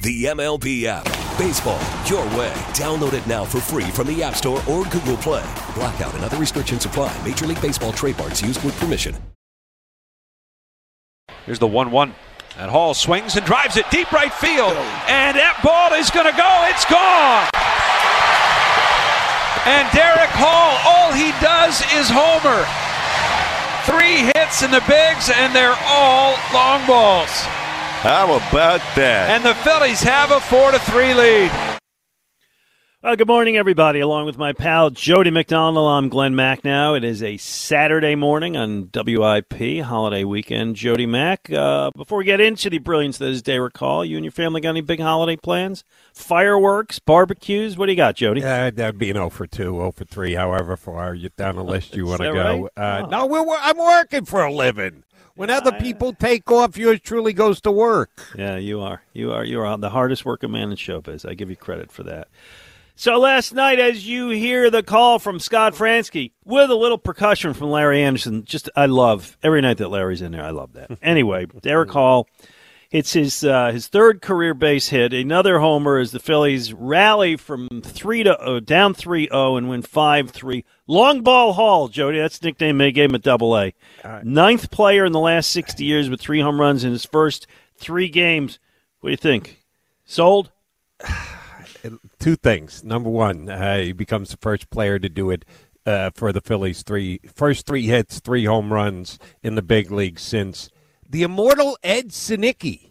The MLB app. Baseball, your way. Download it now for free from the App Store or Google Play. Blackout and other restrictions apply. Major League Baseball trademarks used with permission. Here's the 1 1. And Hall swings and drives it deep right field. And that ball is going to go. It's gone. And Darick Hall, all he does is homer. Three hits in the bigs, and they're all long balls. How about that? And the Phillies have a 4 to 3 lead. Uh, good morning, everybody. Along with my pal Jody McDonald, I'm Glenn Macnow. It is a Saturday morning on WIP, holiday weekend. Jody Mack, uh, before we get into the brilliance that is Darick Hall, you and your family got any big holiday plans? Fireworks, barbecues? What do you got, Jody? Uh, that'd be an 0 for 2, 0 for 3, however far you down the list you want to go. right? Uh, Oh. No, we're, I'm working for a living. When other people take off, yours truly goes to work. Yeah, you are. You are. You are the hardest working man in showbiz. I give you credit for that. So last night, as you hear the call from Scott Franzke with a little percussion from Larry Andersen, just I love every night that Larry's in there. I love that. Anyway, Darick Hall hits his uh, his third career base hit, another homer as the Phillies rally from three to uh, down three zero and win five three. Long ball Hall, Jody. That's the nickname they gave him at Double A. Ninth player in the last sixty years with three home runs in his first three games. What do you think? Sold? Two things. Number one, uh, he becomes the first player to do it uh, for the Phillies. Three first three hits, three home runs in the big league since the immortal Ed Sanicki.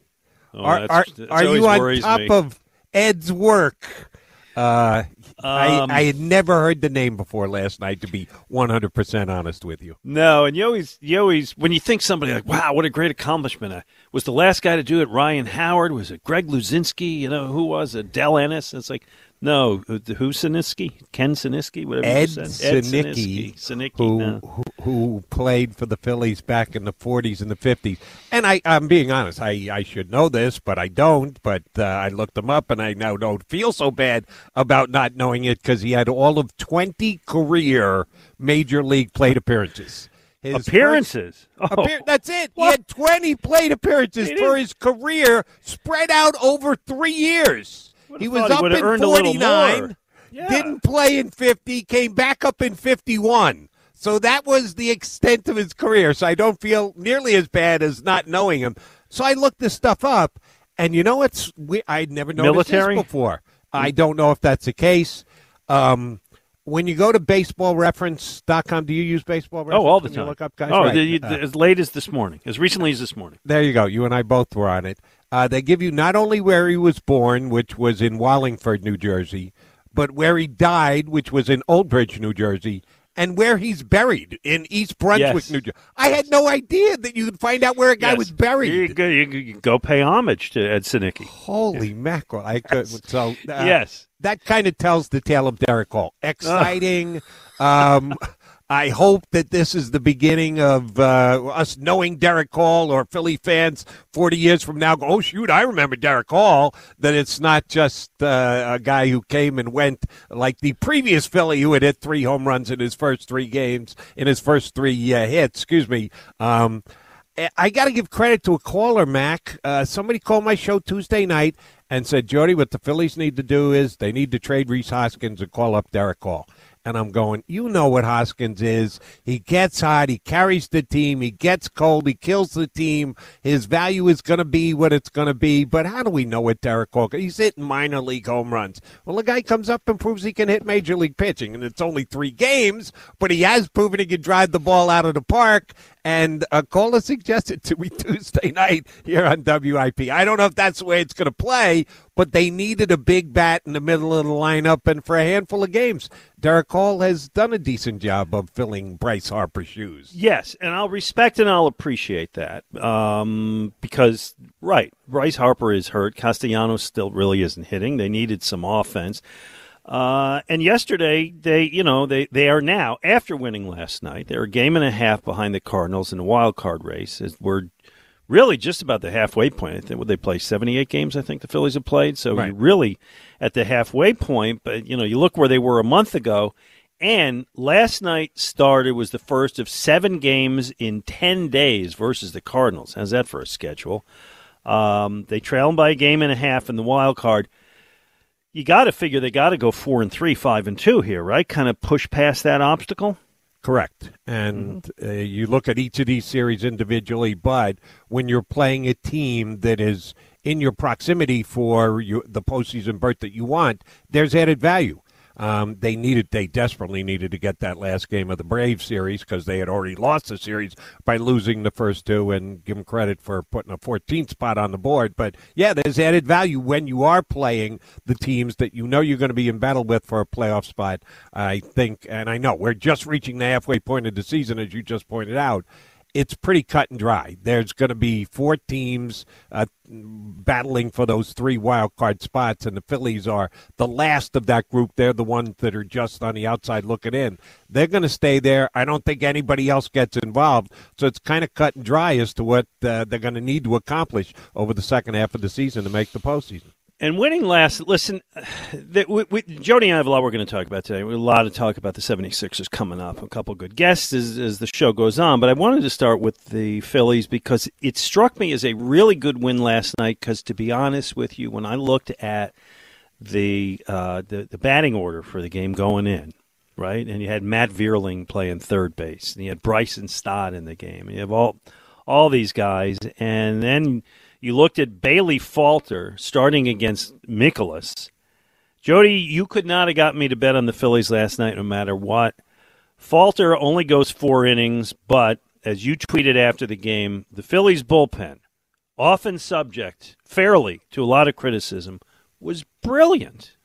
Oh, are that's- are, are you on top me. of Ed's work? Uh, Um, I, I had never heard the name before last night. To be one hundred percent honest with you, No, and you always, you always, when you think somebody like, wow, what a great accomplishment. Was the last guy to do it Ryan Howard? Was it Greg Luzinski? You know, who was it? Del Ennis? It's like, no, who, Sinisky? Ken Sinisky? Whatever Ed you said. Ed Sanicki, Sanicki, who, no. who who played for the Phillies back in the forties and the fifties. And I, I'm being honest, I, I should know this, but I don't. But uh, I looked him up, and I now don't feel so bad about not knowing it because he had all of twenty career major league plate appearances. His first- Appearances. Oh. Appear- that's it. He had 20 plate appearances He for his career spread out over three years. He was he up would've in earned a little 49. Yeah. didn't play in 50, came back up in 51. So that was the extent of his career. So I don't feel nearly as bad as not knowing him. So I looked this stuff up, and you know what's we I'd never noticed Military? this before. I don't know if that's the case. Um, when you go to baseballreference.com, do you use baseball reference? Oh, all the time. look up guys? oh, Right. the- you- Uh, as late as this morning, as recently as this morning. there you go. You and I both were on it. Uh, they give you not only where he was born, which was in Wallingford, New Jersey, but where he died, which was in Old Bridge, New Jersey, and where he's buried in East Brunswick, Yes. New Jersey. I had no idea that you could find out where a guy Yes. was buried. You, go, you, you go pay homage to Ed Sanicki. Holy mackerel! I could so uh, yes. That kind of tells the tale of Darick Hall. Exciting. um, I hope that this is the beginning of uh, us knowing Darick Hall or Philly fans 40 years from now go, oh, shoot, I remember Darick Hall. That it's not just uh, a guy who came and went like the previous Philly who had hit three home runs in his first three games, in his first three uh, hits, excuse me. Um, I got to give credit to a caller, Mac. Uh, somebody called my show Tuesday night and said, Jody, what the Phillies need to do is they need to trade Rhys Hoskins and call up Darick Hall. and I'm going, you know what Hoskins is. He gets hot, he carries the team, he gets cold, he kills the team. His value is going to be what it's going to be. But how do we know what Derek Walker? He's hitting minor league home runs. Well, the guy comes up and proves he can hit major league pitching, and it's only three games, but he has proven he can drive the ball out of the park. And a caller suggested to me Tuesday night here on WIP. I don't know if that's the way it's going to play, but they needed a big bat in the middle of the lineup, and for a handful of games, Darick Hall has done a decent job of filling Bryce Harper's shoes. Yes, and I'll respect and I'll appreciate that um, because, right, Bryce Harper is hurt. Castellanos still really isn't hitting. They needed some offense. Uh, and yesterday, they, you know, they, they are now, after winning last night, they're a game and a half behind the Cardinals in the wild card race. We're really just about the halfway point. I think would they play 78 games? I think the Phillies have played. So right. really at the halfway point. But you know, you look where they were a month ago, and last night started was the first of seven games in 10 days versus the Cardinals. How's that for a schedule? Um, they trail them by a game and a half in the wild card you got to figure they got to go four and three, five and two here, right? Kind of push past that obstacle. Correct. And mm-hmm. uh, you look at each of these series individually, but when you're playing a team that is in your proximity for you, the postseason berth that you want, there's added value. Um, they needed, they desperately needed to get that last game of the Brave series because they had already lost the series by losing the first two. And give them credit for putting a 14th spot on the board. But yeah, there's added value when you are playing the teams that you know you're going to be in battle with for a playoff spot. I think, and I know we're just reaching the halfway point of the season, as you just pointed out it's pretty cut and dry. There's going to be four teams uh, battling for those three wild card spots, and the Phillies are the last of that group. They're the ones that are just on the outside looking in. They're going to stay there. I don't think anybody else gets involved, so it's kind of cut and dry as to what uh, they're going to need to accomplish over the second half of the season to make the postseason. And winning last, listen, the, we, we, Jody and I have a lot we're going to talk about today. We have a lot of talk about the 76ers coming up, a couple good guests as, as the show goes on. But I wanted to start with the Phillies because it struck me as a really good win last night. Because to be honest with you, when I looked at the, uh, the, the batting order for the game going in, right, and you had Matt Vierling playing third base, and you had Bryson Stott in the game, and you have all all these guys, and then – you looked at Bailey Falter starting against Mikolas. Jody, you could not have got me to bet on the Phillies last night no matter what. Falter only goes four innings, but as you tweeted after the game, the Phillies bullpen, often subject fairly to a lot of criticism, was brilliant.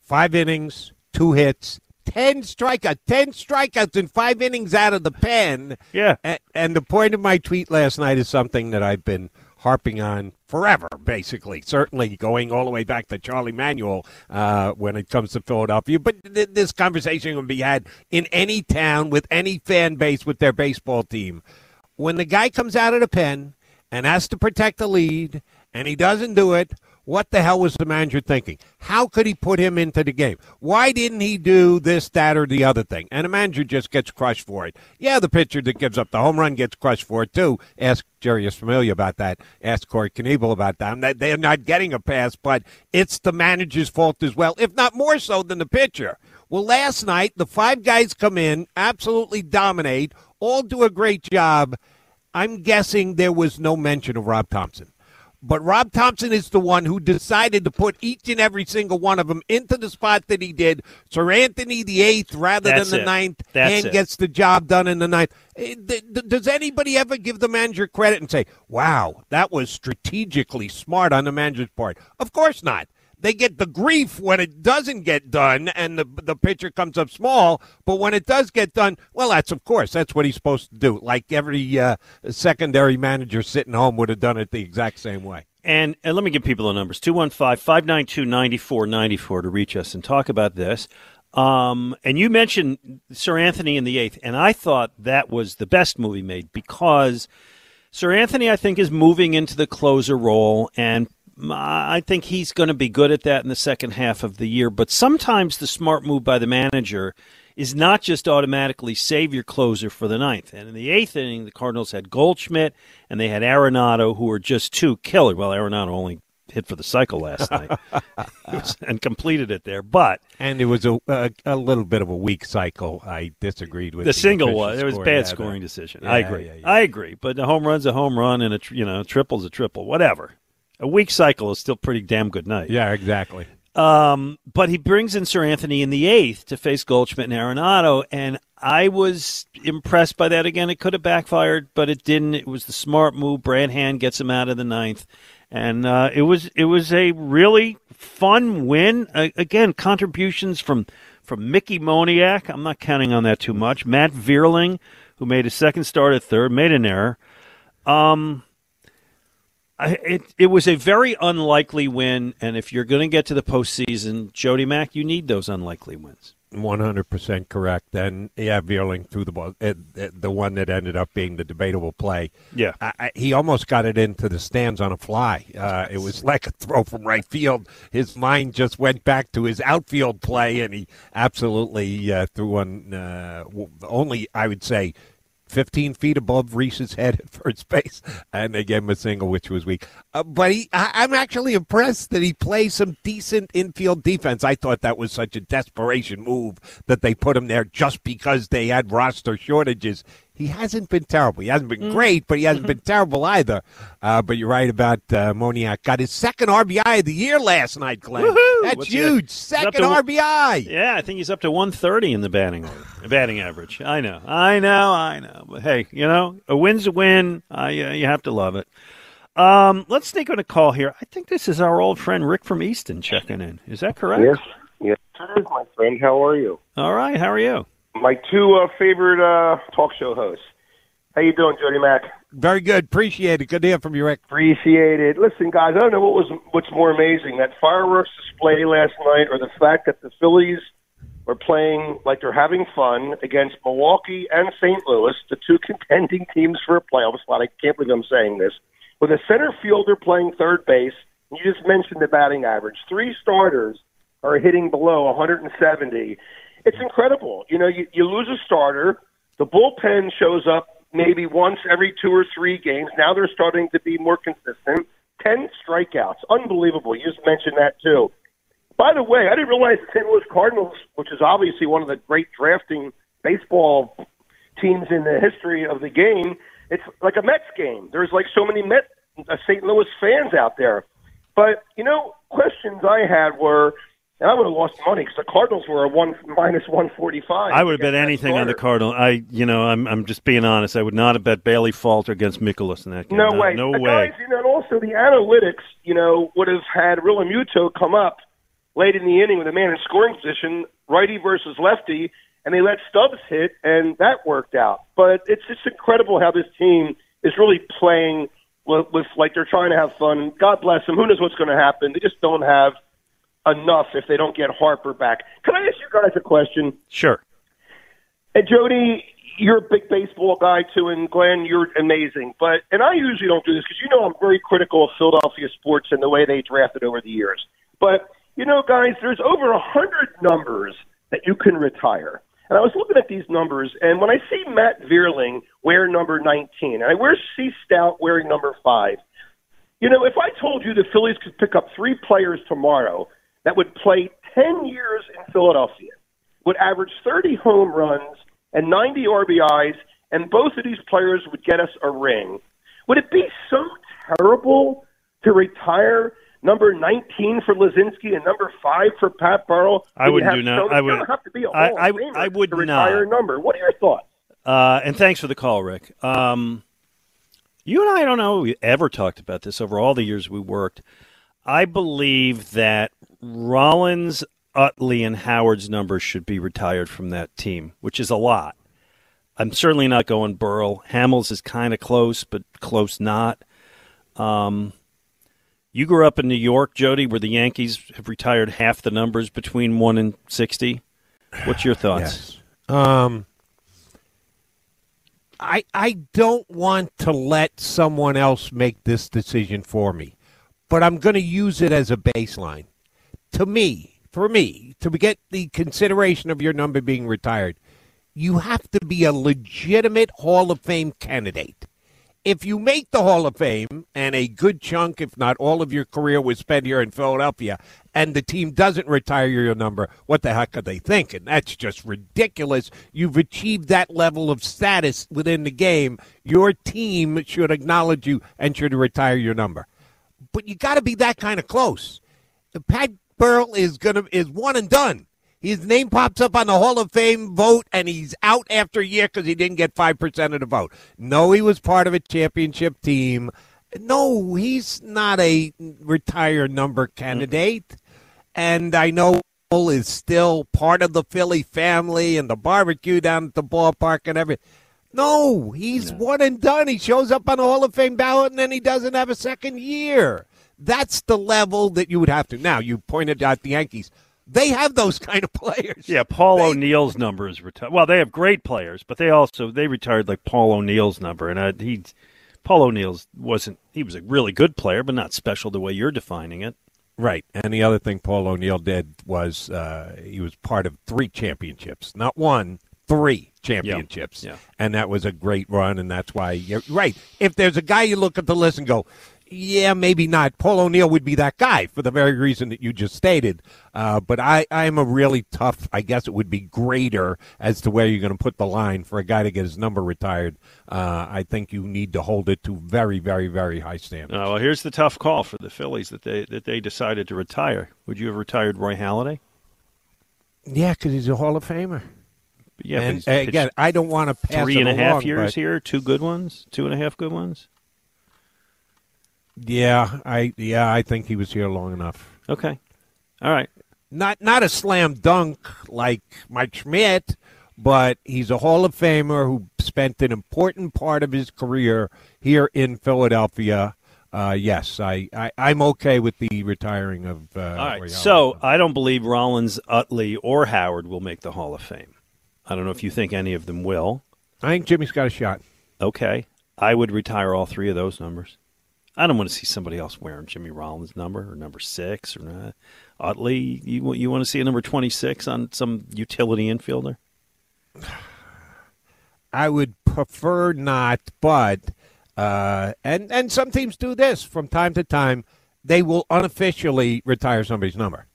Five innings, two hits, 10 strikeouts, 10 strikeouts in five innings out of the pen. Yeah. And, and, the point of my tweet last night is something that I've been harping on forever, basically. Certainly going all the way back to Charlie Manuel uh, when it comes to Philadelphia. But th- this conversation can be had in any town with any fan base with their baseball team. When the guy comes out of the pen and has to protect the lead and he doesn't do it, what the hell was the manager thinking? How could he put him into the game? Why didn't he do this, that, or the other thing? And the manager just gets crushed for it. Yeah, the pitcher that gives up the home run gets crushed for it too. Ask Jeurys Familia about that. Ask Corey Knebel about that. They're not getting a pass, but it's the manager's fault as well, if not more so than the pitcher. Well, last night the five guys come in, absolutely dominate, all do a great job. I'm guessing there was no mention of Rob Thomson. But Rob Thomson is the one who decided to put each and every single one of them into the spot that he did. Seranthony the eighth rather That's than the it. ninth, That's and it. gets the job done in the ninth. Eh, does anybody ever give the manager credit and say, "Wow, that was strategically smart on the manager's part"? Of course not they get the grief when it doesn't get done and the the pitcher comes up small. But when it does get done, well, that's of course that's what he's supposed to do. Like every uh, secondary manager sitting home would have done it the exact same way. And, and let me give people the numbers 215 592 9494 to reach us and talk about this. Um, and you mentioned Seranthony in the eighth, and I thought that was the best movie made because Seranthony, I think, is moving into the closer role, and I think he's going to be good at that in the second half of the year. But sometimes the smart move by the manager is not just automatically save your closer for the ninth. And in the eighth inning, the Cardinals had Goldschmidt and they had Arenado, who were just two killer. Well, Arenado only hit for the cycle last night and completed it there. But and it was a, a, a little bit of a weak cycle. I disagreed with the, the single was it was bad scoring decision. Yeah, I agree. yeah, yeah. I agree. But a home run's a home run, and a you know a triple's a triple. Whatever. A weak cycle is still pretty damn good night. Yeah, exactly. Um, but he brings in Seranthony in the eighth to face Goldschmidt and Arenado, and I was impressed by that. Again, it could have backfired, but it didn't. It was the smart move. Brad Hand gets him out of the ninth, and uh, it was it was a really fun win. Uh, again, contributions from from Mickey Moniak. I'm not counting on that too much. Matt Vierling, who made a second start at third, made an error. Um, it it was a very unlikely win, and if you're going to get to the postseason, Jody Mack, you need those unlikely wins. One hundred percent correct. And yeah, Vierling threw the ball, uh, the one that ended up being the debatable play. Yeah. I, I, he almost got it into the stands on a fly. Uh, it was like a throw from right field. His mind just went back to his outfield play, and he absolutely uh, threw one. Uh, only I would say. 15 feet above Rhys's head at first base, and they gave him a single, which was weak. Uh, but he, I, I'm actually impressed that he plays some decent infield defense. I thought that was such a desperation move that they put him there just because they had roster shortages. He hasn't been terrible. He hasn't been great, but he hasn't been terrible either. Uh, but you're right about uh, Moniak. Got his second RBI of the year last night, Glenn. Woohoo! That's What's huge. he's Second to- RBI. Yeah, I think he's up to 130 in the batting order, batting average. I know, I know, I know. But hey, you know, a win's a win. I, uh, you have to love it. Um, let's sneak on a call here. I think this is our old friend Rick from Easton checking in. Is that correct? Yes, yes, it is, my friend. How are you? All right. How are you? My two uh, favorite uh, talk show hosts. How you doing, Jody Mack? Very good. Appreciate it. Good to hear from you, Rick. Appreciate it. Listen, guys, I don't know what was what's more amazing that fireworks display last night, or the fact that the Phillies are playing like they're having fun against Milwaukee and St. Louis, the two contending teams for a playoff spot. I can't believe I'm saying this. With a center fielder playing third base, you just mentioned the batting average. Three starters are hitting below 170. It's incredible. You know, you, you lose a starter, the bullpen shows up maybe once every two or three games. Now they're starting to be more consistent. Ten strikeouts, unbelievable. You just mentioned that too. By the way, I didn't realize the St. Louis Cardinals, which is obviously one of the great drafting baseball teams in the history of the game, it's like a Mets game. There's like so many Met uh, St. Louis fans out there. But you know, questions I had were, and I would have lost money because the Cardinals were a one minus one forty five. I would have bet anything on the Cardinal. I, you know, I'm, I'm just being honest. I would not have bet Bailey Falter against Mikolas in that game. No No- way. No Uh, way. Guys, you know, and also the analytics, you know, would have had Real come up late in the inning with a man in scoring position, righty versus lefty, and they let Stubbs hit, and that worked out. But it's just incredible how this team is really playing with, with like they're trying to have fun. God bless them. Who knows what's going to happen? They just don't have enough if they don't get Harper back. Can I ask you guys a question? Sure. And Jody, you're a big baseball guy too, and Glenn, you're amazing. But and I usually don't do this because you know I'm very critical of Philadelphia sports and the way they drafted over the years. But you know, guys, there's over a hundred numbers that you can retire. And I was looking at these numbers, and when I see Matt Vierling wear number 19, and I wear C. Stout wearing number five, you know, if I told you the Phillies could pick up three players tomorrow that would play 10 years in Philadelphia, would average 30 home runs and 90 RBIs, and both of these players would get us a ring, would it be so terrible to retire number 19 for Luzinski and number five for Pat Burrell? I wouldn't do no- so- I would- have to be a I- Hall I- of I would to retire not. number. What are your thoughts? Uh, and thanks for the call, Rick. Um, you and I, I don't know we ever talked about this over all the years we worked. I believe that Rollins, Utley, and Howard's numbers should be retired from that team, which is a lot. I'm certainly not going Burrell. Hamels is kind of close, but close not. Um, you grew up in New York, Jody, where the Yankees have retired half the numbers between one and sixty. What's your thoughts? Yes. Um, I I don't want to let someone else make this decision for me, but I'm going to use it as a baseline. To me, for me, to get the consideration of your number being retired, you have to be a legitimate Hall of Fame candidate. if you make the Hall of Fame and a good chunk, if not all of your career was spent here in Philadelphia, and the team doesn't retire your number, what the heck are they thinking? That's just ridiculous. You've achieved that level of status within the game. Your team should acknowledge you and should retire your number. But you got to be that kind of close. Pat Burrell is gonna is one and done. His name pops up on the Hall of Fame vote, and he's out after a year because he didn't get 5% of the vote. No, he was part of a championship team. No, he's not a retired number candidate. And I know is still part of the Philly family and the barbecue down at the ballpark and everything. No, he's no. one and done. He shows up on the Hall of Fame ballot and then he doesn't have a second year. That's the level that you would have to. Now, you pointed out the Yankees. They have those kind of players. Yeah, Paul they, O'Neill's number is retired. Well, they have great players, but they also they retired like Paul O'Neill's number, and uh, he, Paul O'Neill's wasn't. He was a really good player, but not special the way you're defining it. Right, and the other thing Paul O'Neill did was uh, he was part of three championships, not one, three championships, yeah. Yeah. and that was a great run, and that's why you're right. If there's a guy you look at the list and go, yeah, maybe not. Paul O'Neill would be that guy for the very reason that you just stated. Uh, but I, I'm a really tough, I guess it would be greater as to where you're going to put the line for a guy to get his number retired. Uh, I think you need to hold it to very, very, very high standards. Uh, well, here's the tough call for the Phillies that they that they decided to retire. Would you have retired Roy Halladay? Yeah, because he's a Hall of Famer. Yeah, and again, I don't want to pass three and a half years but... here, two good ones, two and a half good ones. Yeah, I yeah, I think he was here long enough. Okay. All right. Not not a slam dunk like Mike Schmidt, but he's a Hall of Famer who spent an important part of his career here in Philadelphia. Uh, yes, I, I am okay with the retiring of. Uh, All right. So I don't believe Rollins, Utley, or Howard will make the Hall of Fame. I don't know if you think any of them will. I think Jimmy's got a shot. Okay. I would retire all three of those numbers. I don't want to see somebody else wearing Jimmy Rollins' number or number six or not. Utley, you you want to see a number twenty six on some utility infielder? I would prefer not, but uh, and and some teams do this from time to time. They will unofficially retire somebody's number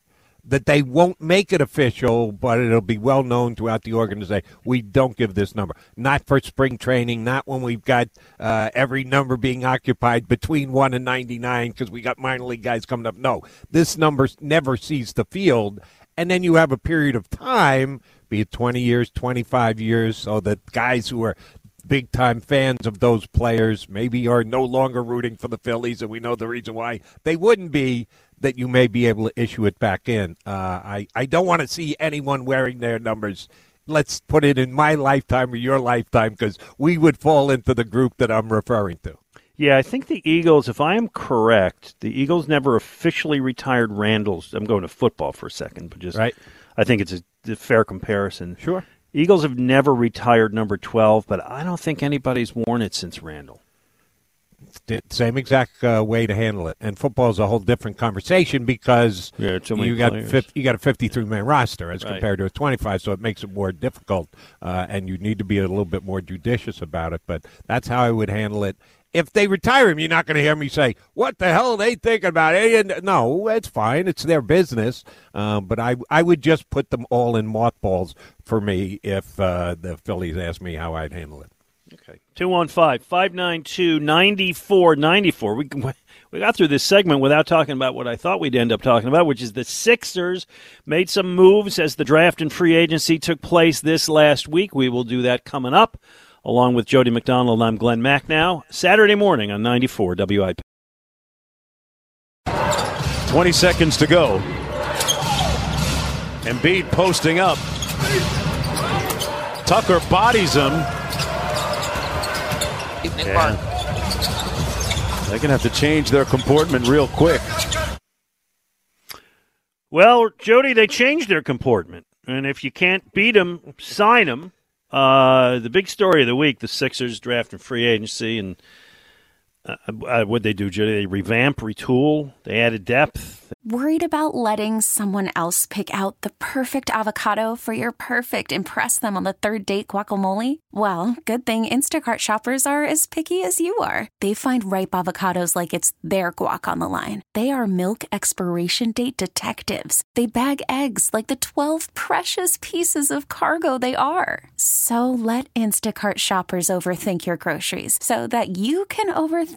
that they won't make it official, but it'll be well known throughout the organization. We don't give this number. Not for spring training, not when we've got uh, every number being occupied between 1 and 99 because we got minor league guys coming up. No, this number never sees the field. And then you have a period of time, be it 20 years, 25 years, so that guys who are big time fans of those players maybe are no longer rooting for the Phillies, and we know the reason why they wouldn't be that you may be able to issue it back in. Uh, I, I don't want to see anyone wearing their numbers. Let's put it in my lifetime or your lifetime because we would fall into the group that I'm referring to. Yeah, I think the Eagles, if I am correct, the Eagles never officially retired Randall's. I'm going to football for a second, but just right. I think it's a, a fair comparison. Sure. Eagles have never retired number 12, but I don't think anybody's worn it since Randall. Same exact uh, way to handle it, and football is a whole different conversation because yeah, you got 50, you got a fifty-three man roster as right. compared to a twenty-five, so it makes it more difficult, uh, and you need to be a little bit more judicious about it. But that's how I would handle it. If they retire him, you're not going to hear me say, "What the hell are they thinking about it?" No, it's fine; it's their business. Um, but I I would just put them all in mothballs for me if uh, the Phillies asked me how I'd handle it. Okay. 215 592 9494. We, we got through this segment without talking about what I thought we'd end up talking about, which is the Sixers made some moves as the draft and free agency took place this last week. We will do that coming up, along with Jody McDonald. I'm Glenn Macnow. Saturday morning on 94 WIP. 20 seconds to go. Embiid posting up. Tucker bodies him. Nick yeah. They're going to have to change their comportment real quick. Well, Jody, they changed their comportment. And if you can't beat them, sign them. Uh, the big story of the week the Sixers draft and free agency. And uh, uh, what they do, Jody? They revamp, retool, they added depth. Worried about letting someone else pick out the perfect avocado for your perfect impress them on the third date guacamole? Well, good thing Instacart shoppers are as picky as you are. They find ripe avocados like it's their guac on the line. They are milk expiration date detectives. They bag eggs like the 12 precious pieces of cargo they are. So let Instacart shoppers overthink your groceries so that you can overthink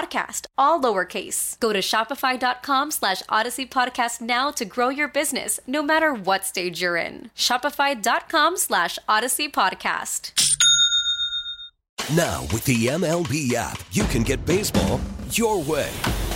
all lowercase. Go to shopify.com slash odyssey podcast now to grow your business, no matter what stage you're in. Shopify.com slash odyssey podcast. Now, with the MLB app, you can get baseball your way.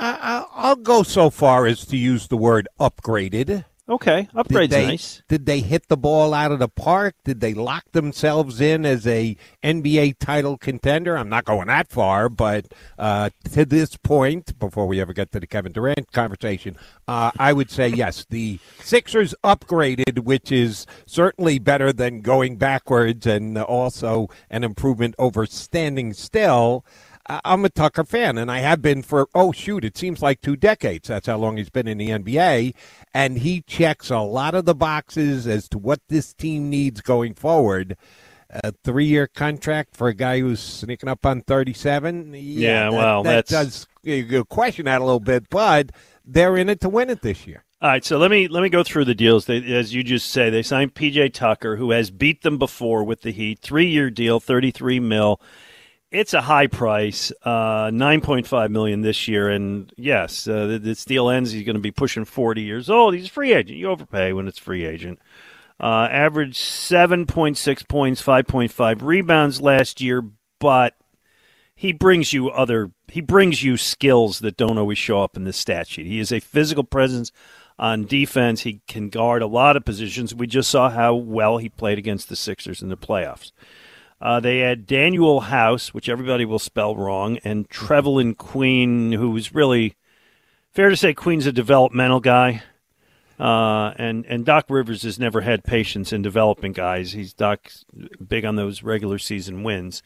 I, I'll go so far as to use the word upgraded. Okay, upgrade's did they, nice. Did they hit the ball out of the park? Did they lock themselves in as a NBA title contender? I'm not going that far, but uh, to this point, before we ever get to the Kevin Durant conversation, uh, I would say yes. The Sixers upgraded, which is certainly better than going backwards, and also an improvement over standing still. I'm a Tucker fan, and I have been for, oh, shoot, it seems like two decades. That's how long he's been in the NBA. And he checks a lot of the boxes as to what this team needs going forward. A three year contract for a guy who's sneaking up on 37. Yeah, Yeah, that, well, that that's- does you question that a little bit, but they're in it to win it this year. All right, so let me let me go through the deals. They, as you just say, they signed PJ Tucker, who has beat them before with the Heat. Three year deal, thirty three mil. It's a high price, uh, nine point five million this year, and yes, uh, this deal ends. He's going to be pushing forty years old. He's a free agent. You overpay when it's free agent. Uh, seven point six points, five point five rebounds last year, but he brings you other he brings you skills that don't always show up in the stat sheet. He is a physical presence on defense. He can guard a lot of positions. We just saw how well he played against the Sixers in the playoffs. Uh, they had Danuel House, which everybody will spell wrong, and Trevelle Queen, who's really fair to say Queen's a developmental guy. Uh, and and Doc Rivers has never had patience in developing guys. He's Doc big on those regular season wins.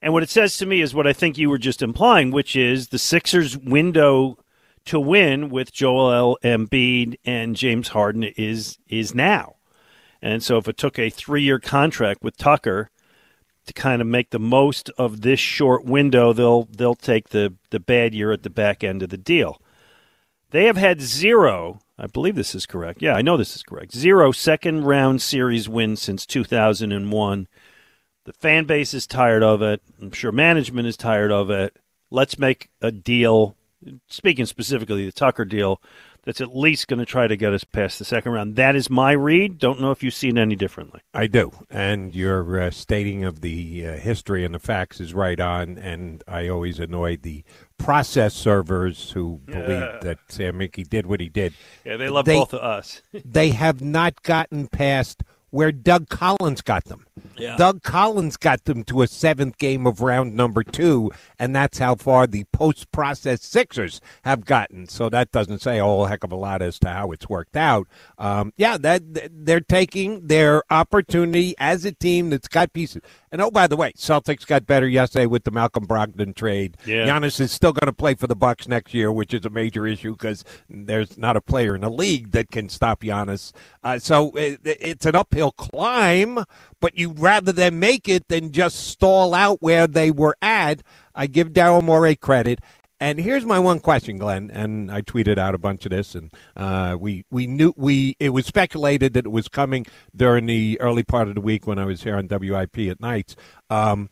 And what it says to me is what I think you were just implying, which is the Sixers' window to win with Joel Embiid and James Harden is is now. And so if it took a three-year contract with Tucker to kind of make the most of this short window, they'll they'll take the the bad year at the back end of the deal. They have had zero, I believe this is correct. Yeah, I know this is correct. Zero second round series wins since 2001. The fan base is tired of it. I'm sure management is tired of it. Let's make a deal. Speaking specifically the Tucker deal, that's at least going to try to get us past the second round. That is my read. Don't know if you see it any differently. I do, and your uh, stating of the uh, history and the facts is right on. And I always annoy the process servers who believe that Sam Hinkie did what he did. Yeah, they love They- both of us. they have not gotten past where Doug Collins got them. Yeah. Doug Collins got them to a seventh game of round number two, and that's how far the post process Sixers have gotten. So that doesn't say a whole heck of a lot as to how it's worked out. Um, yeah, that they're taking their opportunity as a team that's got pieces. And oh, by the way, Celtics got better yesterday with the Malcolm Brogdon trade. Yeah. Giannis is still going to play for the Bucks next year, which is a major issue because there's not a player in the league that can stop Giannis. Uh, so it, it's an uphill climb, but you'd rather them make it than just stall out where they were at. I give Daryl Morey credit. And here's my one question, Glenn. And I tweeted out a bunch of this, and uh, we we knew we it was speculated that it was coming during the early part of the week when I was here on WIP at nights. Um,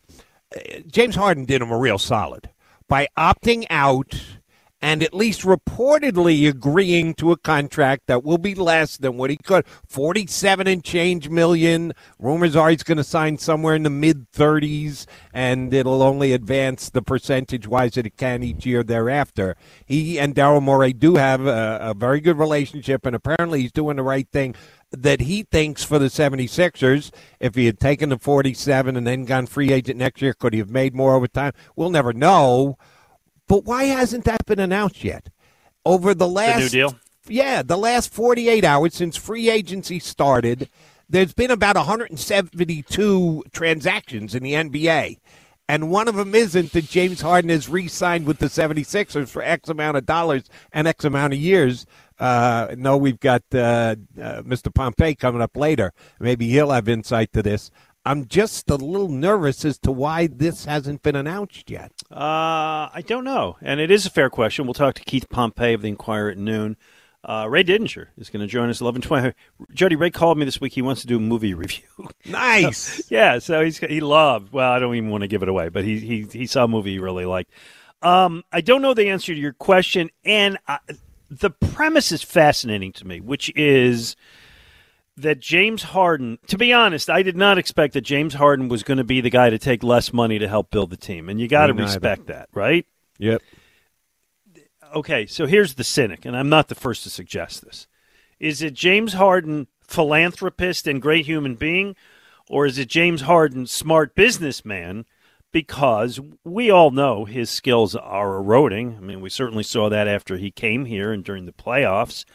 James Harden did him a real solid by opting out and at least reportedly agreeing to a contract that will be less than what he could 47 and change million rumors are he's going to sign somewhere in the mid 30s and it'll only advance the percentage wise that it can each year thereafter he and daryl morey do have a, a very good relationship and apparently he's doing the right thing that he thinks for the 76ers, if he had taken the 47 and then gone free agent next year, could he have made more over time? We'll never know. But why hasn't that been announced yet? Over the last new deal? Yeah, the last 48 hours since free agency started, there's been about 172 transactions in the NBA. And one of them isn't that James Harden is re signed with the 76ers for X amount of dollars and X amount of years. Uh, no, we've got uh, uh, Mr. Pompey coming up later. Maybe he'll have insight to this. I'm just a little nervous as to why this hasn't been announced yet. Uh, I don't know, and it is a fair question. We'll talk to Keith Pompey of the Inquirer at noon. Uh, Ray Didinger is going to join us eleven twenty. Jody Ray called me this week. He wants to do a movie review. Nice. yeah, so he's he loved. Well, I don't even want to give it away, but he he he saw a movie he really liked. Um, I don't know the answer to your question, and I, the premise is fascinating to me, which is that James Harden, to be honest, I did not expect that James Harden was going to be the guy to take less money to help build the team. And you got to respect that, right? Yep. Okay, so here's the cynic, and I'm not the first to suggest this. Is it James Harden, philanthropist and great human being, or is it James Harden, smart businessman? Because we all know his skills are eroding. I mean, we certainly saw that after he came here and during the playoffs.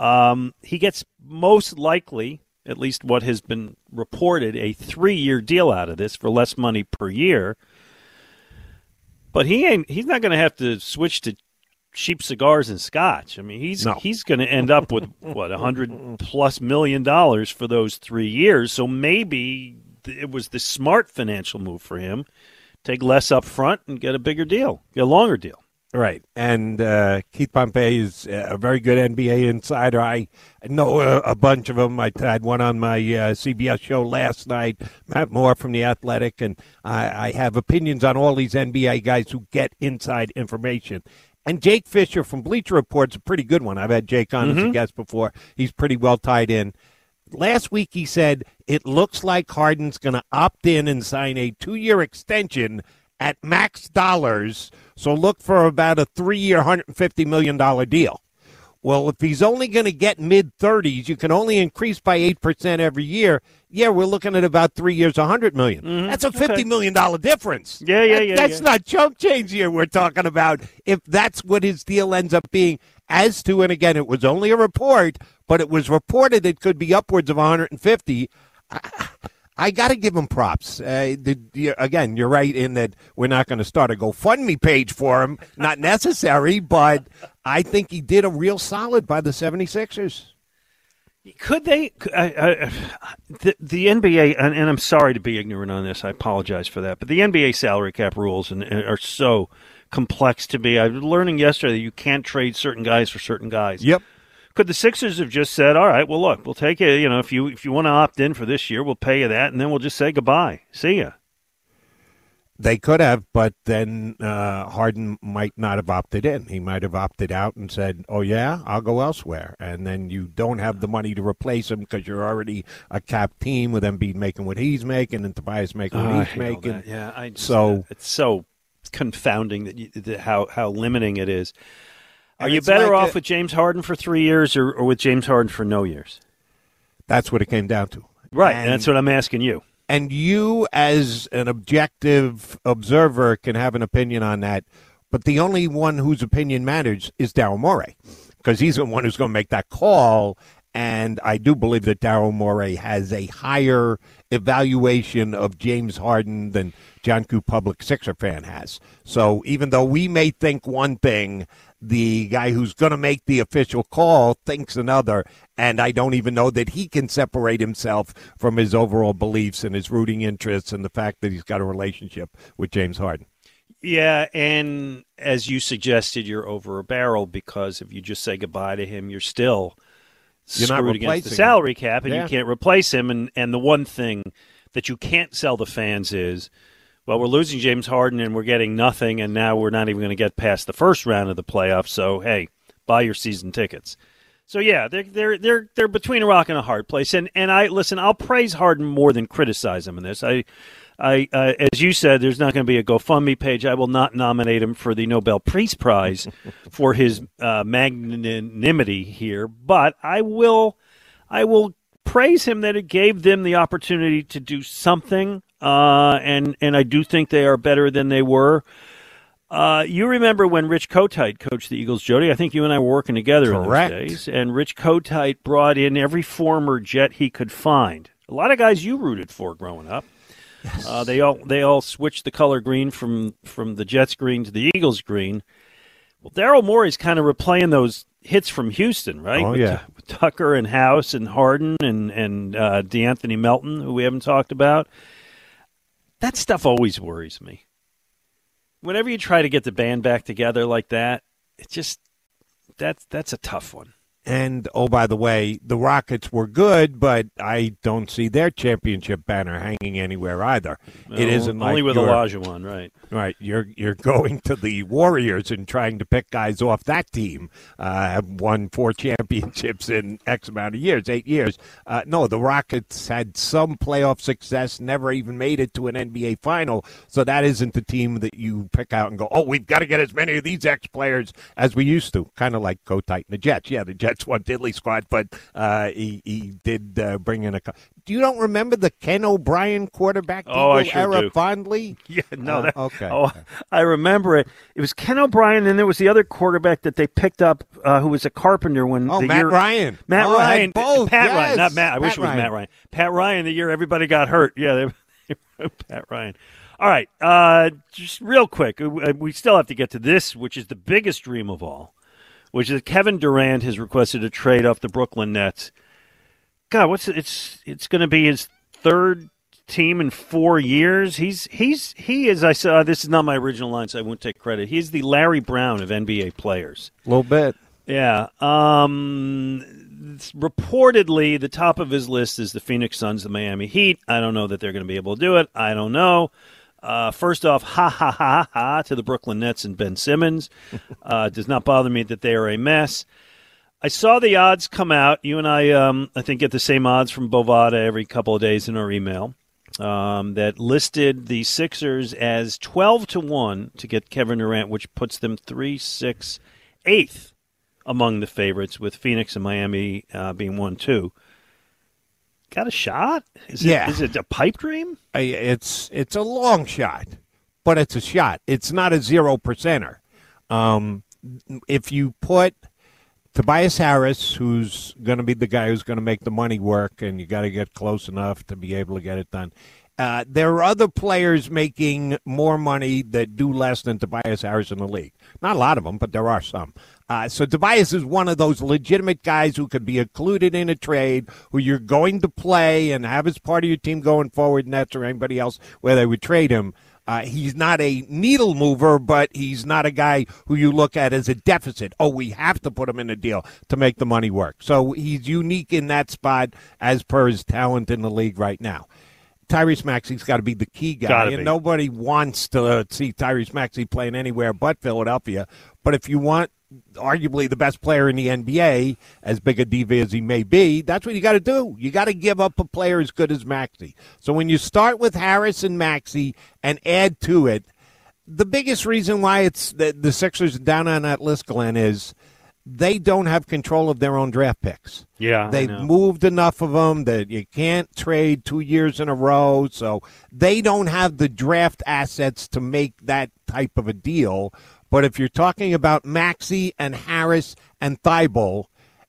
Um, he gets most likely, at least what has been reported, a three year deal out of this for less money per year. But he ain't he's not gonna have to switch to cheap cigars and scotch. I mean he's No. he's gonna end up with what, a hundred plus million dollars for those three years. So maybe it was the smart financial move for him. Take less up front and get a bigger deal, get a longer deal. Right. And uh, Keith Pompey is a very good NBA insider. I know a, a bunch of them. I had one on my uh, CBS show last night, Matt Moore from The Athletic, and I, I have opinions on all these NBA guys who get inside information. And Jake Fisher from Bleacher Report's a pretty good one. I've had Jake on as a guest before. He's pretty well tied in. Last week he said it looks like Harden's going to opt in and sign a two-year extension at max dollars. So look for about a three-year, $150 million deal. Well, if he's only going to get mid 30s, you can only increase by 8% every year. Yeah, we're looking at about three years, $100 million. Mm-hmm. That's a $50 million difference. Yeah, yeah, yeah, That's yeah. not chump change here we're talking about. If that's what his deal ends up being, as to, and again, it was only a report, but it was reported it could be upwards of 150. I, got to give him props. Uh, the, the, again, you're right in that we're not going to start a GoFundMe page for him. Not necessary, but I think he did a real solid by the 76ers. Could they? I, I, the, the NBA, and, and I'm sorry to be ignorant on this. I apologize for that. But the NBA salary cap rules and, and are so complex to me. I was learning yesterday that you can't trade certain guys for certain guys. Yep. Could the Sixers have just said, "All right, well, look, we'll take it. You know, if you if you want to opt in for this year, we'll pay you that, and then we'll just say goodbye. See ya." They could have, but then uh, Harden might not have opted in. He might have opted out and said, "Oh yeah, I'll go elsewhere." And then you don't have the money to replace him because you're already a cap team with Embiid making what he's making and Tobias making what Oh, he's making. Yeah, I just, So- it's so confounding that, you, that how how limiting it is. Are you better like off a- with James Harden for three years or, or with James Harden for no years? That's what it came down to. Right, And- and that's what I'm asking you. and you as an objective observer can have an opinion on that but the only one whose opinion matters is Daryl Morey because he's the one who's going to make that call and I do believe that Daryl Morey has a higher evaluation of James Harden than John Q. Public Sixer fan has. So even though we may think one thing, the guy who's going to make the official call thinks another, and I don't even know that he can separate himself from his overall beliefs and his rooting interests and the fact that he's got a relationship with James Harden. Yeah, and as you suggested, you're over a barrel because if you just say goodbye to him, you're still You're not screwed against the salary cap, and Yeah. you can't replace him. And and the one thing that you can't sell the fans is, well, we're losing James Harden and we're getting nothing, and now we're not even going to get past the first round of the playoffs. So hey, buy your season tickets. So yeah, they're they're they're they're between a rock and a hard place. And and I listen, I'll praise Harden more than criticize him in this. I. I, uh, as you said, there's not going to be a GoFundMe page. I will not nominate him for the Nobel Peace Prize for his uh, magnanimity here, but I will, I will praise him that it gave them the opportunity to do something, uh, and and I do think they are better than they were. Uh, you remember when Rich Kotite coached the Eagles, Jody? I think you and I were working together Correct. in those days. And Rich Kotite brought in every former Jet he could find. A lot of guys you rooted for growing up. Uh, they all they all switched the color green from from the Jets green to the Eagles green. Well, Daryl Morey's kind of replaying those hits from Houston, right? Oh, with, yeah. with Tucker and House and Harden and and uh, De'Anthony Melton, who we haven't talked about. That stuff always worries me. Whenever you try to get the band back together like that, it just that's that's a tough one. And oh, by the way, the Rockets were good, but I don't see their championship banner hanging anywhere either. it No, isn't only like with you're- Olajuwon, right? Right, you're you're going to the Warriors and trying to pick guys off that team. Uh, have won four championships in X amount of years, eight years. Uh, no, the Rockets had some playoff success, never even made it to an NBA final. So that isn't the team that you pick out and go, oh, we've got to get as many of these ex players as we used to. Kind of like Kotite and the Jets. Yeah, the Jets won diddly squad, but uh, he he did uh, bring in a. Do you don't remember the Ken O'Brien quarterback Oh, I sure era do. fondly? Yeah, no, Uh, that, okay. Oh, I remember it. It was Ken O'Brien, and there was the other quarterback that they picked up, uh, who was a carpenter when Oh, the Matt year Ryan. Matt Oh, Ryan, both, Pat yes. Ryan, not Matt. I wish Pat it was Ryan. Matt Ryan. Pat Ryan, the year everybody got hurt. Yeah, they, Pat Ryan. All right, uh, just real quick, uh, we still have to get to this, which is the biggest dream of all, which is Kevin Durant has requested a trade off the Brooklyn Nets. God, what's it's it's going to be his third team in four years. He's he's he is. I saw this is not my original line, so I won't take credit. He's the Larry Brown of NBA players. A little bit. Yeah. Um, reportedly, the top of his list is the Phoenix Suns, the Miami Heat. I don't know that they're going to be able to do it. I don't know. Uh, first off, ha ha ha ha to the Brooklyn Nets and Ben Simmons. Uh, does not bother me that they are a mess. I saw the odds come out. You and I, um, I think, get the same odds from Bovada every couple of days in our email. Um, that listed the Sixers as twelve to one to get Kevin Durant, which puts them three, six, eighth among the favorites, with Phoenix and Miami uh, being one, two. Got a shot? Is Yeah. It, is it a pipe dream? It's it's a long shot, but it's a shot. It's not a zero percenter. Um, if you put Tobias Harris, who's going to be the guy who's going to make the money work, and you got to get close enough to be able to get it done. Uh, there are other players making more money that do less than Tobias Harris in the league. Not a lot of them, but there are some. Uh, so Tobias is one of those legitimate guys who could be included in a trade, who you're going to play and have as part of your team going forward, Nets or anybody else, where they would trade him. Uh, he's not a needle mover, but he's not a guy who you look at as a deficit. Oh, we have to put him in a deal to make the money work. So he's unique in that spot as per his talent in the league right now. Tyrese Maxey's got to be the key guy, Gotta and be. nobody wants to see Tyrese Maxey playing anywhere but Philadelphia. But if you want arguably the best player in the NBA, as big a diva as he may be, that's what you got to do. You got to give up a player as good as Maxey. So when you start with Harris and Maxey and add to it, the biggest reason why it's the, the Sixers are down on that list, Glenn, is they don't have control of their own draft picks. Yeah, They've moved enough of them that you can't trade two years in a row. So they don't have the draft assets to make that type of a deal. But if you're talking about Maxey and Harris and Thybulle,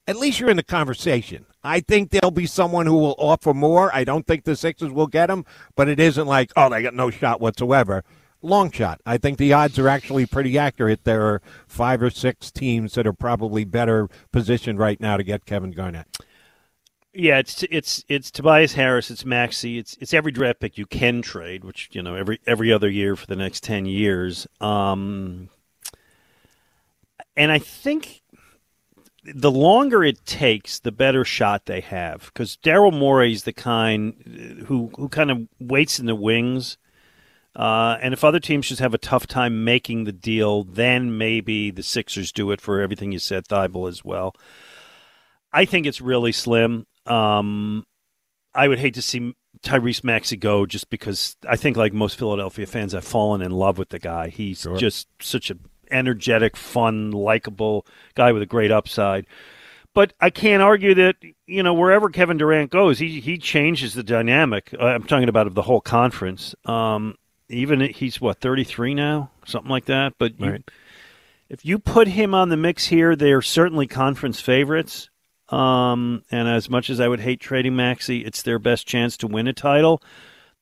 at least you're in the conversation. I think there'll be someone who will offer more. I don't think the Sixers will get him, but it isn't like, oh, they got no shot whatsoever. Long shot. I think the odds are actually pretty accurate. There are five or six teams that are probably better positioned right now to get Kevin Garnett. Yeah, it's it's it's Tobias Harris, it's Maxey, it's it's every draft pick you can trade, which you know every every other year for the next ten years. Um, and I think the longer it takes, the better shot they have because Daryl Morey's the kind who who kind of waits in the wings. Uh, and if other teams just have a tough time making the deal, then maybe the Sixers do it for everything you said, Thybulle as well. I think it's really slim. Um, I would hate to see Tyrese Maxey go just because I think, like most Philadelphia fans, I've fallen in love with the guy. He's just such an energetic, fun, likable guy with a great upside. But I can't argue that you know wherever Kevin Durant goes, he he changes the dynamic. Uh, I'm talking about of the whole conference. Um, even he's what 33 now, something like that. But you, Right. if you put him on the mix here, they're certainly conference favorites. Um, and as much as I would hate trading Maxey, it's their best chance to win a title.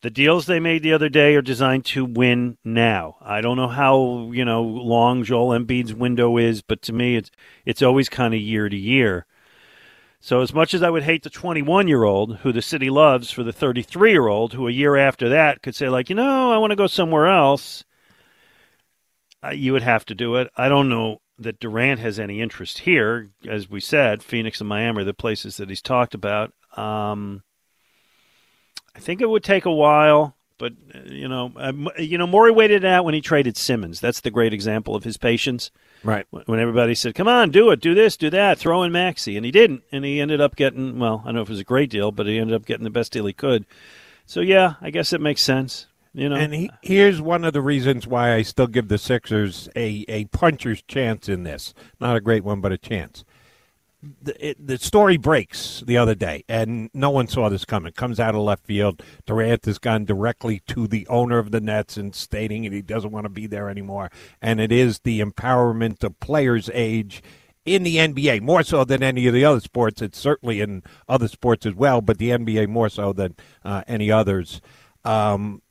The deals they made the other day are designed to win now. I don't know how you know long Joel Embiid's window is, but to me, it's it's always kind of year to year. So as much as I would hate the 21 year old who the city loves for the 33 year old who a year after that could say like, you know, I want to go somewhere else, uh, you would have to do it. I don't know that Durant has any interest here. As we said, Phoenix and Miami are the places that he's talked about. Um, I think it would take a while, but uh, you know, um, you know, Morey waited out when he traded Simmons. That's the great example of his patience. Right. When everybody said, "Come on, do it, do this, do that, throw in Maxey," and he didn't, and he ended up getting well. I don't know if it was a great deal, but he ended up getting the best deal he could. So yeah, I guess it makes sense. You know, And he, here's one of the reasons why I still give the Sixers a, a puncher's chance in this. Not a great one, but a chance. The, it, the story breaks the other day, and no one saw this coming. Comes out of left field. Durant has gone directly to the owner of the Nets and stating that he doesn't want to be there anymore. And it is the empowerment of players' age in the NBA, more so than any of the other sports. It's certainly in other sports as well, but the NBA more so than uh, any others. Um,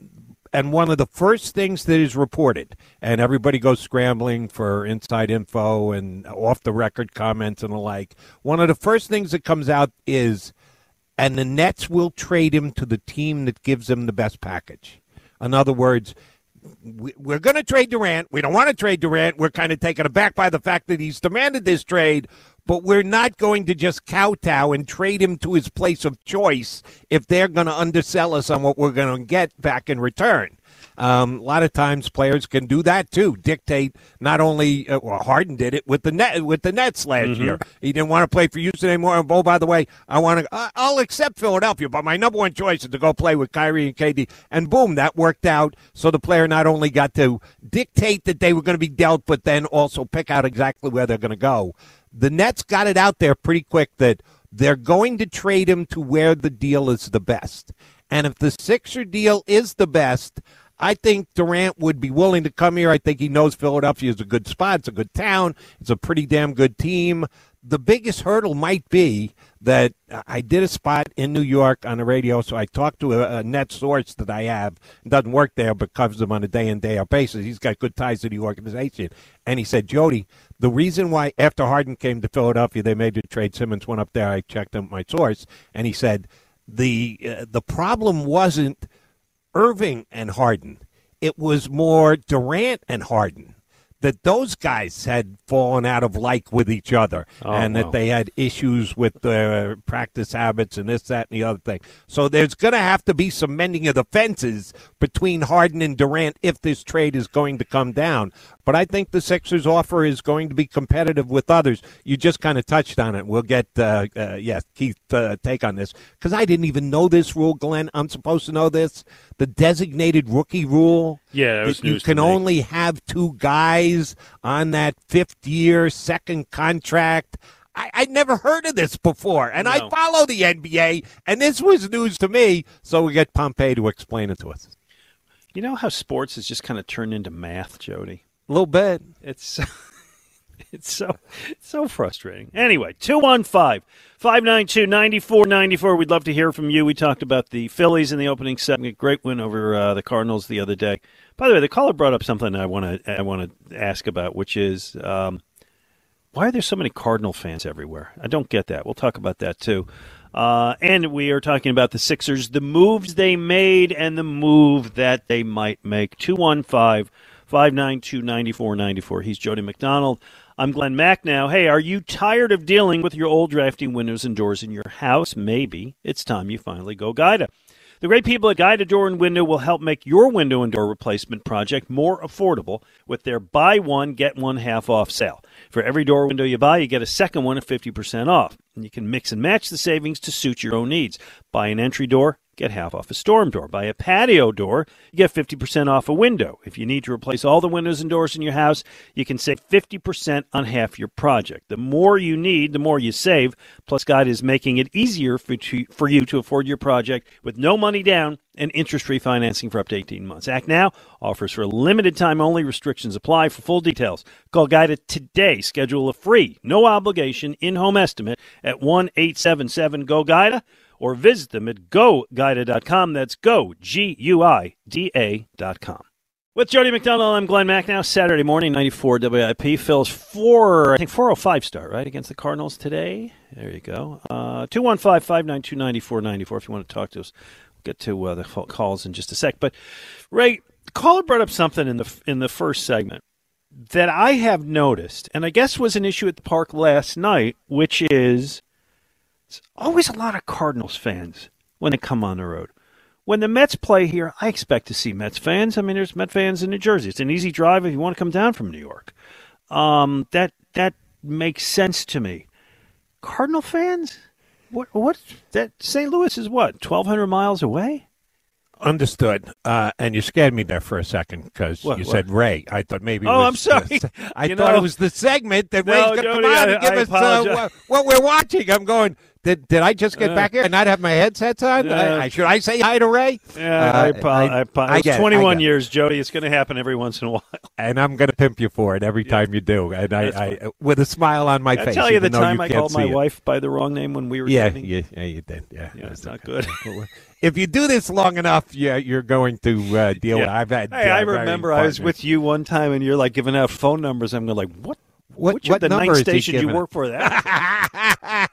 and one of the first things that is reported, and everybody goes scrambling for inside info and off the record comments and the like. One of the first things that comes out is, and the Nets will trade him to the team that gives him the best package. In other words, we- we're going to trade Durant. We don't want to trade Durant. We're kind of taken aback by the fact that he's demanded this trade, but we're not going to just kowtow and trade him to his place of choice if they're going to undersell us on what we're going to get back in return. Um, a lot of times, players can do that too. Dictate not only uh, well, Harden did it with the net with the Nets last year. He didn't want to play for Houston anymore. And oh, by the way, I want to. I- I'll accept Philadelphia, but my number one choice is to go play with Kyrie and KD. And boom, that worked out. So the player not only got to dictate that they were going to be dealt, but then also pick out exactly where they're going to go. The Nets got it out there pretty quick that they're going to trade him to where the deal is the best. And if the Sixer deal is the best, I think Durant would be willing to come here. I think he knows Philadelphia is a good spot. It's a good town. It's a pretty damn good team. The biggest hurdle might be that I did a spot in New York on the radio, so I talked to a, a net source that I have. It doesn't work there, but covers them on a day in, day out basis. He's got good ties to the organization. And he said, Jody, the reason why after Harden came to Philadelphia, they made the trade, Simmons went up there. I checked him, my source, and he said, the, uh, the problem wasn't Irving and Harden. It was more Durant and Harden. That those guys had fallen out of like with each other Oh, and wow. that they had issues with their practice habits and this, that, and the other thing. So there's going to have to be some mending of the fences between Harden and Durant if this trade is going to come down. But I think the Sixers' offer is going to be competitive with others. You just kind of touched on it. We'll get, uh, uh, yes, Keith, uh, take on this because I didn't even know this rule, Glenn. I'm supposed to know this. The designated rookie rule. Yeah, it was that you can only have two guys on that fifth year, second contract. I, I'd never heard of this before, and I follow the NBA, and this was news to me. So we get Pompey to explain it to us. You know how sports has just kind of turned into math, Jody? A little bit. It's it's so so frustrating. Anyway, 215 592 9494. We'd love to hear from you. We talked about the Phillies in the opening segment. Great win over uh, the Cardinals the other day. By the way, the caller brought up something I want to I want to ask about, which is um, why are there so many Cardinal fans everywhere? I don't get that. We'll talk about that too. Uh, and we are talking about the Sixers, the moves they made, and the move that they might make. 215 592 9494. He's Jody McDonald. I'm Glenn Macnow. Hey, are you tired of dealing with your old drafty windows and doors in your house? Maybe it's time you finally go Guida. The great people at Guida Door and Window will help make your window and door replacement project more affordable with their buy one, get one half off sale. For every door window you buy, you get a second one at 50% off. And you can mix and match the savings to suit your own needs. Buy an entry door, get half off a storm door. Buy a patio door, you get 50% off a window. If you need to replace all the windows and doors in your house, you can save 50% on half your project. The more you need, the more you save. Plus, Guida is making it easier for, to, for you to afford your project with no money down and interest-free financing for up to 18 months. Act now offers for a limited time only. Restrictions apply. For full details, call Guida today. Schedule a free, no obligation in-home estimate at 1-877-GO-GUIDA or visit them at goguida.com. That's go, G-U-I-D-A dot com. With Jody McDonald, I'm Glenn Macnow. Saturday morning, 94 WIP. Phil's four, I think 405 start, right, against the Cardinals today. There you go. Uh, 215 592 9494 if you want to talk to us. We'll get to uh, the calls in just a sec. But, Ray, caller brought up something in the, in the first segment that I have noticed, and I guess was an issue at the park last night, which is it's always a lot of Cardinals fans when they come on the road. When the Mets play here, I expect to see Mets fans. I mean, there's Met fans in New Jersey. It's an easy drive if you want to come down from New York. Um, that that makes sense to me. Cardinal fans, what what that St. Louis is what twelve hundred miles away. Understood. Uh, and you scared me there for a second because you What, said Ray. I thought maybe. it Oh, was I'm sorry. the- I You thought know- it was the segment that No, Ray's going to come on and give I us uh, what, what we're watching. I'm going. Did, did I just get Uh, back here and not have my headsets on? uh, I, I, should I say hi to Ray? Yeah, Uh, I, apo- I, I it's get it, I 21 it. years, Jody. It's going to happen every once in a while. and I'm going to pimp you for it every time you do. And I, I, with a smile on my I face. I tell you the time I called my it. wife by the wrong name when we were Yeah, dating? yeah, yeah, you did. Yeah, Yeah, it's not good. if you do this long enough, yeah, you're going to uh, deal with. it. I've had. Hey, uh, I remember I was with you one time, and you're like giving out phone numbers. I'm going like, what? What- Which what of the number nine stations you work for? That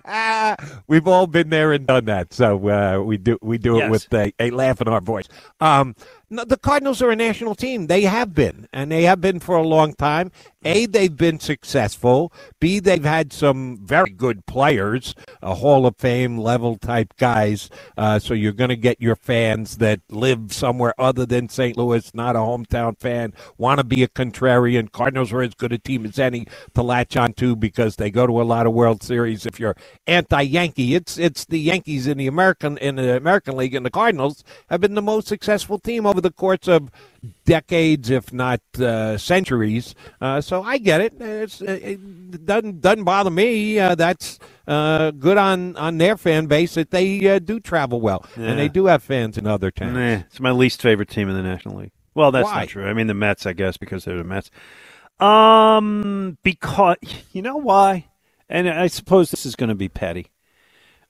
We've all been there and done that, so uh, we do we do Yes. it with a, a laugh in our voice. Um, no, the Cardinals are a national team. They have been, and they have been for a long time. A, they've been successful. B, they've had some very good players, a Hall of Fame level type guys. Uh, so you're going to get your fans that live somewhere other than St. Louis, not a hometown fan, want to be a contrarian. Cardinals are as good a team as any to latch on to because they go to a lot of World Series. If you're anti-Yankee, it's it's the Yankees in the American in the American League, and the Cardinals have been the most successful team over the course of decades, if not uh, centuries. Uh, so I get it. It's, it doesn't doesn't bother me. Uh, that's uh, good on on their fan base that they uh, do travel well Yeah. and they do have fans in other towns. Nah, it's my least favorite team in the National League. Well, that's Why? not true. I mean, the Mets, I guess, because they're the Mets. Um, because you know why, and I suppose this is going to be petty.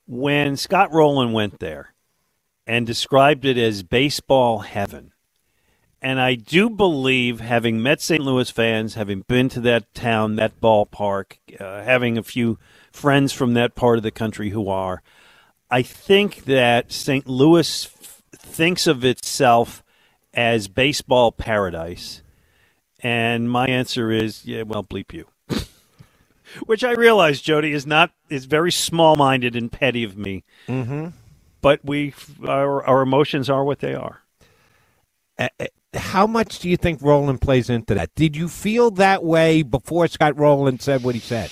When Scott Rolen went there and described it as baseball heaven, and I do believe, having met St. Louis fans, having been to that town, that ballpark, uh, having a few friends from that part of the country who are, I think that St. Louis f- thinks of itself as baseball paradise. And my answer is, yeah, well, bleep you. Which I realize, Jody, is not is very small minded and petty of me. Mm-hmm. But we our our emotions are what they are. How much do you think Rolen plays into that? Did you feel that way before Scott Rolen said what he said?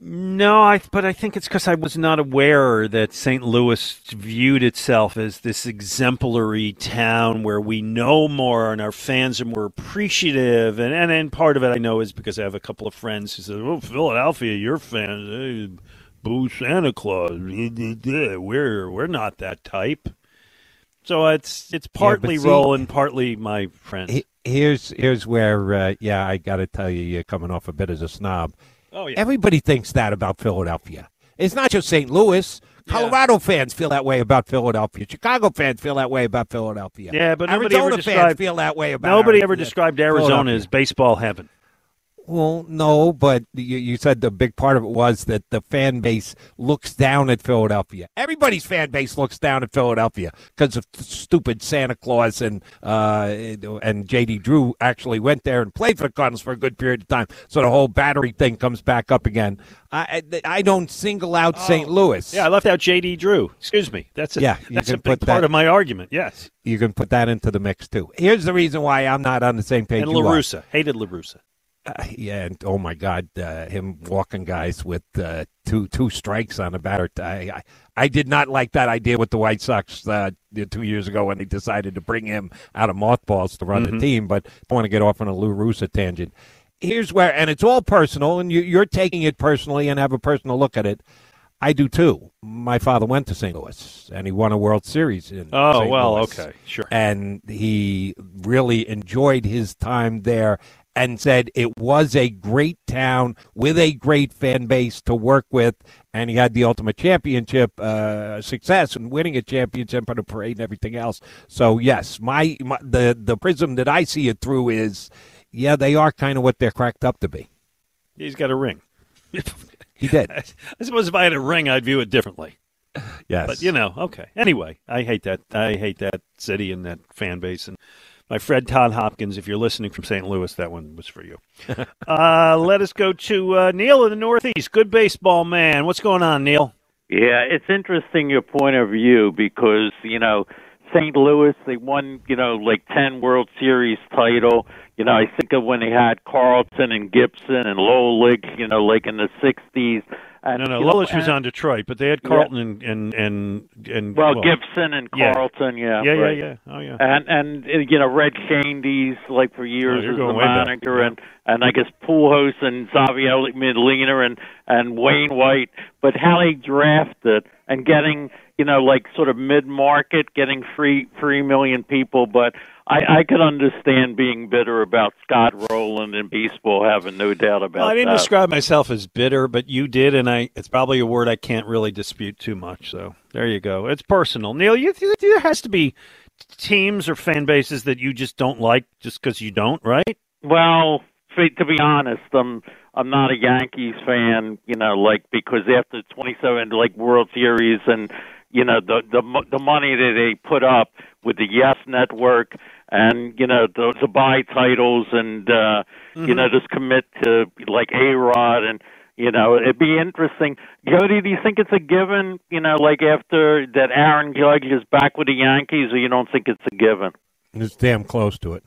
No, I but I think it's because I was not aware that St. Louis viewed itself as this exemplary town where we know more and our fans are more appreciative. And and, and part of it I know is because I have a couple of friends who said, "Oh, Philadelphia, your fans, hey, eh, boo Santa Claus. We're we're not that type." So it's it's partly yeah, see, Rolen, partly my friends. Here's here's where uh, yeah, I got to tell you, you're coming off a bit as a snob. Oh, yeah. Everybody thinks that about Philadelphia. It's not just St. Louis. Colorado yeah. fans feel that way about Philadelphia. Chicago fans feel that way about Philadelphia. Yeah, but Arizona fans feel that way about. Nobody ever described Arizona as baseball heaven. Well, no, but you, you, said the big part of it was that the fan base looks down at Philadelphia. Everybody's fan base looks down at Philadelphia because of stupid Santa Claus and uh, and JD Drew actually went there and played for the Cardinals for a good period of time. So the whole battery thing comes back up again. I I don't single out oh. St. Louis. Yeah, I left out JD Drew. Excuse me. That's a, yeah. That's a big part that, of my argument. Yes, you can put that into the mix too. Here's the reason why I'm not on the same page. And La Russa hated La Russa. Uh, yeah, and oh my God, uh, him walking guys with uh, two two strikes on a batter. I, I, I did not like that idea with the White Sox uh, two years ago when they decided to bring him out of mothballs to run mm-hmm. the team. But I want to get off on a La Russa tangent. Here's where, and it's all personal, and you, you're taking it personally and have a personal look at it. I do too. My father went to St. Louis and he won a World Series in Oh, St. well, Louis. okay, sure. And he really enjoyed his time there and said it was a great town with a great fan base to work with, and he had the ultimate championship uh, success and winning a championship on a parade and everything else. So yes, my, my the the prism that I see it through is, yeah, they are kind of what they're cracked up to be. He's got a ring. he did. I suppose if I had a ring, I'd view it differently. Yes, but you know, okay. Anyway, I hate that. I hate that city and that fan base and my friend Todd Hopkins. If you're listening from St. Louis, that one was for you. uh, let us go to uh, Neil in the Northeast. Good baseball man. What's going on, Neil? Yeah, it's interesting your point of view because you know St. Louis they won you know like ten World Series title. You know I think of when they had Carlton and Gibson and Lolich, you know like in the '60s. And, no, no, Lolich was on Detroit, but they had Carlton yeah. and, and and and well, well Gibson and Carlton, yeah, yeah, yeah, right. yeah, yeah, oh yeah, and and you know Red Schoendienst like for oh, years oh, as the manager, and and I guess Pujols and Yadier mm-hmm. Molina and and Wainwright, but how they drafted and getting you know like sort of mid market, getting three three million people, but I, I could understand being bitter about Scott Rolen and baseball, having no doubt about well, I didn't that. describe myself as bitter, but you did, and I it's probably a word I can't really dispute too much. So there you go. It's personal. Neil, you, there has to be teams or fan bases that you just don't like just because you don't, right? Well, to be honest, I'm I'm not a Yankees fan, you know, like because after 27 like World Series and you know the the the money that they put up with the Yes Network and you know to, to buy titles and uh mm-hmm. you know just commit to like A Rod and you know it'd be interesting. Jody, do you think it's a given? You know, like after that Aaron Judge is back with the Yankees, or you don't think it's a given? It's damn close to it.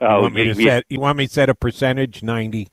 Oh, you want me, you, to set, you want me to set a percentage? 90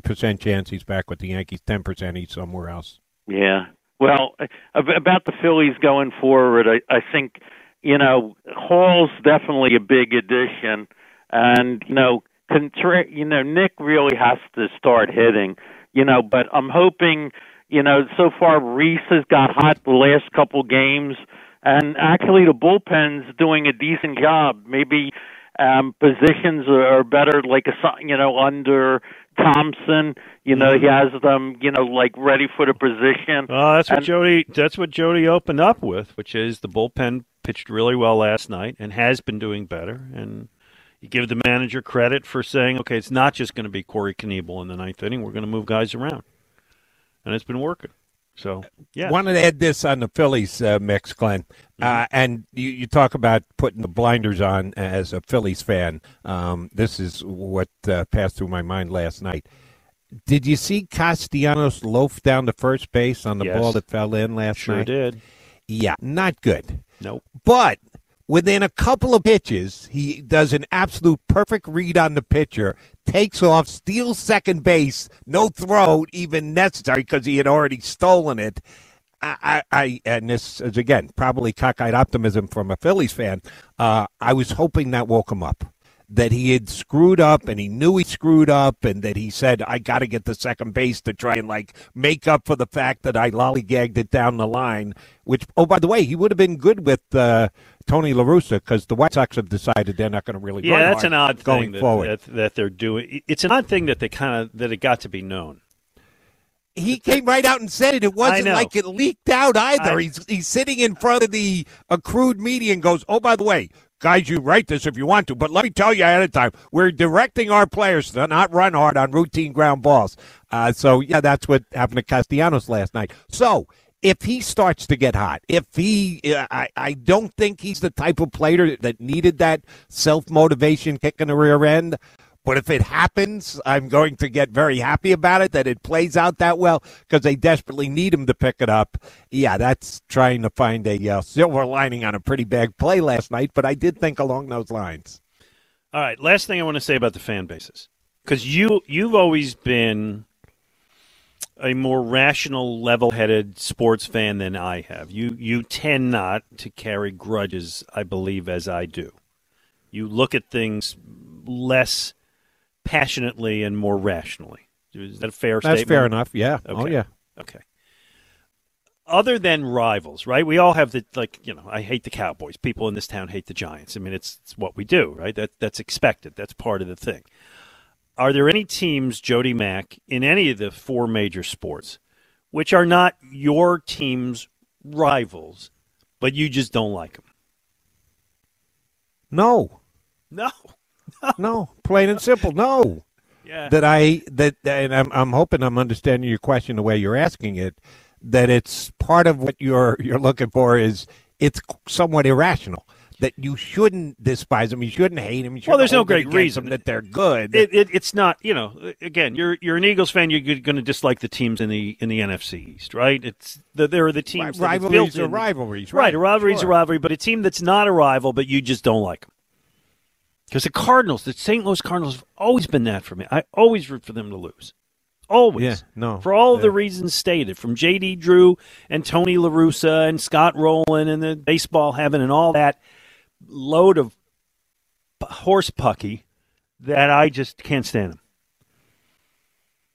percent chance he's back with the Yankees. Ten percent he's somewhere else. Yeah. Well, about the Phillies going forward, I, I think you know, Hall's definitely a big addition, and you know, contra- you know, Nick really has to start hitting, you know. But I'm hoping, you know, so far Rhys has got hot the last couple games, and actually the bullpen's doing a decent job. Maybe um positions are better, like a you know under Thomson. You know, he mm-hmm. has them, you know, like ready for the position. Oh, that's what and, Jody. That's what Jody opened up with, which is the bullpen pitched really well last night and has been doing better. And you give the manager credit for saying, okay, it's not just going to be Corey Knebel in the ninth inning. We're going to move guys around, and it's been working. So yeah, Wanted to add this on the Phillies uh, mix, Glenn. Mm-hmm. Uh, and you, you talk about putting the blinders on as a Phillies fan. Um, this is what uh, passed through my mind last night. Did you see Castellanos loaf down to first base on the Yes. ball that fell in last night? sure night? did. Yeah, not good. Nope. But within a couple of pitches, he does an absolute perfect read on the pitcher, takes off, steals second base, no throw even necessary because he had already stolen it. I, I, and this is again probably cockeyed optimism from a Phillies fan. Uh, I was hoping that woke him up. That he had screwed up and he knew he screwed up and that he said, I got to get to second base to try and like make up for the fact that I lollygagged it down the line. Which, oh, by the way, he would have been good with uh, Tony La Russa because the White Sox have decided they're not going to really Yeah, that's an odd going thing that, forward. that that they're doing. It's an odd thing that they kind of that it got to be known. he came right out and said it. It wasn't like it leaked out either. I- he's he's sitting in front of the accrued media and goes, "Oh, by the way, guys, you write this if you want to, but let me tell you ahead of time, we're directing our players to not run hard on routine ground balls." Uh, so yeah, that's what happened to Castellanos last night. So. If he starts to get hot, if he, I, I don't think he's the type of player that needed that self motivation kick in the rear end. But if it happens, I'm going to get very happy about it that it plays out that well because they desperately need him to pick it up. Yeah, that's trying to find a uh, silver lining on a pretty bad play last night, but I did think along those lines. All right, last thing I want to say about the fan bases because you you've always been a more rational, level-headed sports fan than I have. You you tend not to carry grudges, I believe, as I do. You look at things less passionately and more rationally. Is that a fair That's statement? fair enough. Yeah. Oh, Okay. yeah. Okay. Other than rivals, right? We all have the like, you know, I hate the Cowboys. People in this town hate the Giants. I mean, it's, it's what we do, right? That that's expected. That's part of the thing. Are there any teams, Jody Mack, in any of the four major sports, which are not your team's rivals, but you just don't like them? No, No. No, plain and simple. No. Yeah. That I that and I'm I'm hoping I'm understanding your question the way you're asking it. That it's part of what you're you're looking for is it's somewhat irrational. That you shouldn't despise them, you shouldn't hate them. You Well, there's shouldn't no great reason. that they're good. It, it, it's not, you know. Again, you're you're an Eagles fan. You're going to dislike the teams in the in the NFC East, right? It's the, there are the teams that rivalries built are in- rivalries, right? right, A rivalry's sure. a rivalry, but a team that's not a rival, but you just don't like them. Because the Cardinals, the St. Louis Cardinals, have always been that for me. I always root for them to lose. Always. Yeah, no, For all of the reasons stated, from J.D. Drew and Tony La Russa and Scott Rolen and the baseball heaven and all that load of horse pucky that I just can't stand them.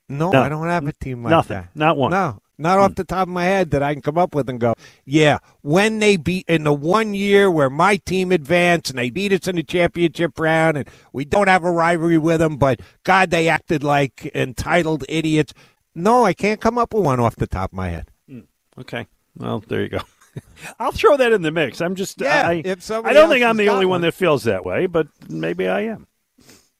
No, No. I don't have a team like Nothing. that. Not one. No, not off the top of my head that I can come up with and go, yeah, when they beat in the one year where my team advanced and they beat us in the championship round and we don't have a rivalry with them, but God, they acted like entitled idiots. No, I can't come up with one off the top of my head. Hmm. Okay. Well, there you go. I'll throw that in the mix. I'm just Yeah, I, I don't think I'm the only one one. that feels that way, but maybe I am.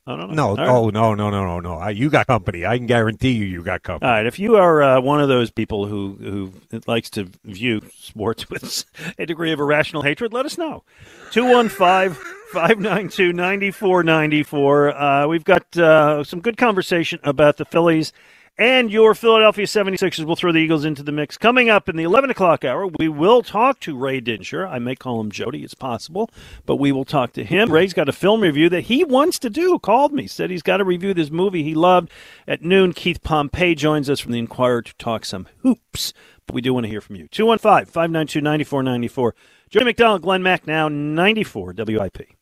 I don't know. No, right. oh no, no, no, no, no. I, you got company. I can guarantee you, you got company. All right, if you are uh, one of those people who who likes to view sports with a degree of irrational hatred, let us know. 215-592-9494. Uh, we've got uh, some good conversation about the Phillies and your Philadelphia 76ers. We'll throw the Eagles into the mix. Coming up in the 11 o'clock hour, we will talk to Ray Didinger. I may call him Jody. It's possible, but we will talk to him. Ray's got a film review that he wants to do. Called me, said he's got to review this movie he loved. At noon, Keith Pompey joins us from the Inquirer to talk some hoops. But we do want to hear from you. 215 592 9494. Jody McDonald, Glenn Macnow 94 WIP.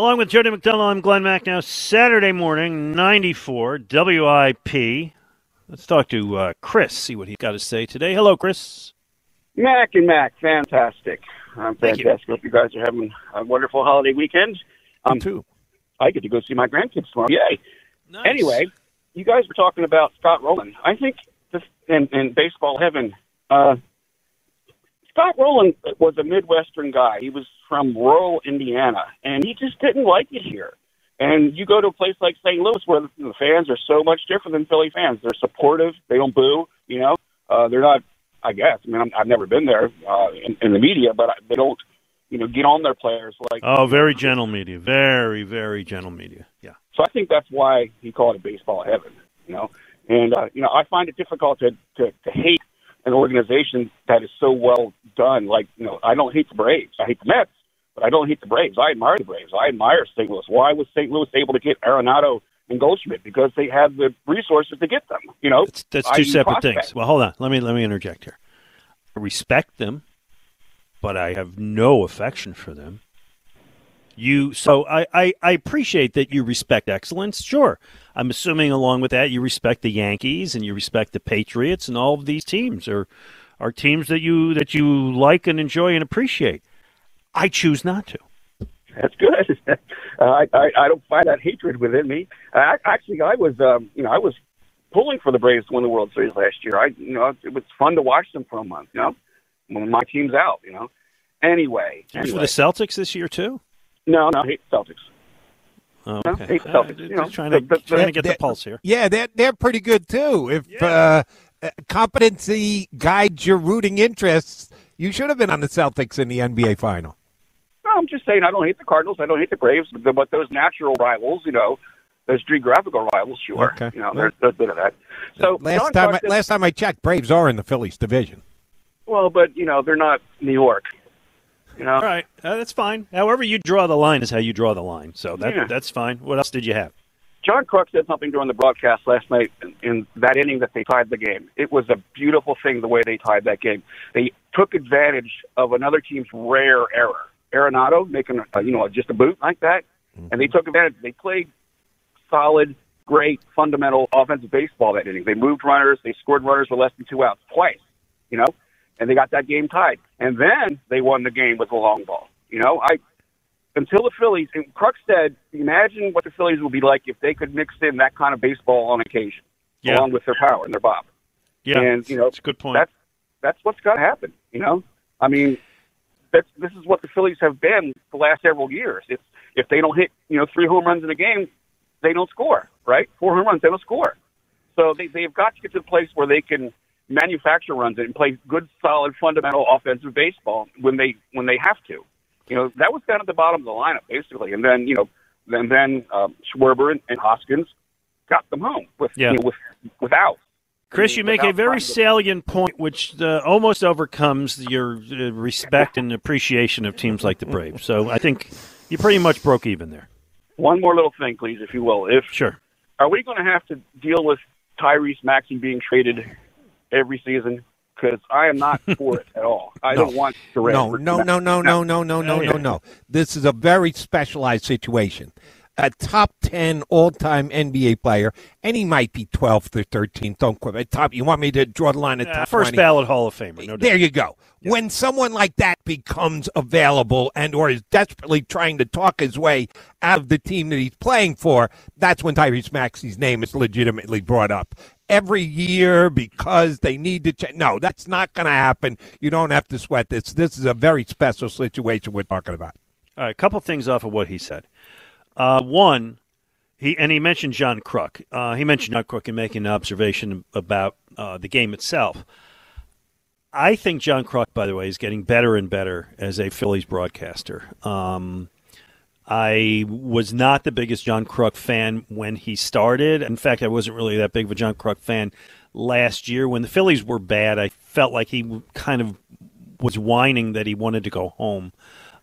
Along with Jody McDonald, I'm Glenn Macnow. Saturday morning, 94 WIP. Let's talk to uh, Chris, see what he's got to say today. Hello, Chris. Mac and Mac, fantastic. I'm Thank you. fantastic. Hope you guys are having a wonderful holiday weekend. Um, too. I get to go see my grandkids tomorrow. Yay! Nice. Anyway, you guys were talking about Scott Rolen. I think this in, in baseball heaven, uh, Scott Rolen was a Midwestern guy. He was from rural Indiana, and he just didn't like it here. And you go to a place like St. Louis where the fans are so much different than Philly fans. They're supportive. They don't boo. You know, uh, they're not. I guess. I mean, I'm, I've never been there uh, in, in the media, but they don't. You know, get on their players like. Oh, very gentle media. Very, very gentle media. Yeah. So I think that's why he called it baseball heaven. You know, and uh, you know, I find it difficult to, to to hate an organization that is so well done. Like, you know, I don't hate the Braves. I hate the Mets, but I don't hate the Braves. I admire the Braves. I admire St. Louis. Why was St. Louis able to get Arenado and Goldschmidt? Because they had the resources to get them. You know, that's, that's two separate prospect. things. Well, hold on. Let me let me interject here. I respect them, but I have no affection for them. You so I, I, I appreciate that you respect excellence. Sure, I'm assuming along with that you respect the Yankees and you respect the Patriots and all of these teams are are teams that you that you like and enjoy and appreciate. I choose not to. That's good. uh, I, I I don't find that hatred within me. I, actually, I was um, you know I was pulling for the Braves to win the World Series last year. I you know it was fun to watch them for a month. You know, when my team's out. You know. Anyway, anyway. for the Celtics this year too. No, no, hate Celtics. Oh, okay. No, hate Celtics. Uh, you know, trying to, the, the, trying to get the pulse here. Yeah, they're, they're pretty good too. If yeah. uh, competency guides your rooting interests, you should have been on the Celtics in the NBA final. No, I'm just saying I don't hate the Cardinals. I don't hate the Braves, but those natural rivals, you know, those geographical rivals, sure. Okay. You know, there's, there's a bit of that. So last time, I, last time I checked, Braves are in the Phillies division. Well, but you know they're not New York. You know? All right, uh, that's fine. However you draw the line is how you draw the line. So that yeah. that's fine. What else did you have? John Kruk said something during the broadcast last night in, in that inning that they tied the game. It was a beautiful thing the way they tied that game. They took advantage of another team's rare error. Arenado making a, you know just a boot like that, mm-hmm. and they took advantage. They played solid, great, fundamental offensive baseball that inning. They moved runners. They scored runners with less than two outs twice. You know, and they got that game tied. And then they won the game with a long ball. You know, I until the Phillies. And Kruk said, imagine what the Phillies would be like if they could mix in that kind of baseball on occasion, yeah. along with their power and their bob. Yeah, and you know, that's a good point. That's that's what's got to happen. You know, I mean, that's this is what the Phillies have been the last several years. If if they don't hit, you know, three home runs in a game, they don't score. Right, four home runs, they don't score. So they they've got to get to the place where they can manufacture runs it and play good, solid, fundamental offensive baseball when they when they have to. You know, that was down at the bottom of the lineup basically, and then you know, then then um, Schwarber and, and Hoskins got them home with yeah. you know, with without. Chris, you make a very salient point, which uh, almost overcomes your uh, respect and appreciation of teams like the Braves. So I think you pretty much broke even there. One more little thing, please, if you will. If sure, are we going to have to deal with Tyrese Maxey being traded every season because I am not for it at all. I no. don't want to. No, no, no, no, no, no, no, no, no, no. This is a very specialized situation. A top ten all-time NBA player, and he might be 12th or 13th. Don't quit. Uh, top. You want me to draw the line at uh, top? First 20? ballot Hall of Famer. No there you go. Yeah. When someone like that becomes available and or is desperately trying to talk his way out of the team that he's playing for, that's when Tyrese Maxey's name is legitimately brought up every year because they need to change. No, that's not going to happen. You don't have to sweat this. This is a very special situation we're talking about. All right, a couple things off of what he said. Uh, one, he and he mentioned John Kruk. Uh, he mentioned John Kruk in making an observation about uh, the game itself. I think John Kruk, by the way, is getting better and better as a Phillies broadcaster. Um, I was not the biggest John Kruk fan when he started. In fact, I wasn't really that big of a John Kruk fan last year. When the Phillies were bad, I felt like he kind of was whining that he wanted to go home,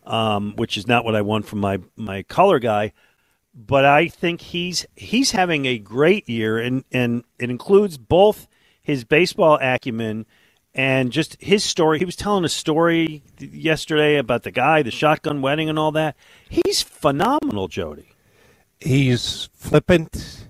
um, which is not what I want from my, my color guy. But I think he's he's having a great year, and, and it includes both his baseball acumen – and just his story. He was telling a story yesterday about the guy, the shotgun wedding, and all that. He's phenomenal, Jody. He's flippant.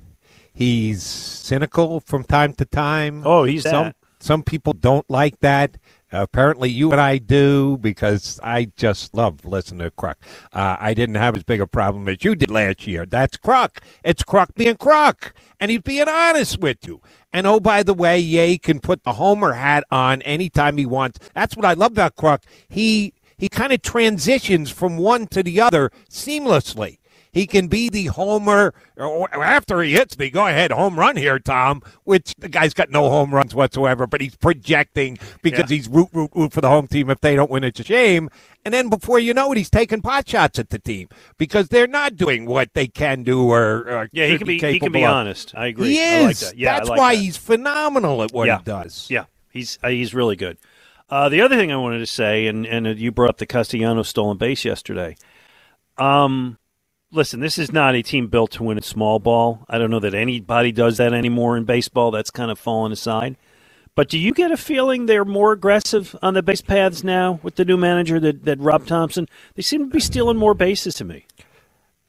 He's cynical from time to time. Oh, he's Some, that. Some people don't like that. Apparently, you and I do because I just love listening to Kruk. Uh, I didn't have as big a problem as you did last year. That's Kruk. It's Kruk being Kruk, and he's being honest with you. And oh, by the way, Ye can put the Homer hat on anytime he wants. That's what I love about Kruk. He he kind of transitions from one to the other seamlessly. He can be the homer after he hits the go ahead home run here, Tom, which the guy's got no home runs whatsoever, but he's projecting because yeah. he's root, root, root for the home team. If they don't win, it's a shame. And then before you know it, he's taking pot shots at the team because they're not doing what they can do or, or yeah, he can be, be he can be of. honest. I agree. He is. Like that. Yeah, that's like why that. he's phenomenal at what yeah. he does. Yeah, he's uh, he's really good. Uh, the other thing I wanted to say, and and you brought up the Castellano stolen base yesterday. Um, listen, this is not a team built to win a small ball. I don't know that anybody does that anymore in baseball. That's kind of fallen aside. But do you get a feeling they're more aggressive on the base paths now with the new manager that, that Rob Thomson? They seem to be stealing more bases to me.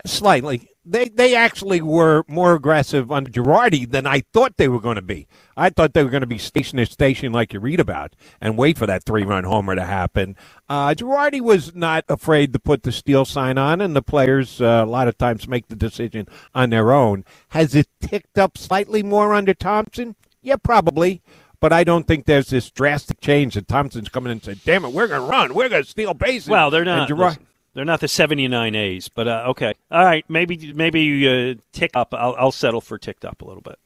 Slightly they they actually were more aggressive under Girardi than I thought they were going to be. I thought they were going to be station to station like you read about and wait for that three run homer to happen. Uh, Girardi was not afraid to put the steal sign on, and the players uh, a lot of times make the decision on their own. Has it ticked up slightly more under Thomson? Yeah, probably. But I don't think there's this drastic change that Thomson's coming in and said, "Damn it, we're going to run, we're going to steal bases." Well, they're not. Girardi, they're not the 79 A's, but uh, okay. All right, maybe maybe uh, tick up. I'll, I'll settle for ticked up a little bit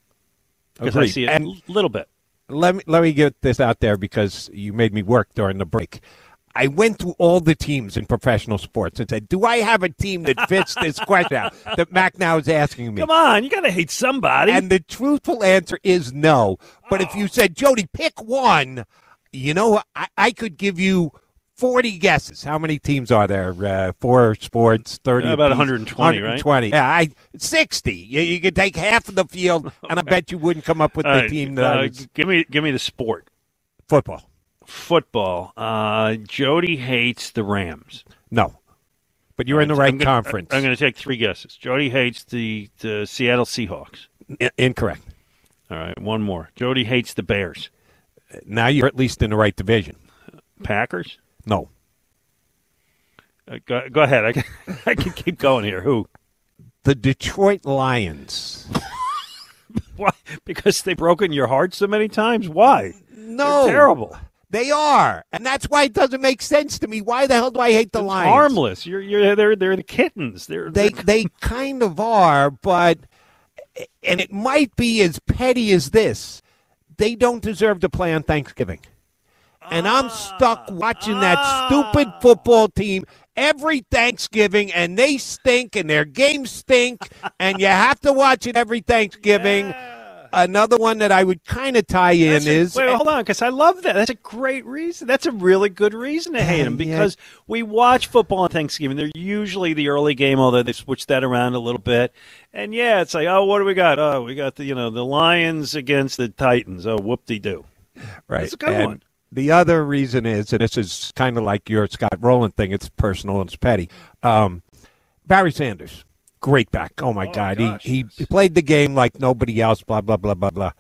because I see it and a little bit. Let me let me get this out there because you made me work during the break. I went through all the teams in professional sports and said, "Do I have a team that fits this question that Macnow is asking me?" Come on, you got to hate somebody. And the truthful answer is no. But oh. if you said, "Jody, pick one," you know, I, I could give you 40 guesses. How many teams are there? Uh, four sports, 30. Yeah, about 120, 120, right? Yeah, I, 60. You, you could take half of the field, and I bet you wouldn't come up with the team that uh, was... Give me, give me the sport. Football. Football. Uh, Jody hates the Rams. No. But you're in the right I'm conference. Gonna, I'm going to take three guesses. Jody hates the, the Seattle Seahawks. I- incorrect. All right, one more. Jody hates the Bears. Now you're at least in the right division. Packers? No. Uh, go, go, ahead. I can, I can keep going here. Who? The Detroit Lions. Why? Because they've broken your heart so many times? Why? No. They're terrible. They are, and that's why it doesn't make sense to me. Why the hell do I hate the it's Lions? Harmless. You're, you're, they're, they're the kittens. They're, they, they're... they kind of are, but, and it might be as petty as this. They don't deserve to play on Thanksgiving and I'm stuck watching that stupid football team every Thanksgiving, and they stink, and their games stink, and you have to watch it every Thanksgiving. Yeah. Another one that I would kind of tie in That's is a, wait, hold on, because I love that. That's a great reason. That's a really good reason to hate them because yeah. we watch football on Thanksgiving. They're usually the early game, although they switch that around a little bit. And yeah, it's like, oh, what do we got? Oh, we got the you know the Lions against the Titans. Oh, whoop de doo. Right, that's a good and, one. The other reason is, and this is kind of like your Scott Rolen thing, it's personal and it's petty. Um, Barry Sanders, great back. Oh, my oh God. My he, he played the game like nobody else, blah, blah, blah, blah, blah.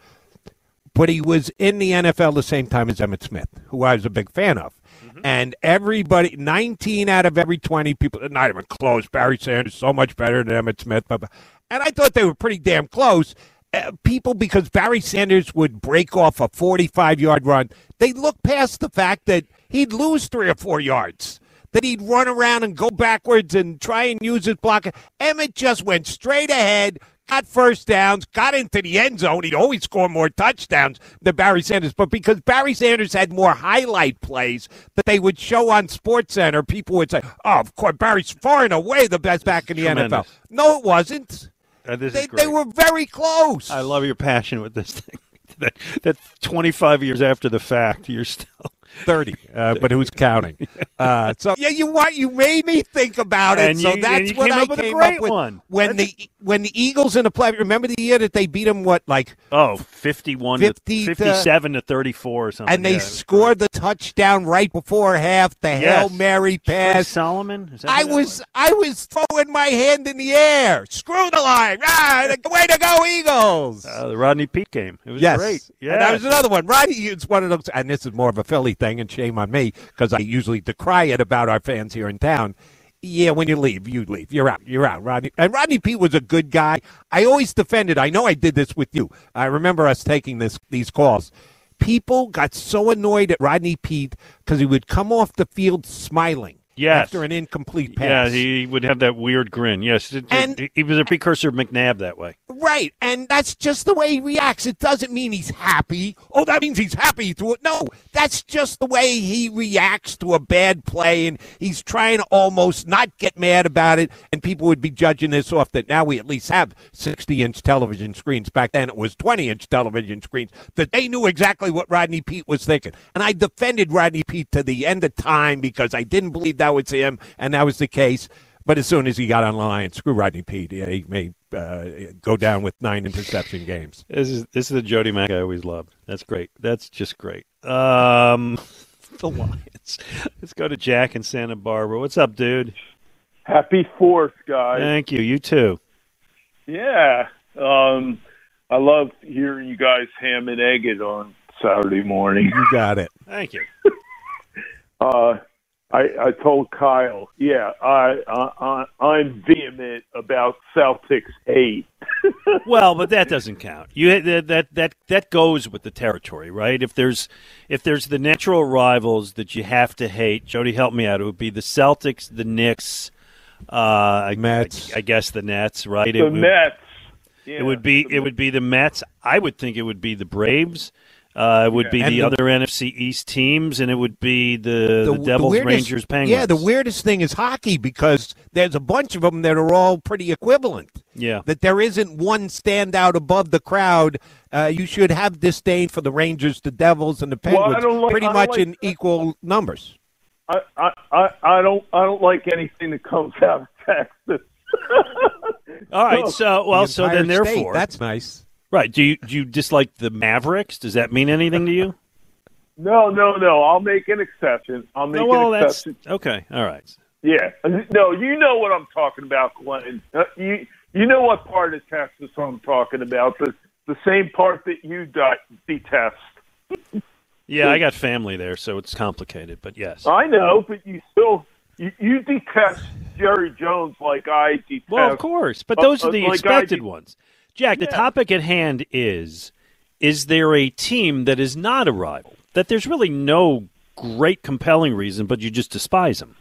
But he was in the NFL the same time as Emmitt Smith, who I was a big fan of. Mm-hmm. And everybody, 19 out of every 20 people, not even close. Barry Sanders so much better than Emmitt Smith. Blah, blah. And I thought they were pretty damn close. Uh, people, because Barry Sanders would break off a 45 yard run, they look past the fact that he'd lose three or four yards, that he'd run around and go backwards and try and use his block. Emmitt just went straight ahead, got first downs, got into the end zone. He'd always score more touchdowns than Barry Sanders. But because Barry Sanders had more highlight plays that they would show on Sports Center, people would say, oh, of course, Barry's far and away the best back in the Tremendous. NFL. No, it wasn't. Uh, they, they, were very close. I love your passion with this thing. that, that 25 years after the fact, you're still 30, uh, but who's counting? Uh, so yeah, you what you made me think about it. And so you- that's what I up with a came up with one. when the when the Eagles in the play. Remember the year that they beat them? What like Oh, 51 50 to to- 57 to 34 or something. and they Yeah. scored the touchdown right before half. The hail Yes. mary Chris pass. Solomon? Is that I that was I was throwing my hand in the air. Screw the line! Ah, way to go, Eagles! Uh, the Rodney Peete game. It was yes, great. Yeah, that was another one. Rodney, it's one of those, and this is more of a Philly thing, and shame on me because I usually decry it about our fans here in town. Yeah, when you leave, you leave. You're out. You're out, Rodney. And Rodney Peete was a good guy. I always defended. I know I did this with you. I remember us taking this these calls. People got so annoyed at Rodney Peete because he would come off the field smiling Yes. after an incomplete pass. Yeah, he would have that weird grin. Yes, it- it- And- he was a precursor of McNabb that way. Right, and that's just the way he reacts. It doesn't mean he's happy. Oh, that means he's happy to it. No, that's just the way he reacts to a bad play, and he's trying to almost not get mad about it. And people would be judging this off that now we at least have 60 inch television screens. Back then it was 20 inch television screens, that they knew exactly what Rodney Peete was thinking. And I defended Rodney Peete to the end of time because I didn't believe that was him, and that was the case. But as soon as he got on the line, screw Rodney Peete. Yeah, he may uh, go down with nine interception games. This is this is the Jody Mack I always loved. That's great. That's just great. Um, the Lions. Let's go to Jack in Santa Barbara. What's up, dude? Happy Fourth, guys. Thank you. You too. Yeah. Um, I love hearing you guys ham and egg it on Saturday morning. You got it. Thank you. Uh, I, I told Kyle, yeah, I, I, I I'm vehement about Celtics hate. well, but that doesn't count. You that that that that goes with the territory, right? If there's if there's the natural rivals that you have to hate, Jody, help me out. It would be the Celtics, the Knicks, uh, I, Mets. I, I guess the Nets, right? The it, would- Mets. it would be it would be the Mets. I would think it would be the Braves. Uh, it would be And the, the- other NFC East teams, and it would be the, the, Devils, weirdest- Rangers, Penguins. Yeah, the weirdest thing is hockey because there's a bunch of them that are all pretty equivalent. Yeah. That there isn't one standout above the crowd. Uh, you should have disdain for the Rangers, the Devils, and the Well, I Penguins don't like- pretty I don't much like- in equal numbers. I, I, I, I don't I don't like anything that comes out of Texas. All right, so well, The so entire then state, therefore, that's nice. Right. Do you do you dislike the Mavericks? Does that mean anything to you? No, no, no. I'll make an exception. I'll make No, well, an that's exception. okay. All right. Yeah. No, you know what I'm talking about, Glenn. Uh, you you know what part of Texas I'm talking about. The the same part that you de- detest. Yeah, I got family there, so it's complicated. But yes. I know, but you still you, you detest Jerry Jones like I detest. Well, of course, but uh, those are uh, the like expected de- ones. Jack, the topic at hand is: Is there a team that is not a rival? That there's really no great compelling reason, but you just despise them.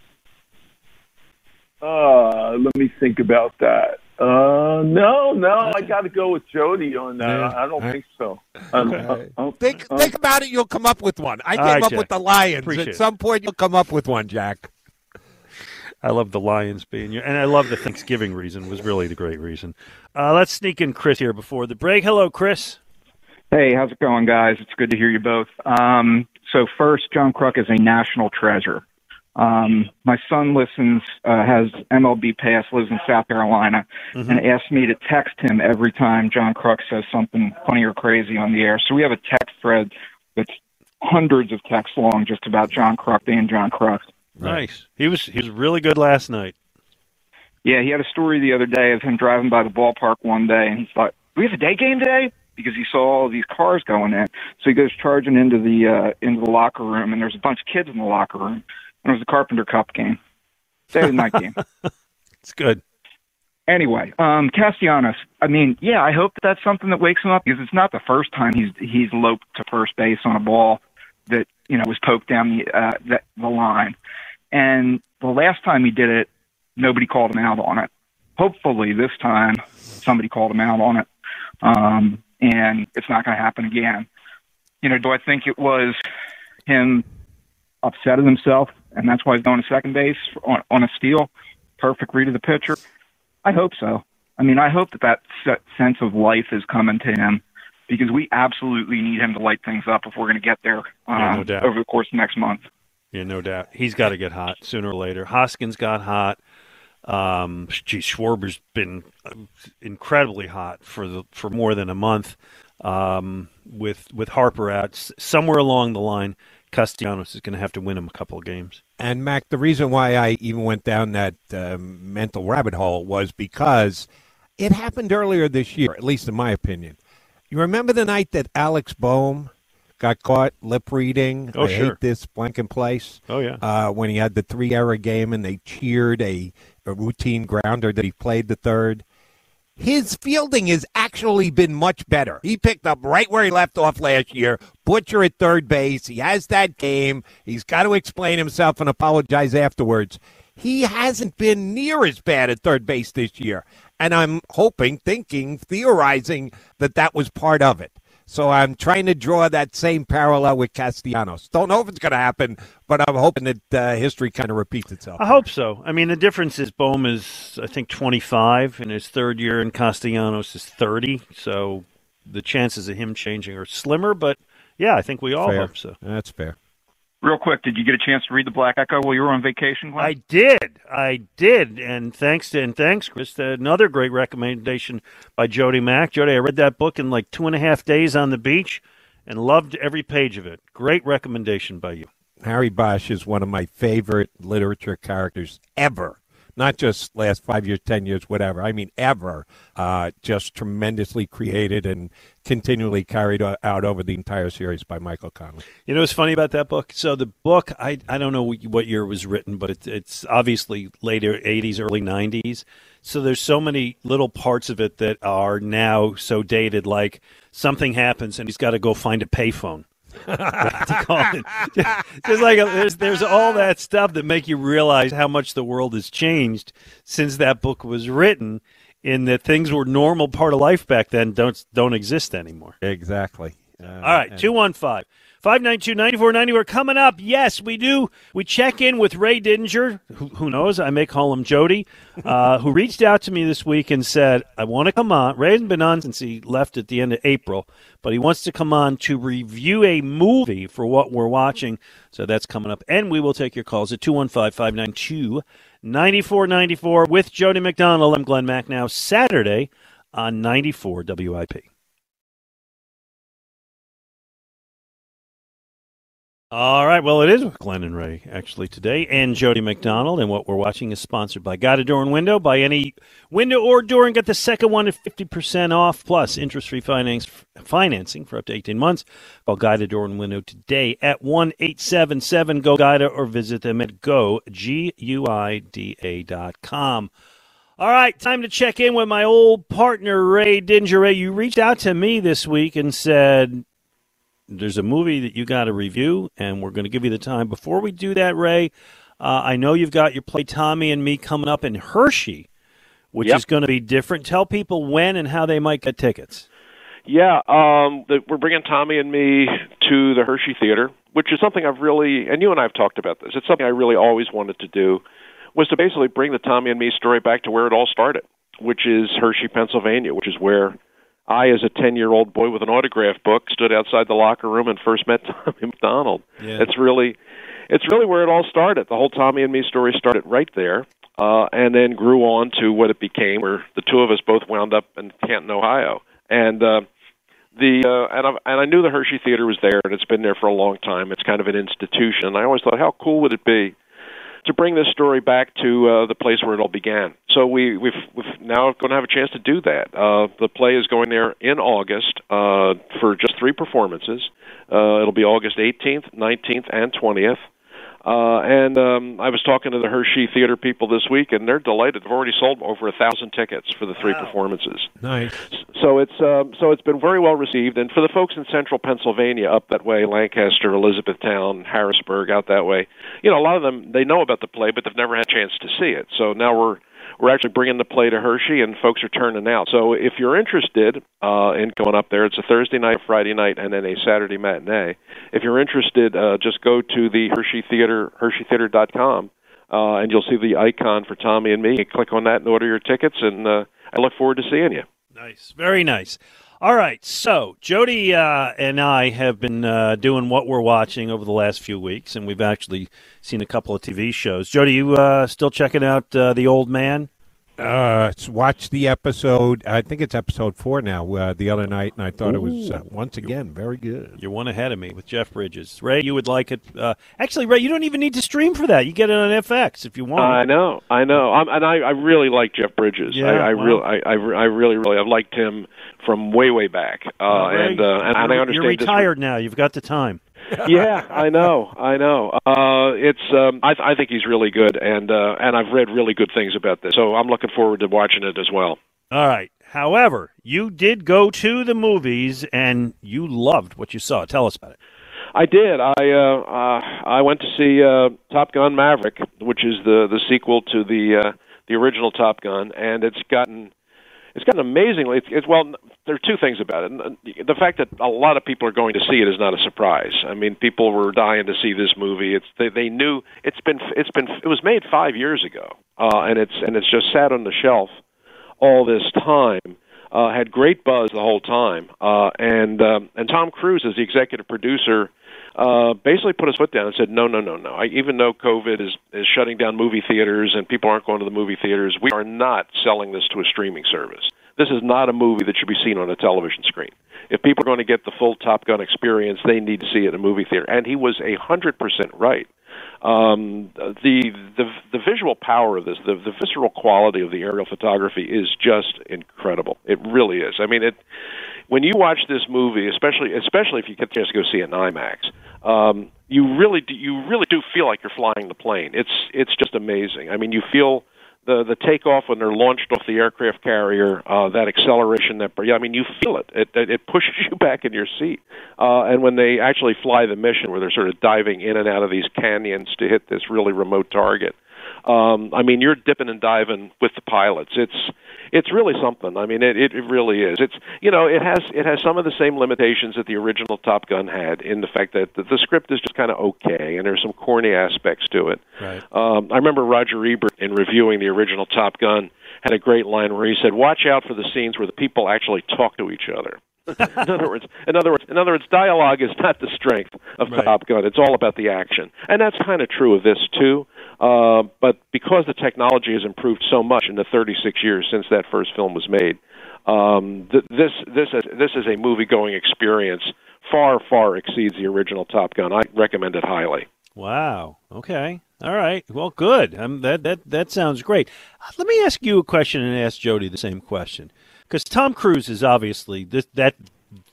Uh, let me think about that. Uh, no, no, I got to go with Jody on that. Yeah. I don't All think so. I don't, Think I think about it. You'll come up with one. I came right, up Jack. with the Lions. Appreciate At some point, you'll come up with one, Jack. I love the Lions being here, and I love the Thanksgiving reason was really the great reason. Uh, let's sneak in Chris here before the break. Hello, Chris. Hey, how's it going, guys? It's good to hear you both. Um, so first, John Kruk is a national treasure. Um, my son listens, uh, has MLB Pass, lives in South Carolina, and asks me to text him every time John Kruk says something funny or crazy on the air. So we have a text thread that's hundreds of texts long just about John Kruk being John Kruk. Nice. He was he was really good last night. Yeah, he had a story the other day of him driving by the ballpark one day, and he's like, "We have a day game today," because he saw all these cars going in. So he goes charging into the uh, into the locker room, and there's a bunch of kids in the locker room, and it was the Carpenter Cup game, day and night game. It's good. Anyway, um, Castellanos. I mean, yeah, I hope that that's something that wakes him up because it's not the first time he's he's loped to first base on a ball that you know was poked down the uh, the, the line, and the last time he did it, nobody called him out on it. Hopefully, this time somebody called him out on it, um, and it's not going to happen again. You know, do I think it was him upset at himself, and that's why he's going to second base on, on a steal? Perfect read of the pitcher. I hope so. I mean, I hope that that sense of life is coming to him because we absolutely need him to light things up if we're going to get there uh, Yeah, no doubt. over the course of next month. Yeah, no doubt. He's got to get hot sooner or later. Hoskins got hot. Um, gee, Schwarber's been uh, incredibly hot for the for more than a month. Um, with with Harper out, somewhere along the line, Castellanos is going to have to win him a couple of games. And Mac, the reason why I even went down that um, mental rabbit hole was because it happened earlier this year, at least in my opinion. You remember the night that Alex Bohm got caught lip reading? Oh, I sure. hate this blanking place. Oh, yeah. Uh, when he had the three error game and they cheered a, a routine grounder that he played the third. His fielding has actually been much better. He picked up right where he left off last year. Butcher at third base. He has that game. He's got to explain himself and apologize afterwards. He hasn't been near as bad at third base this year. And I'm hoping, thinking, theorizing that that was part of it. So I'm trying to draw that same parallel with Castellanos. Don't know if it's going to happen, but I'm hoping that uh, history kind of repeats itself. I hope so. I mean, the difference is Bohm is, I think, 25 in his third year, and Castellanos is 30. So the chances of him changing are slimmer. But yeah, I think we all Fair. hope so. That's fair. Real quick, did you get a chance to read the Black Echo while you were on vacation? Glenn? I did, I did, and thanks to and thanks, Chris. Another great recommendation by Jody Mack. Jody, I read that book in like two and a half days on the beach, and loved every page of it. Great recommendation by you. Harry Bosch is one of my favorite literature characters ever. Not just last five years, ten years, whatever. I mean, ever. Uh, just tremendously created and continually carried out over the entire series by Michael Connelly. You know what's funny about that book? So the book, I I don't know what year it was written, but it's it's obviously later '80s, early '90s. So there's so many little parts of it that are now so dated. Like something happens and he's got to go find a payphone. To call it. Just like there's there's all that stuff that make you realize how much the world has changed since that book was written. In that things were normal part of life back then don't don't exist anymore. Exactly. Uh, All right, and- 215 592 9490. We're coming up. Yes, we do. We check in with Ray Didinger, who, who knows? I may call him Jody, uh, who reached out to me this week and said, I want to come on. Ray hasn't been on since he left at the end of April, but he wants to come on to review a movie for what we're watching. So that's coming up. And we will take your calls at 215 592 9494 with Jody McDonald. I'm Glenn Macnow, Saturday on 94 WIP. All right. Well, it is with Glenn and Ray actually today, and Jody McDonald. And what we're watching is sponsored by Guida Door and Window. Buy any window or door and get the second one at fifty percent off, plus interest-free finance financing for up to eighteen months. Call Guida Door and Window today at one eight seven seven Go Guida or visit them at go g u i d a dot com. All right, time to check in with my old partner Ray Dinger. Ray, you reached out to me this week and said there's a movie that you got to review, and we're going to give you the time. Before we do that, Ray, uh, I know you've got your play Tommy and me coming up in Hershey, which Yep. is going to be different. Tell people when and how they might get tickets. Yeah, um, the, we're bringing Tommy and me to the Hershey Theater, which is something I've really, and you and I have talked about this. It's something I really always wanted to do, was to basically bring the Tommy and me story back to where it all started, which is Hershey, Pennsylvania, which is where I, as a ten-year-old boy with an autograph book, stood outside the locker room and first met Tommy McDonald. Yeah. It's really, it's really where it all started. The whole Tommy and me story started right there. Uh, and then grew on to what it became, where the two of us both wound up in Canton, Ohio. And uh, the uh, and I and I knew the Hershey Theater was there, and it's been there for a long time. It's kind of an institution. And I always thought, how cool would it be to bring this story back to uh, the place where it all began? So we we've, we've now going to have a chance to do that. Uh, the play is going there in August uh, for just three performances. Uh, it'll be August 18th, 19th, and 20th. Uh, and um, I was talking to the Hershey Theater people this week, and they're delighted. They've already sold over a thousand tickets for the three performances. Nice. So it's um, so it's been very well received, and for the folks in Central Pennsylvania, up that way, Lancaster, Elizabethtown, Harrisburg, out that way, you know, a lot of them they know about the play, but they've never had a chance to see it. So now we're we're actually bringing the play to Hershey, and folks are turning out. So if you're interested uh, in going up there, it's a Thursday night, Friday night, and then a Saturday matinee. If you're interested, uh, just go to the Hershey Theater, HersheyTheater.com, uh, and you'll see the icon for Tommy and me. You click on that and order your tickets, and uh, I look forward to seeing you. Nice, very nice. All right, so Jody uh, and I have been uh, doing what we're watching over the last few weeks, and we've actually seen a couple of TV shows. Jody, you uh, still checking out uh, The Old Man? Uh, watch the episode. I think it's episode four now. Uh, the other night, and I thought it was uh, once again very good. You're one ahead of me with Jeff Bridges. Ray, you would like it. Uh, actually, Ray, you don't even need to stream for that. You get it on FX if you want. I know, I know, I'm, and I, I really like Jeff Bridges. Yeah, I, I wow. really, I, I, I really, really, I've liked him from way, way back. Uh, Ray, and, uh, and, and I you're- understand You're this- retired now. You've got the time. Yeah, I know, I know. Uh, it's, um, I, I think he's really good, and uh, and I've read really good things about this, so I'm looking forward to watching it as well. All right. However, you did go to the movies and you loved what you saw. Tell us about it. I did. I uh, uh, I went to see uh, Top Gun Maverick, which is the the sequel to the uh, the original Top Gun, and it's gotten it's gotten amazingly. It's, it's well, there are two things about it. The fact that a lot of people are going to see it is not a surprise. I mean, people were dying to see this movie. It's they, they knew it's been it's been it was made five years ago, uh, and it's and it's just sat on the shelf all this time. Uh, had great buzz the whole time, uh, and um, and Tom Cruise is the executive producer uh, basically put his foot down and said, "No, no, no, no. I, even though COVID is is shutting down movie theaters and people aren't going to the movie theaters, we are not selling this to a streaming service. This is not a movie that should be seen on a television screen. If people are going to get the full Top Gun experience, they need to see it in a movie theater." And he was a hundred percent right. Um, the the the visual power of this, the the visceral quality of the aerial photography is just incredible. It really is. I mean, it when you watch this movie, especially especially if you get the chance to go see it in IMAX, um, you really do, you really do feel like you're flying the plane. It's it's just amazing. I mean, you feel the the takeoff when they're launched off the aircraft carrier, uh, that acceleration, that yeah, I mean, you feel it. It it, it pushes you back in your seat. Uh, and when they actually fly the mission, where they're sort of diving in and out of these canyons to hit this really remote target, um, I mean, you're dipping and diving with the pilots. It's it's really something. I mean, it, it really is. It's you know, it has it has some of the same limitations that the original Top Gun had in the fact that the, the script is just kind of okay, and there's some corny aspects to it. Right. Um, I remember Roger Ebert in reviewing the original Top Gun had a great line where he said, "Watch out for the scenes where the people actually talk to each other." in other words, in other words, in other words, dialogue is not the strength of Right. Top Gun. It's all about the action, and that's kind of true of this too. Uh, but because the technology has improved so much in the 36 years since that first film was made, um, th- this this is this is a movie going experience far far exceeds the original Top Gun. I recommend it highly. Wow. Okay. All right. Well, good. Um, that that that sounds great. Let me ask you a question and ask Jody the same question, because Tom Cruise is obviously this that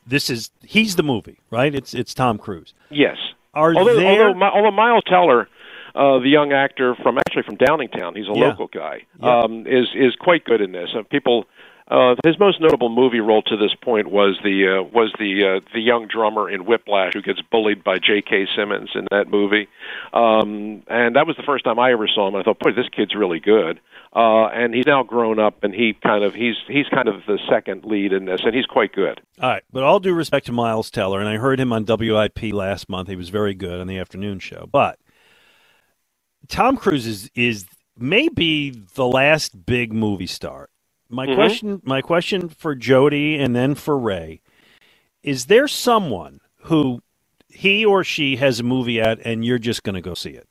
this is he's the movie, right? It's it's Tom Cruise. Yes. Are although, there? although, although Miles Teller, uh, the young actor from actually from Downingtown, he's a Yeah. local guy, Yeah. um, is is quite good in this. Uh, people, uh, his most notable movie role to this point was the uh, was the uh, the young drummer in Whiplash who gets bullied by J.K. Simmons in that movie, um, and that was the first time I ever saw him. And I thought, boy, this kid's really good. Uh, and he's now grown up, and he kind of he's he's kind of the second lead in this, and he's quite good. All right, but all due respect to Miles Teller, and I heard him on WIP last month. He was very good on the afternoon show. But Tom Cruise is is maybe the last big movie star. My Mhm. question, my question for Jody, and then for Ray, is there someone who he or she has a movie at, and you're just going to go see it?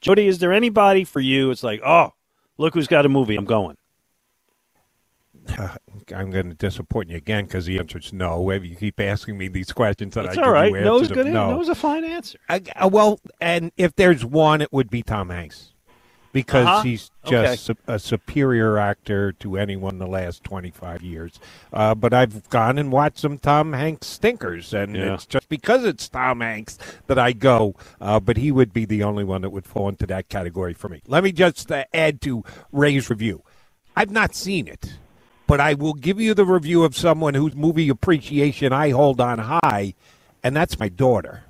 Jody, is there anybody for you? It's like, oh, look who's got a movie. I'm going. I'm going to disappoint you again because the answer is no. If you keep asking me these questions, that That's I all give right. No is answers good. no. No is a fine answer. I, uh, well, and if there's one, it would be Tom Hanks because Uh-huh. he's Okay. just su- a superior actor to anyone in the last 25 years. Uh, but I've gone and watched some Tom Hanks stinkers, and Yeah. it's just because it's Tom Hanks that I go. Uh, but he would be the only one that would fall into that category for me. Let me just uh, add to Ray's review. I've not seen it, but I will give you the review of someone whose movie appreciation I hold on high, and that's my daughter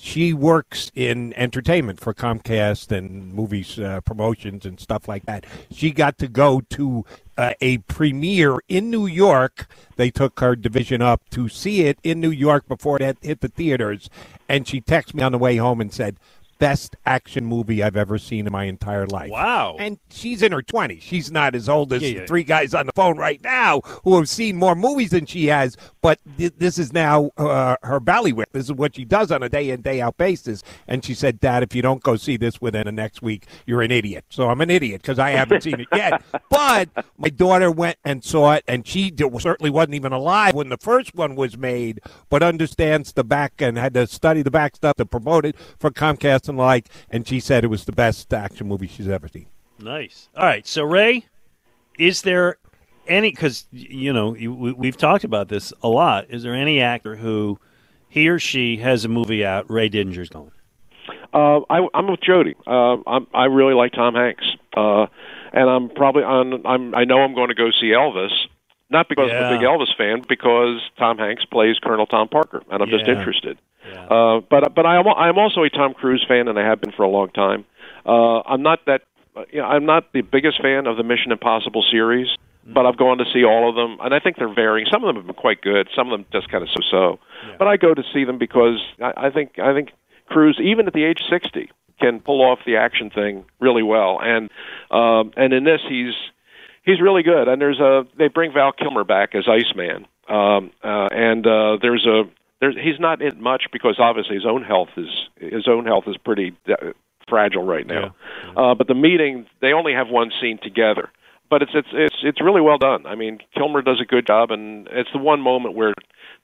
she works in entertainment for Comcast and movies uh, promotions and stuff like that. She got to go to uh, a premiere in New York. They took her division up to see it in New York before it hit the theaters. And she texted me on the way home and said, best action movie I've ever seen in my entire life. Wow. And she's in her 20s. She's not as old as Yeah, yeah. three guys on the phone right now who have seen more movies than she has, but th- this is now uh, her ballywick. This is what she does on a day in, day out basis. And she said, Dad, if you don't go see this within the next week, you're an idiot. So I'm an idiot because I haven't seen it yet. But my daughter went and saw it, and she certainly wasn't even alive when the first one was made, but understands the back and had to study the back stuff to promote it for Comcast and like. And she said it was the best action movie she's ever seen. Nice. All right. So, Ray, is there any, because, you know, we, we've talked about this a lot. Is there any actor who he or she has a movie out, Ray Didinger's going? Uh, I, I'm with Jody. Uh, I'm, I really like Tom Hanks, uh, and I'm probably on. I'm. I know I'm going to go see Elvis, not because I'm a big Elvis fan, because Tom Hanks plays Colonel Tom Parker, and I'm just Yeah. Uh, but but I am I'm also a Tom Cruise fan, and I have been for a long time. Uh, I'm not that. uh, You know, I'm not the biggest fan of the Mission Impossible series, but I've gone to see all of them, and I think they're varying. Some of them have been quite good. Some of them just kind of so-so. But I go to see them because I, I think I think Cruise, even at the age 60, can pull off the action thing really well. And um, and in this, he's he's really good. And there's a they bring Val Kilmer back as Iceman, um, uh, and uh, there's a there's he's not in much because obviously his own health is his own health is pretty uh, fragile right now. Uh, but the meeting they only have one scene together. But it's it's it's it's really well done. I mean, Kilmer does a good job, and it's the one moment where,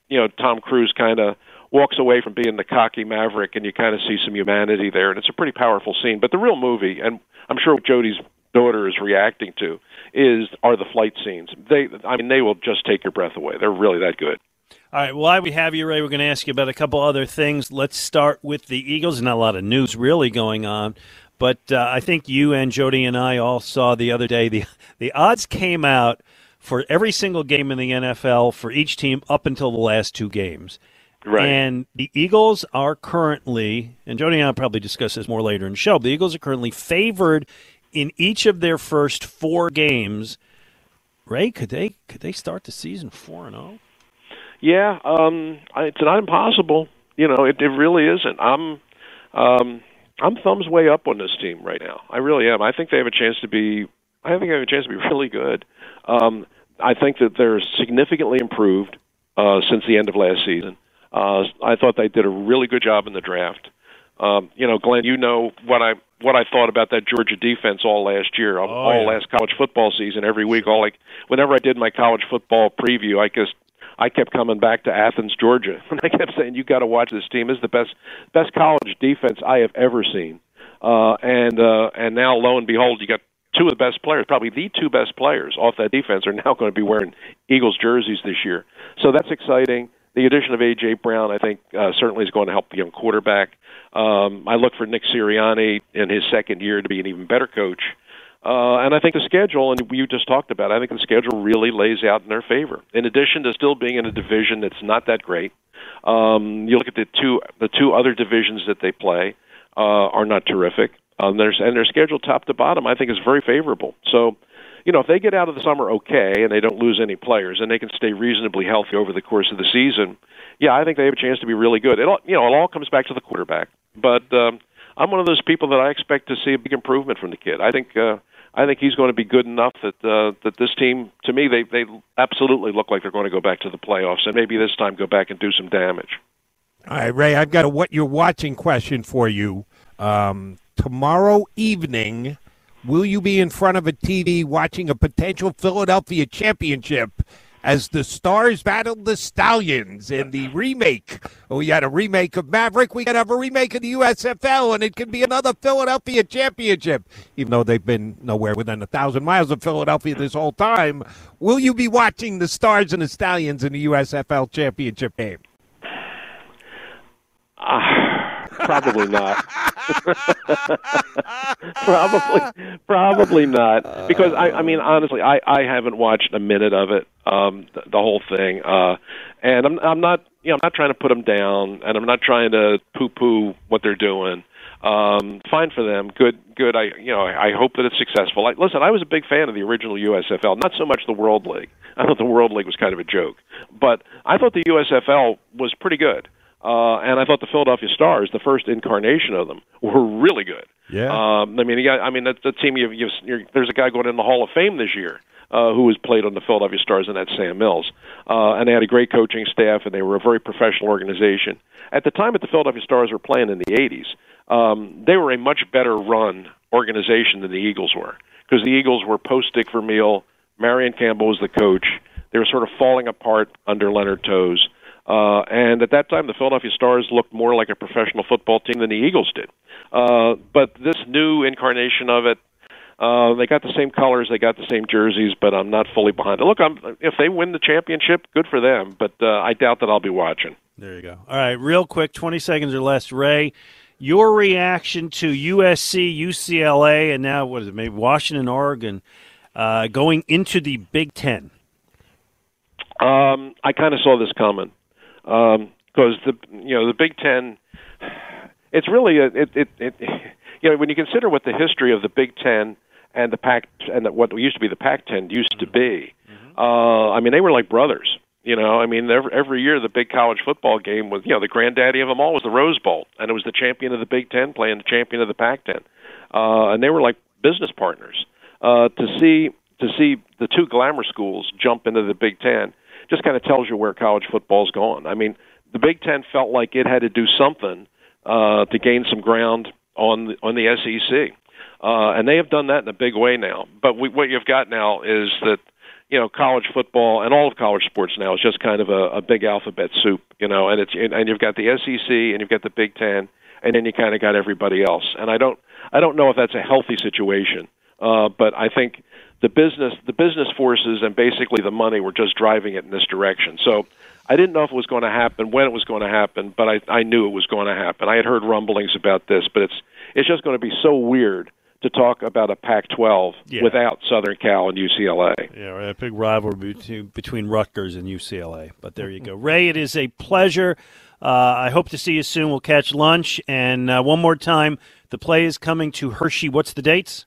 you know, Tom Cruise kind of walks away from being the cocky maverick, and you kind of see some humanity there, and it's a pretty powerful scene. But the real movie, and I'm sure Jody's daughter is reacting to, is are the flight scenes. They, I mean, they will just take your breath away. They're really that good. All right. Well, while we have you, Ray, we're going to ask you about a couple other things. Let's start with the Eagles. Not a lot of news really going on, but uh, I think you and Jody and I all saw the other day the the odds came out for every single game in the NFL for each team up until the last two games. Right. And the Eagles are currently, and Jody and I will probably discuss this more later in the show. But the Eagles are currently favored in each of their first four games. Ray, could they could they start the season four and zero? Yeah, um, I- it's not impossible. You know, it, it really isn't. I'm, um, I'm thumbs way up on this team right now. I really am. I think they have a chance to be. I think they have a chance to be really good. Um, I think that they're significantly improved uh, since the end of last season. Uh, I thought they did a really good job in the draft. Um, you know, Glenn, you know what I what I thought about that Georgia defense all last year, all all yeah. last college football season, every week. All like whenever I did my college football preview, I just I kept coming back to Athens, Georgia, and I kept saying, "You got to watch this team. This is the best best college defense I have ever seen." Uh, and uh, and now, lo and behold, you got two of the best players, probably the two best players off that defense, are now going to be wearing Eagles jerseys this year. So that's exciting. The addition of AJ Brown, I think, uh, certainly is going to help the young quarterback. Um, I look for Nick Sirianni in his second year to be an even better coach. Uh, and I think the schedule, and you just talked about, it, I think the schedule really lays out in their favor. In addition to still being in a division that's not that great, um, you look at the two the two other divisions that they play uh, are not terrific. Um, there's and their schedule top to bottom, I think, is very favorable. So, you know, if they get out of the summer okay and they don't lose any players and they can stay reasonably healthy over the course of the season, yeah, I think they have a chance to be really good. It all, you know, it all comes back to the quarterback. But um, I'm one of those people that I expect to see a big improvement from the kid. I think uh, I think he's going to be good enough that uh, that this team, to me, they they absolutely look like they're going to go back to the playoffs and maybe this time go back and do some damage. All right, Ray, I've got a what you're watching question for you. Um, tomorrow evening, will you be in front of a TV watching a potential Philadelphia championship as the Stars battled the Stallions in the remake? We had a remake of Maverick. We could have a remake of the USFL, and it could be another Philadelphia championship, even though they've been nowhere within a thousand miles of Philadelphia this whole time. Will you be watching the Stars and the Stallions in the USFL championship game? Ah, probably not. probably, probably not. Because I, I mean, honestly, I, I haven't watched a minute of it, um, the, the whole thing, uh, and I'm, I'm not, you know, I'm not trying to put them down, and I'm not trying to poo-poo what they're doing. Um, fine for them. Good, good. I, you know, I, I hope that it's successful. Like, listen, I was a big fan of the original USFL. Not so much the World League. I thought the World League was kind of a joke, but I thought the USFL was pretty good. Uh, and I thought the Philadelphia Stars, the first incarnation of them, were really good. Yeah. Um, I mean, got, I mean, that, that team. You've, you've, you're, there's a guy going in the Hall of Fame this year uh, who has played on the Philadelphia Stars, and that's Sam Mills. Uh, and they had a great coaching staff, and they were a very professional organization. At the time that the Philadelphia Stars were playing in the '80s, um, they were a much better run organization than the Eagles were because the Eagles were post Dick Vermeil. Marion Campbell was the coach. They were sort of falling apart under Leonard Tose. Uh, and at that time, the Philadelphia Stars looked more like a professional football team than the Eagles did. Uh, but this new incarnation of it, uh, they got the same colors, they got the same jerseys, but I'm not fully behind it. Look, I'm, if they win the championship, good for them, but uh, I doubt that I'll be watching. There you go. All right, real quick, 20 seconds or less. Ray, your reaction to USC, UCLA, and now, what is it, maybe Washington, Oregon, uh, going into the Big Ten? Um, I kind of saw this coming because um, the you know the Big Ten, it's really a, it, it it you know when you consider what the history of the Big Ten and the Pac and the, what used to be the Pac-10 used to be, mm-hmm. uh, I mean they were like brothers. You know, I mean, every, every year the big college football game was, you know, the granddaddy of them all was the Rose Bowl, and it was the champion of the Big Ten playing the champion of the Pac-10, uh, and they were like business partners. Uh, to see to see the two glamour schools jump into the Big Ten just kind of tells you where college football's gone. I mean, the Big Ten felt like it had to do something uh, to gain some ground on the, on the SEC, uh, and they have done that in a big way now. But we, what you've got now is that you know college football and all of college sports now is just kind of a, a big alphabet soup, you know, and it's and you've got the SEC and you've got the Big Ten, and then you kind of got everybody else. And I don't I don't know if that's a healthy situation, uh, but I think the business the business forces and basically the money were just driving it in this direction. So I didn't know if it was going to happen, when it was going to happen, but I I knew it was going to happen. I had heard rumblings about this, but it's it's just going to be so weird to talk about a Pac-12 yeah. without Southern Cal and UCLA. Yeah, right, a big rivalry between, between Rutgers and UCLA. But there you go, Ray. It is a pleasure. Uh, I hope to see you soon. We'll catch lunch. And uh, one more time, the play is coming to Hershey. What's the dates?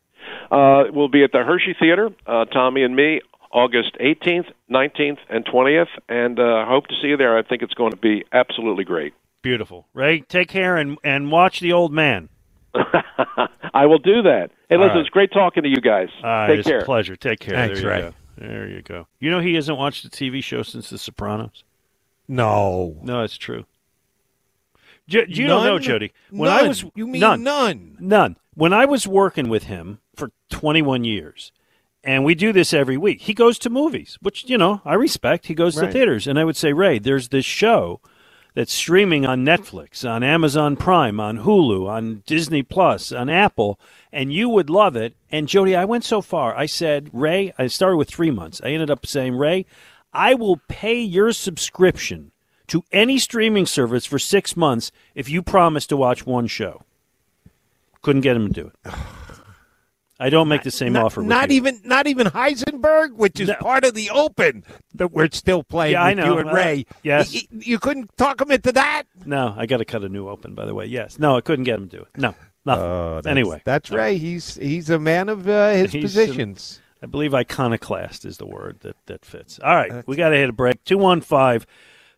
Uh, we'll be at the Hershey Theater, uh, Tommy and me, August 18th, 19th, and 20th, and uh, hope to see you there. I think it's going to be absolutely great. Beautiful. Ray, take care and, and watch the old man. I will do that. Hey, listen, right. it's great talking to you guys. Uh, Take it's care. a pleasure. Take care. Thanks, there Ray. Go. There you go. You know he hasn't watched a TV show since The Sopranos. No, no, it's true. J- you none? don't know, Jody. When none. I was you mean none, none, none. When I was working with him for 21 years, and we do this every week. He goes to movies, which you know I respect. He goes right. to theaters, and I would say, Ray, there's this show that's streaming on Netflix, on Amazon Prime, on Hulu, on Disney Plus, on Apple, and you would love it. And Jody, I went so far. I said, Ray, I started with three months. I ended up saying, Ray, I will pay your subscription to any streaming service for six months if you promise to watch one show. Couldn't get him to do it. I don't make the same not, offer. not you. even not even Heisenberg, which is no. part of the Open that we're still playing yeah, with I know. you and Ray. Uh, yes, you, you, couldn't talk him into that. No, I got to cut a new Open. By the way, yes. No, I couldn't get him to do it. No, nothing. Uh, that's, anyway, that's no. Ray. He's he's a man of uh, his he's positions. An, I believe iconoclast is the word that that fits. All right, that's we got to hit a break. Two one five.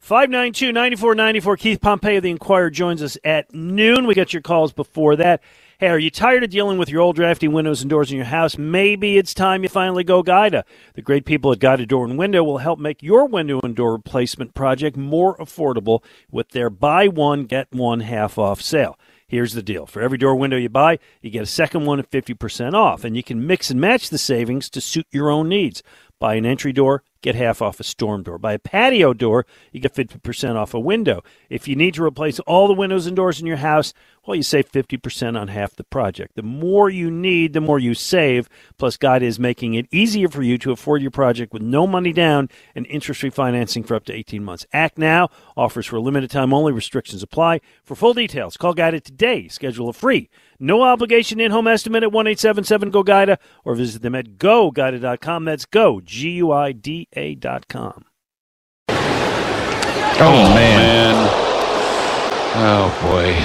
592 9494. Keith Pompey of the Inquirer joins us at noon. We got your calls before that. Hey, are you tired of dealing with your old drafty windows and doors in your house? Maybe it's time you finally go Guida. The great people at Guida Door and Window will help make your window and door replacement project more affordable with their buy one, get one half off sale. Here's the deal. For every door window you buy, you get a second one at 50% off, and you can mix and match the savings to suit your own needs. Buy an entry door, get half off a storm door. Buy a patio door, you get 50% off a window. If you need to replace all the windows and doors in your house, well, you save 50% on half the project. The more you need, the more you save. Plus, Guida is making it easier for you to afford your project with no money down and interest free financing for up to 18 months. Act now. Offers for a limited time only. Restrictions apply. For full details, call Guida today. Schedule a free, no obligation in home estimate at 1 877 GO GUIDA or visit them at goguida.com. That's go, G U I D A.com. Oh, oh man. man. Oh, boy.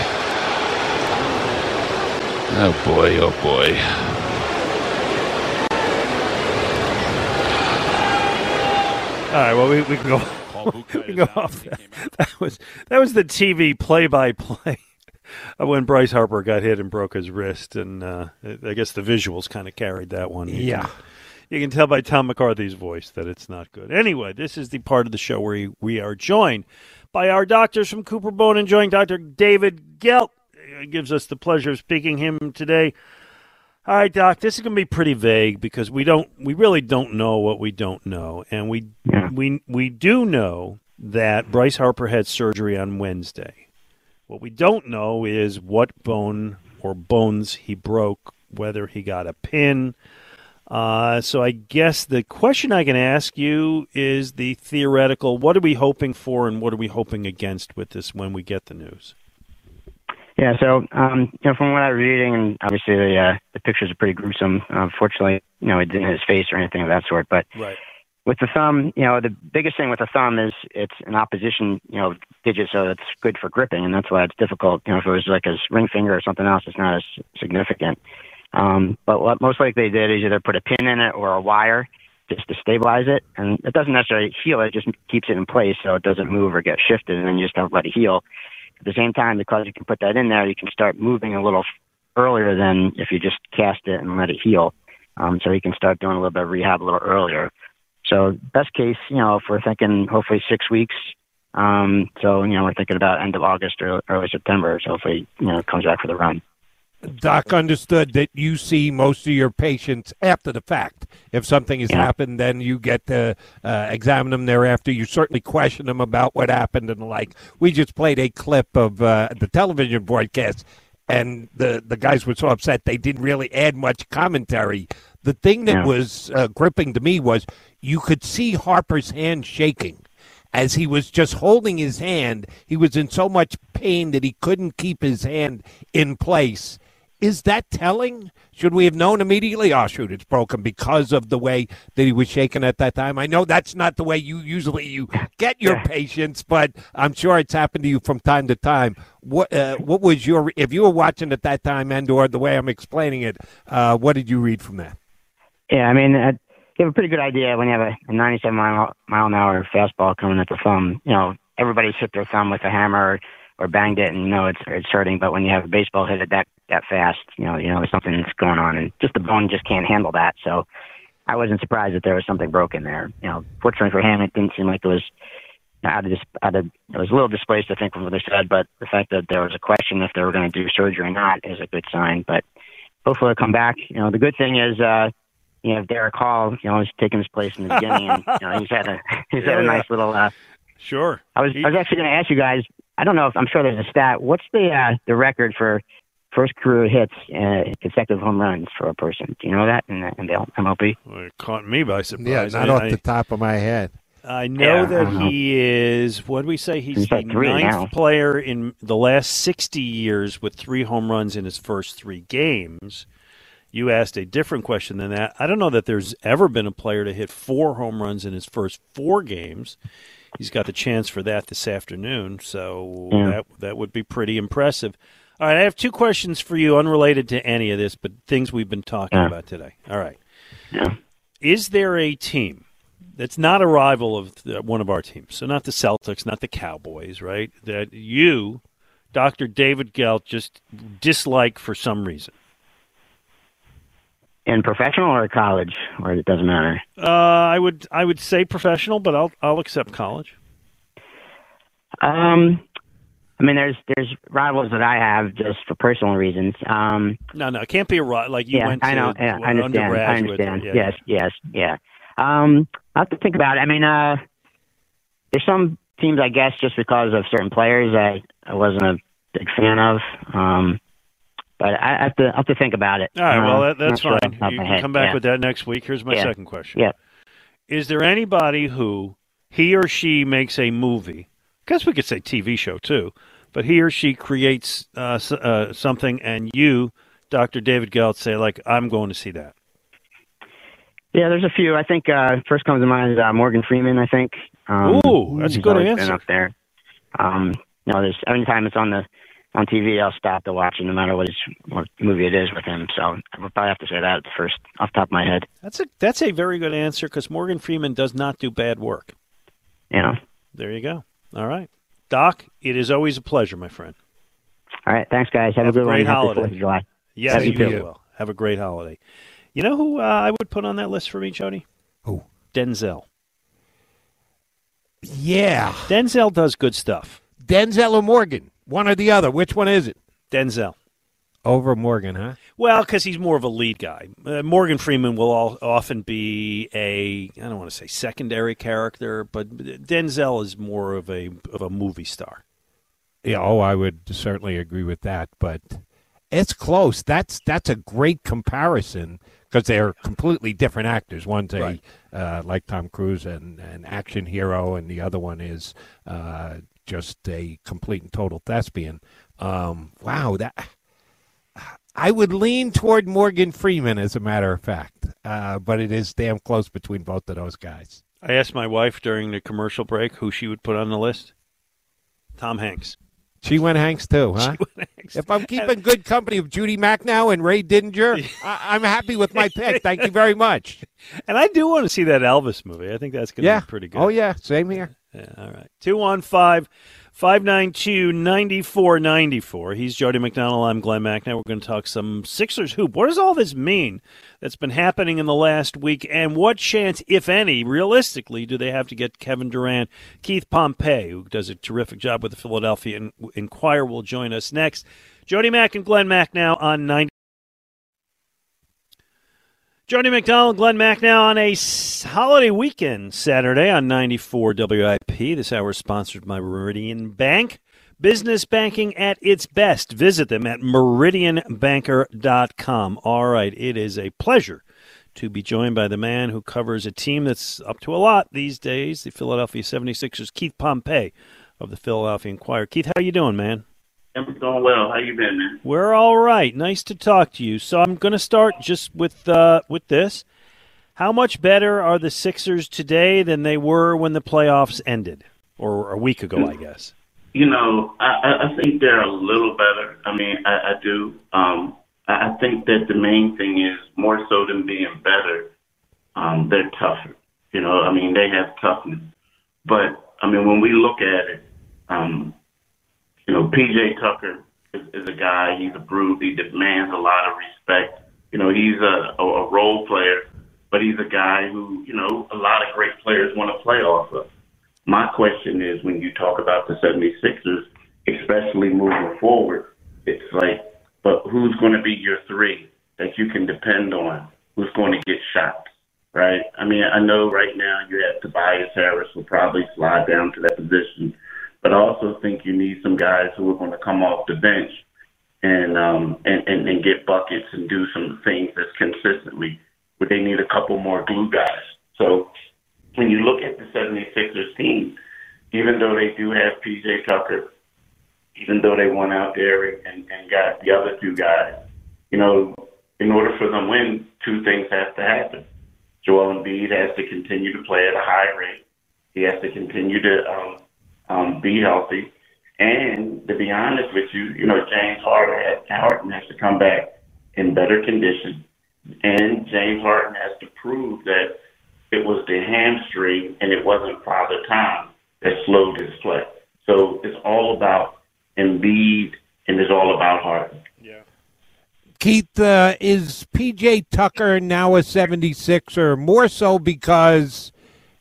Oh boy, oh boy. All right, well, we, we can go. who go off that. that was that was the TV play-by-play when Bryce Harper got hit and broke his wrist, and uh, I guess the visuals kind of carried that one. You Yeah. can- you can tell by Tom McCarthy's voice that it's not good. Anyway, this is the part of the show where we are joined by our doctors from Cooper Bone, enjoying Dr. David Gelt. It gives us the pleasure of speaking him today. All right, Doc. This is going to be pretty vague because we don't, we really don't know what we don't know, and we we we do know that Bryce Harper had surgery on Wednesday. What we don't know is what bone or bones he broke, whether he got a pin. Uh, so I guess the question I can ask you is the theoretical: What are we hoping for, and what are we hoping against with this when we get the news? Yeah, so um, you know, from what I was reading, and obviously the uh, the pictures are pretty gruesome. Unfortunately, you know, it didn't hit his face or anything of that sort. But Right. With the thumb, you know, the biggest thing with the thumb is it's an opposition, you know, digit, so it's good for gripping, and that's why it's difficult. You know, if it was like his ring finger or something else, it's not as significant. Um, but what most likely they did is either put a pin in it or a wire just to stabilize it, and it doesn't necessarily heal it; it just keeps it in place so it doesn't move or get shifted, and then you just have to let it heal. At the same time, because you can put that in there, you can start moving a little earlier than if you just cast it and let it heal. Um, so you can start doing a little bit of rehab a little earlier. So best case, you know, if we're thinking hopefully six weeks. Um, so you know, we're thinking about end of August or early September. So hopefully, you know, it comes back for the run. Doc understood that you see most of your patients after the fact. If something has happened, then you get to uh, examine them thereafter. You certainly question them about what happened and the like. We just played a clip of uh, the television broadcast, and the, the guys were so upset they didn't really add much commentary. The thing that Yeah. was uh, gripping to me was you could see Harper's hand shaking as he was just holding his hand, he was in so much pain that he couldn't keep his hand in place. Is that telling? Should we have known immediately? Oh, shoot, it's broken because of the way that he was shaking at that time. I know that's not the way you usually you get your patients, but I'm sure it's happened to you from time to time. What uh, what was your if you were watching at that time and or the way I'm explaining it? Uh, what did you read from that? Yeah, I mean, uh, you have a pretty good idea when you have a, a 97 mile mile an hour fastball coming at the thumb. You know, everybody's hit their thumb with a hammer or, banged it, and you know it's it's hurting. But when you have a baseball hit it that that fast, you know, you know there's something that's going on, and just the bone just can't handle that. So I wasn't surprised that there was something broken there. You know, fortunately for him, it didn't seem like it was out of. Out of, it was a little displaced, I think, from what they said. But the fact that there was a question if they were going to do surgery or not is a good sign. But hopefully, it'll come back. You know, the good thing is. uh you know, Darick Hall, you know, he's taken his place in the beginning, and you know, he's had a he's had Yeah, a yeah. nice little. Uh, Sure. I was I was actually going to ask you guys. I don't know if I'm sure there's a stat. What's the uh, the record for first career hits, uh, consecutive home runs for a person? Do you know that in the, in the MLB? Well, it caught me by surprise. Yeah, not I, off I- the top of my head. I know Yeah, that don't know. he is. What do we say? He's, He's the like three ninth now. player in the last sixty years with three home runs in his first three games. You asked a different question than that. I don't know that there's ever been a player to hit four home runs in his first four games. He's got the chance for that this afternoon, so Yeah. that that would be pretty impressive. All right, I have two questions for you, unrelated to any of this, but things we've been talking Yeah. about today. All right. Yeah. Is there a team that's not a rival of the, one of our teams? So not the Celtics, not the Cowboys, right? That you, Dr. David Gelt, just dislike for some reason. In professional or college, or it doesn't matter. Uh, I would I would say professional, but I'll I'll accept college. Um, I mean, there's there's rivals that I have just for personal reasons. Um, No, no, it can't be a rival. like you yeah, went to I know. Yeah, I understand. I understand. Yeah. Yes, yes, yeah. Um, I have to think about it. I mean, uh, there's some teams, I guess, just because of certain players I I wasn't a big fan of. Um, but I have to I have to think about it. All right, well that, that's sure fine. the top of You can head. come back Yeah. with that next week. Here's my Yeah. second question. Yeah. Is there anybody who he or she makes a movie? I guess we could say TV show too, but he or she creates uh, uh, something, and you, Dr. David Gelt, say like, "I'm going to see that." Yeah, there's a few. I think uh, first comes to mind is uh, Morgan Freeman. I think. Um, Ooh, that's a good answer. Been up there. Um, you know, there's every time it's on the on TV, I'll stop to watch it, no matter what his, what movie it is with him. So I would probably have to say that first off the top of my head. That's a that's a very good answer because Morgan Freeman does not do bad work. You know. There you go. All right. Doc, it is always a pleasure, my friend. All right, thanks, guys. Have, Have a a good great one. Holiday. 4th July. Yes, Have you you too. Have a great holiday. You know who uh, I would put on that list for me, Jody? Who? Denzel. Yeah. Denzel does good stuff. Denzel or Morgan? One or the other. Which one is it? Denzel. Over Morgan, huh? Well, because he's more of a lead guy. Uh, Morgan Freeman will all, often be a I don't want to say secondary character, but Denzel is more of a of a movie star. Yeah, oh, I would certainly agree with that, but it's close. That's that's a great comparison because they're completely different actors. One's a Right. uh, like Tom Cruise and an action hero, and the other one is uh, just a complete and total thespian. Um, wow, that I would lean toward Morgan Freeman, as a matter of fact, uh, but it is damn close between both of those guys. I asked my wife during the commercial break who she would put on the list. Tom Hanks. She went Hanks too, huh? If I'm keeping good company of Jody Macnow and Ray Didinger, I- I'm happy with my pick. Thank you very much. And I do want to see that Elvis movie. I think that's going to Yeah. be pretty good. Oh yeah, same here. Yeah, all right. 215 592 9494. He's Jody McDonald. I'm Glenn Macnow. We're going to talk some Sixers hoop. What does all this mean that's been happening in the last week? And what chance, if any, realistically, do they have to get Kevin Durant? Keith Pompey, who does a terrific job with the Philadelphia In- Inquirer, will join us next. Jody Mack and Glenn Macnow on 90. Jody McDonald, Glenn Macnow on a holiday weekend Saturday on 94 WIP. This hour is sponsored by Meridian Bank. Business banking at its best. Visit them at meridianbanker.com. All right, it is a pleasure to be joined by the man who covers a team that's up to a lot these days, the Philadelphia 76ers, Keith Pompey of the Philadelphia Inquirer. Keith, how are you doing, man? I'm doing well. How you been, man? We're all right. Nice to talk to you. So I'm going to start just with uh, with this. How much better are the Sixers today than they were when the playoffs ended, or a week ago, I guess? You know, I, I- think they're a little better. I mean, I, I do. Um, I I think that the main thing is more so than being better, um, they're tougher. You know, I mean, they have toughness. But I mean, when we look at it, um, you know, PJ Tucker is, is a guy. He's a brute. He demands a lot of respect. You know, he's a, a, a role player, but he's a guy who, you know, a lot of great players want to play off of. My question is when you talk about the 76ers, especially moving forward, it's like, but who's going to be your three that you can depend on? Who's going to get shots, right? I mean, I know right now you have Tobias Harris will probably slide down to that position, but I also think you need some guys who are going to come off the bench and um and, and, and get buckets and do some things that's consistently but they need a couple more glue guys. So when you look at the 76ers team, even though they do have PJ Tucker, even though they went out there and, and got the other two guys, you know, in order for them to win, two things have to happen. Joel Embiid has to continue to play at a high rate. He has to continue to um, um, be healthy. And to be honest with you, you know, James Harden has, Harden has to come back in better condition. And James Harden has to prove that it was the hamstring and it wasn't Father Time that slowed his play. So it's all about Embiid and it's all about Harden. Yeah. Keith, uh, is PJ Tucker now a 76er more so because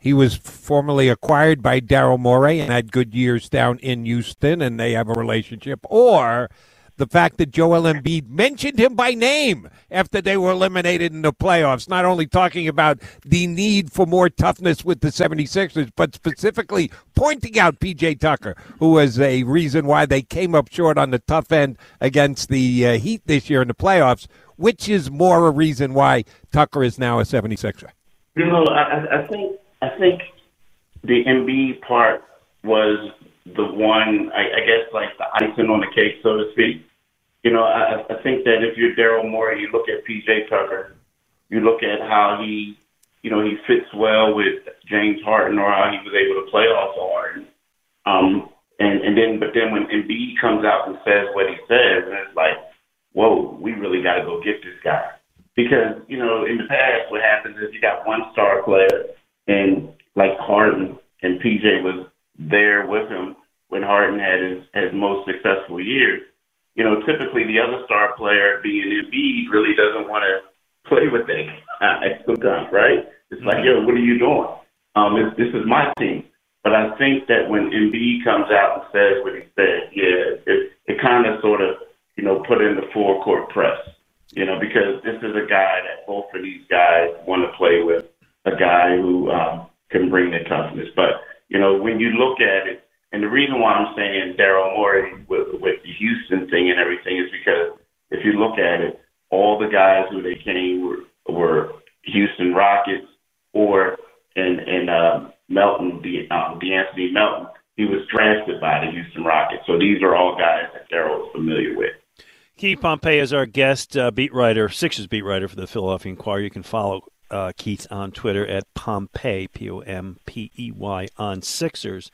he was formerly acquired by Daryl Morey and had good years down in Houston and they have a relationship, or the fact that Joel Embiid mentioned him by name after they were eliminated in the playoffs, not only talking about the need for more toughness with the 76ers, but specifically pointing out PJ Tucker, who was a reason why they came up short on the tough end against the uh, Heat this year in the playoffs, which is more a reason why Tucker is now a 76er. You know, I, I- think I think the Embiid part was the one, I, I guess, like the icing on the cake, so to speak. You know, I, I think that if you're Daryl Morey, you look at PJ Tucker, you look at how he, you know, he fits well with James Harden or how he was able to play off of Harden. Um, and, and then, but then when Embiid comes out and says what he says, and it's like, whoa, we really got to go get this guy. Because, you know, in the past, what happens is you got one star player, and like Harden and PJ was there with him when Harden had his, his most successful years. You know, typically the other star player, being Embiid, really doesn't want to play with that guy sometimes, right? It's like, yo, what are you doing? Um, this, this is my team. But I think that when Embiid comes out and says what he said, yeah, it, it kind of sort of, you know, put in the four court press, you know, because this is a guy that both of these guys want to play with, a guy who um, can bring the toughness. But, you know, when you look at it, and the reason why I'm saying Daryl Morey with, with the Houston thing and everything is because if you look at it, all the guys who they came were, were Houston Rockets or in uh, Melton, the um, Melton. He was drafted by the Houston Rockets. So these are all guys that Daryl is familiar with. Keith Pompey is our guest uh, beat writer, Sixers beat writer for the Philadelphia Inquirer. You can follow uh, Keith on Twitter at Pompey, P O M P E Y, on Sixers.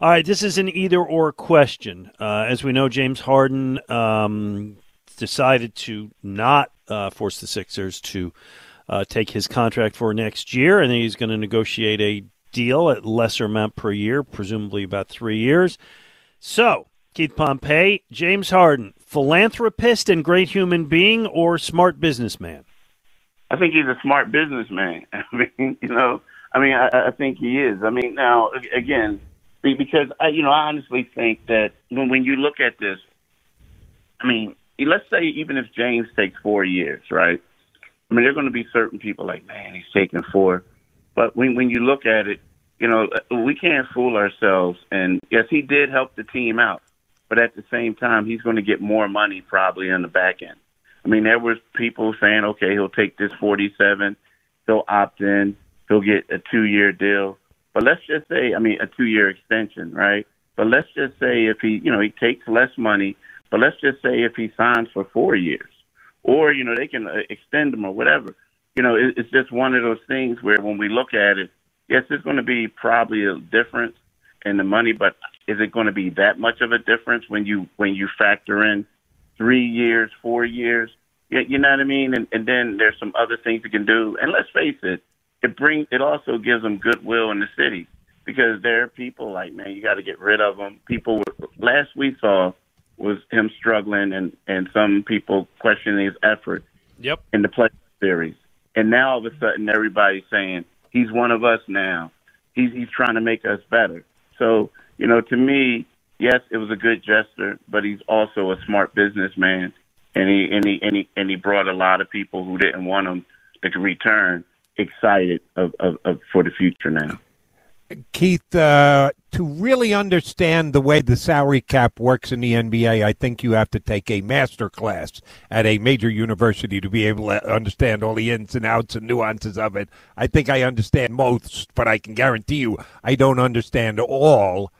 All right, this is an either or question. Uh, as we know, James Harden um, decided to not uh, force the Sixers to uh, take his contract for next year, and he's going to negotiate a deal at lesser amount per year, presumably about three years. So, Keith Pompey, James Harden, philanthropist and great human being, or smart businessman? I think he's a smart businessman. I mean, you know, I mean, I, I think he is. I mean, now again, because I, you know, I honestly think that when when you look at this, I mean, let's say even if James takes four years, right? I mean, there are going to be certain people like, man, he's taking four. But when when you look at it, you know, we can't fool ourselves. And yes, he did help the team out, but at the same time, he's going to get more money probably on the back end. I mean, there was people saying, okay, he'll take this 47, he'll opt in, he'll get a two-year deal. But let's just say, I mean, a two-year extension, right? But let's just say if he, you know, he takes less money, but let's just say if he signs for four years, or you know, they can uh, extend him or whatever. You know, it, it's just one of those things where when we look at it, yes, there's going to be probably a difference in the money, but is it going to be that much of a difference when you when you factor in three years, four years? You, you know what I mean? And, and then there's some other things you can do. And let's face it, it brings it also gives them goodwill in the city because there are people like man, you got to get rid of them. People were, last we saw was him struggling and and some people questioning his effort. Yep. In the play series, and now all of a sudden everybody's saying he's one of us now. He's he's trying to make us better. So you know, to me, yes, it was a good gesture, but he's also a smart businessman, and he and he and he and he brought a lot of people who didn't want him to return excited of, of, of for the future now. Keith, uh, to really understand the way the salary cap works in the NBA, I think you have to take a master class at a major university to be able to understand all the ins and outs and nuances of it. I think I understand most, but I can guarantee you I don't understand all.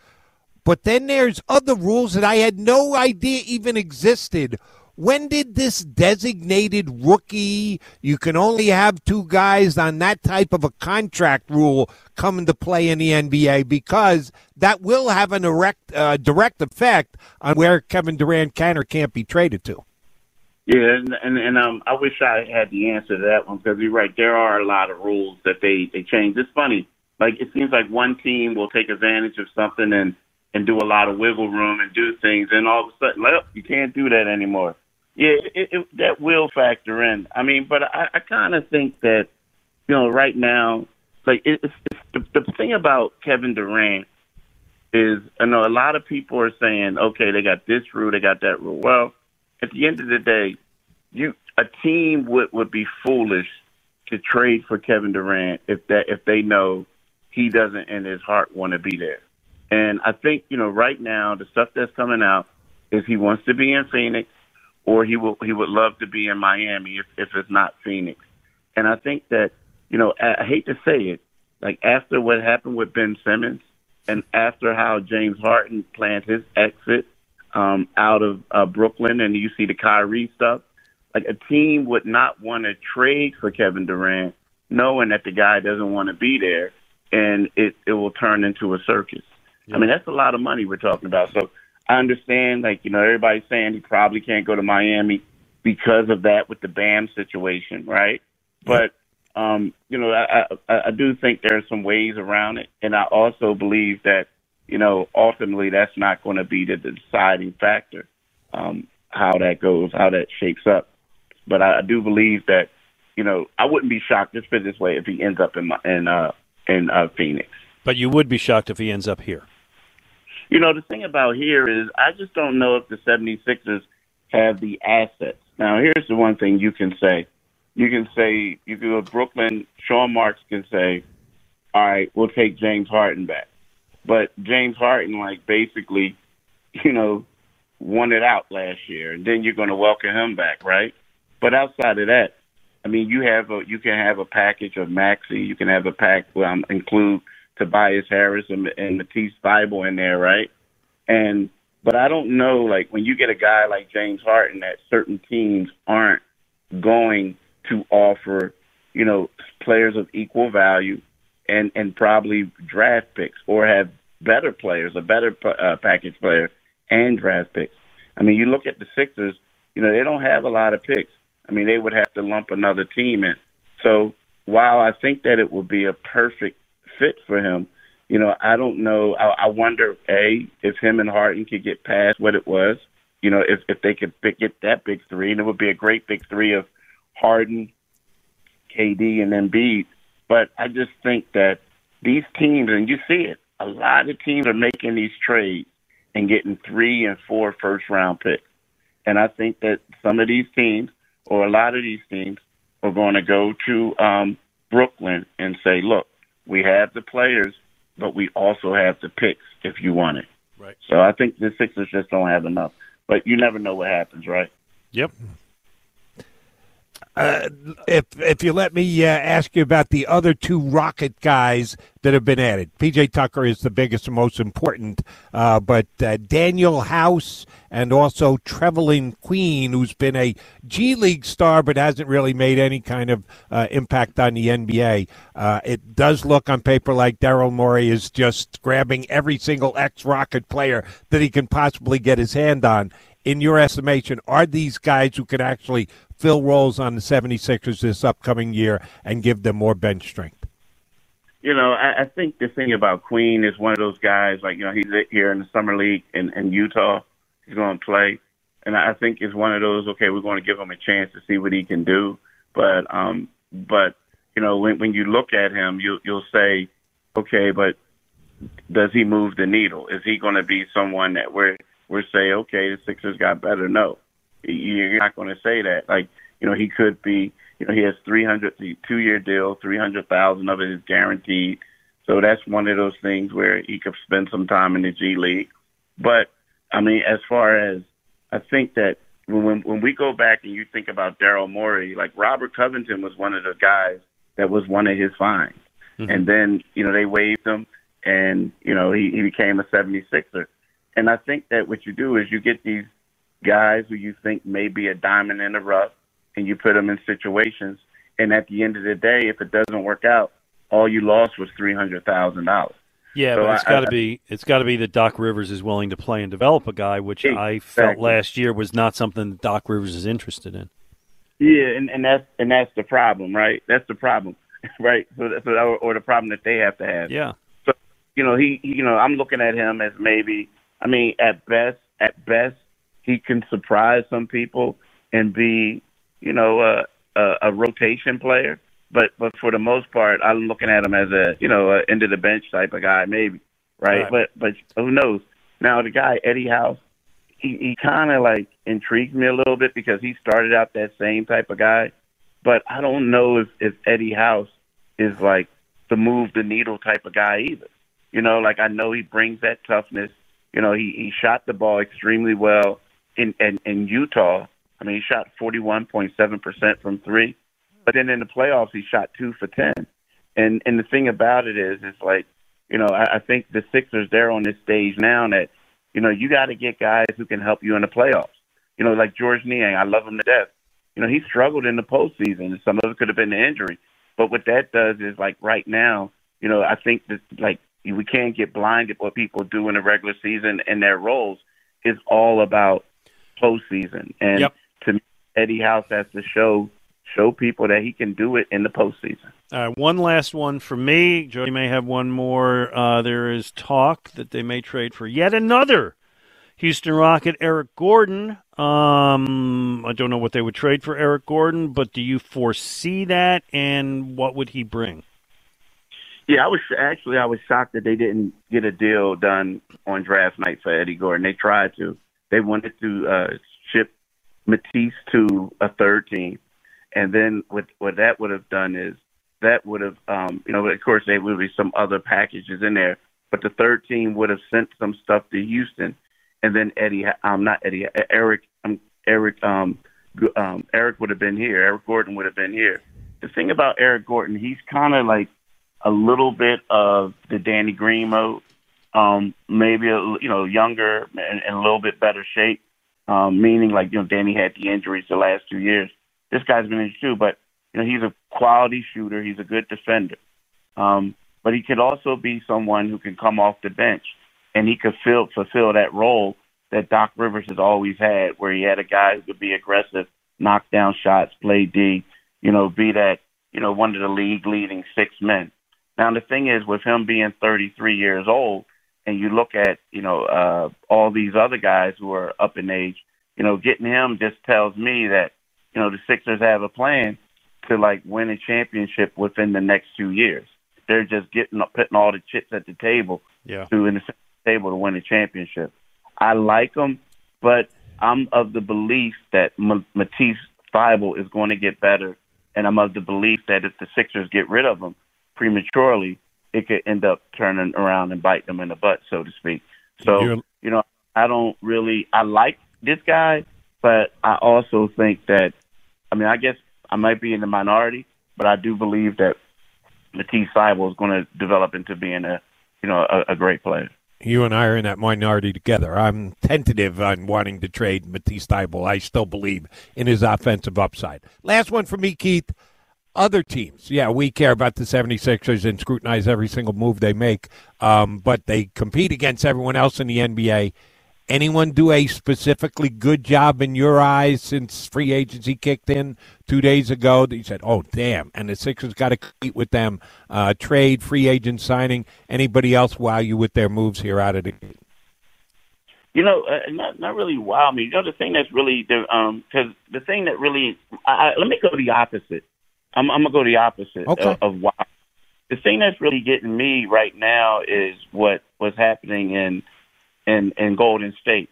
But then there's other rules that I had no idea even existed when did this designated rookie, you can only have two guys on that type of a contract rule come into play in the NBA? Because that will have an erect, uh, direct effect on where Kevin Durant can or can't be traded to. Yeah, and and, and um, I wish I had the answer to that one because you're right. There are a lot of rules that they they change. It's funny, like it seems like one team will take advantage of something and and do a lot of wiggle room and do things, and all of a sudden, oh, you can't do that anymore. Yeah, it, it, that will factor in. I mean, but I, I kind of think that you know right now, like it, it's, it's the, the thing about Kevin Durant is, I know a lot of people are saying, okay, they got this rule, they got that rule. Well, at the end of the day, you a team would would be foolish to trade for Kevin Durant if that if they know he doesn't in his heart want to be there. And I think you know right now the stuff that's coming out is he wants to be in Phoenix or he will he would love to be in Miami if if it's not Phoenix. And I think that you know I, I hate to say it, like after what happened with Ben Simmons, and after how James Harden planned his exit um, out of uh, Brooklyn, and you see the Kyrie stuff, like a team would not want to trade for Kevin Durant, knowing that the guy doesn't want to be there, and it it will turn into a circus. Yeah. I mean, that's a lot of money we're talking about. So I understand, like, you know, everybody's saying he probably can't go to Miami because of that with the Bam situation, right? But, um, you know, I, I, I do think there are some ways around it. And I also believe that you know, ultimately that's not going to be the deciding factor. Um, how that goes, how that shapes up. But I, I do believe that, you know, I wouldn't be shocked. Let's put it this way: if he ends up in my, in uh, in uh, Phoenix. But you would be shocked if he ends up here. You know, the thing about here is I just don't know if the 76ers have the assets. Now, here's the one thing you can say. You can say, you can go Brooklyn, Sean Marks can say, all right, we'll take James Harden back. But James Harden, like, basically, you know, won it out last year, and then you're going to welcome him back, right? But outside of that, I mean, you have a you can have a package of Maxey, you can have a pack um, include Tobias Harris and, and Matisse Thybulle in there, right? And but I don't know, like when you get a guy like James Harden, that certain teams aren't going to offer, you know, players of equal value and and probably draft picks or have better players, a better uh, package player and draft picks. I mean, you look at the Sixers, you know, they don't have a lot of picks. I mean, they would have to lump another team in. So while I think that it would be a perfect fit for him, you know, I don't know. I, I wonder, A, if him and Harden could get past what it was. You know, if if they could pick, get that big three, and it would be a great big three of Harden, KD, and Embiid. But I just think that these teams, and you see it, a lot of teams are making these trades and getting three and four first round picks. And I think that some of these teams, or a lot of these teams, are going to go to um, Brooklyn and say, look, we have the players, but we also have the picks if you want it. Right. So I think the Sixers just don't have enough. But you never know what happens, right? Yep. Uh, if if you let me uh, ask you about the other two Rocket guys that have been added, PJ Tucker is the biggest and most important, uh, but uh, Danuel House and also Trevelle Queen, who's been a G League star but hasn't really made any kind of uh, impact on the NBA. It does look on paper like Daryl Morey is just grabbing every single ex Rocket player that he can possibly get his hand on in your estimation, are these guys who can actually fill roles on the 76ers this upcoming year and give them more bench strength? You know, I, I think the thing about Queen is one of those guys, like, you know, he's here in the Summer League in, in Utah. He's going to play. And I think it's one of those, okay, we're going to give him a chance to see what he can do. But, um, but, you know, when, when you look at him, you, you'll say, okay, but does he move the needle? Is he going to be someone that we're, we're say, okay, the Sixers got better? No, you're not going to say that. Like, you know, he could be, you know, he has 300, the two year deal, 300,000 of it is guaranteed. So that's one of those things where he could spend some time in the G League. But I mean, as far as I think that when when we go back and you think about Daryl Morey, like Robert Covington was one of the guys that was one of his finds. Mm-hmm. And then, you know, they waived him and, you know, he, he became a 76er. And I think that what you do is you get these guys who you think may be a diamond in the rough and you put them in situations. And at the end of the day, if it doesn't work out, all you lost was $300,000. Yeah, so but it's got to be it's got to be that Doc Rivers is willing to play and develop a guy, which exactly. I felt last year was not something that Doc Rivers is interested in. Yeah, and, and that's and that's the problem, right? That's the problem, right? So, so or, or the problem that they have to have. Yeah. So you know, he, he you know, I'm looking at him as maybe I mean, at best, at best, he can surprise some people and be, you know, a, a, a rotation player. But but for the most part, I'm looking at him as a, you know, a end of the bench type of guy, maybe, right? right. But but who knows? Now the guy Eddie House, he he kind of like intrigues me a little bit because he started out that same type of guy, but I don't know if if Eddie House is like the move the needle type of guy either. You know, like I know he brings that toughness you know, he, he shot the ball extremely well in, in, in Utah. I mean, he shot 41.7% from three, but then in the playoffs, he shot two for 10. And, and the thing about it is, it's like, you know, I, I think the Sixers, they're on this stage now that, you know, you got to get guys who can help you in the playoffs. You know, like Georges Niang, I love him to death. You know, he struggled in the postseason, some of it could have been the injury. But what that does is, like, right now, you know, I think that, like, we can't get blinded what people do in the regular season and their roles is all about postseason. And yep. to me, Eddie House has to show show people that he can do it in the postseason. All right, one last one for me. Jody may have one more. Uh, there is talk that they may trade for yet another Houston Rocket, Eric Gordon. Um, I don't know what they would trade for Eric Gordon, but do you foresee that, and what would he bring? Yeah, I was actually I was shocked that they didn't get a deal done on draft night for Eddie Gordon. They tried to. They wanted to uh, ship Matisse to a third team, and then what what that would have done is that would have um, you know of course there would be some other packages in there, but the third team would have sent some stuff to Houston, and then Eddie um not Eddie Eric um Eric um um Eric would have been here. Eric Gordon would have been here. The thing about Eric Gordon, he's kind of like a little bit of the Danny Green mode, um, maybe a, you know younger and, and a little bit better shape. Um, meaning like you know Danny had the injuries the last two years. This guy's been injured too, but you know he's a quality shooter. He's a good defender, um, but he could also be someone who can come off the bench and he could fill fulfill that role that Doc Rivers has always had, where he had a guy who could be aggressive, knock down shots, play D, you know, be that you know one of the league leading six men. Now the thing is, with him being 33 years old, and you look at you know uh, all these other guys who are up in age, you know, getting him just tells me that you know the Sixers have a plan to like win a championship within the next two years. They're just getting putting all the chips at the table Yeah. to in the table to win a championship. I like them, but I'm of the belief that M- Matisse Thybulle is going to get better, and I'm of the belief that if the Sixers get rid of him prematurely, it could end up turning around and bite them in the butt, so to speak. So You're- you know, I don't really I like this guy, but I also think that I mean I guess I might be in the minority, but I do believe that Matisse Thybulle is going to develop into being a you know a, a great player. You and I are in that minority together. I'm tentative on wanting to trade Matisse Thybulle. I still believe in his offensive upside. Last one for me, Keith. Other teams, yeah, we care about the 76ers and scrutinize every single move they make, um, but they compete against everyone else in the NBA. Anyone do a specifically good job in your eyes since free agency kicked in two days ago that you said, oh, damn, and the Sixers got to compete with them, uh, trade, free agent signing. Anybody else wow you with their moves here out of the You know, uh, not not really wow me. You know, the thing that's really the um because the thing that really I, I, let me go the opposite. I'm I'm gonna go the opposite Okay. of, of wow. The thing that's really getting me right now is what was happening in in in Golden State.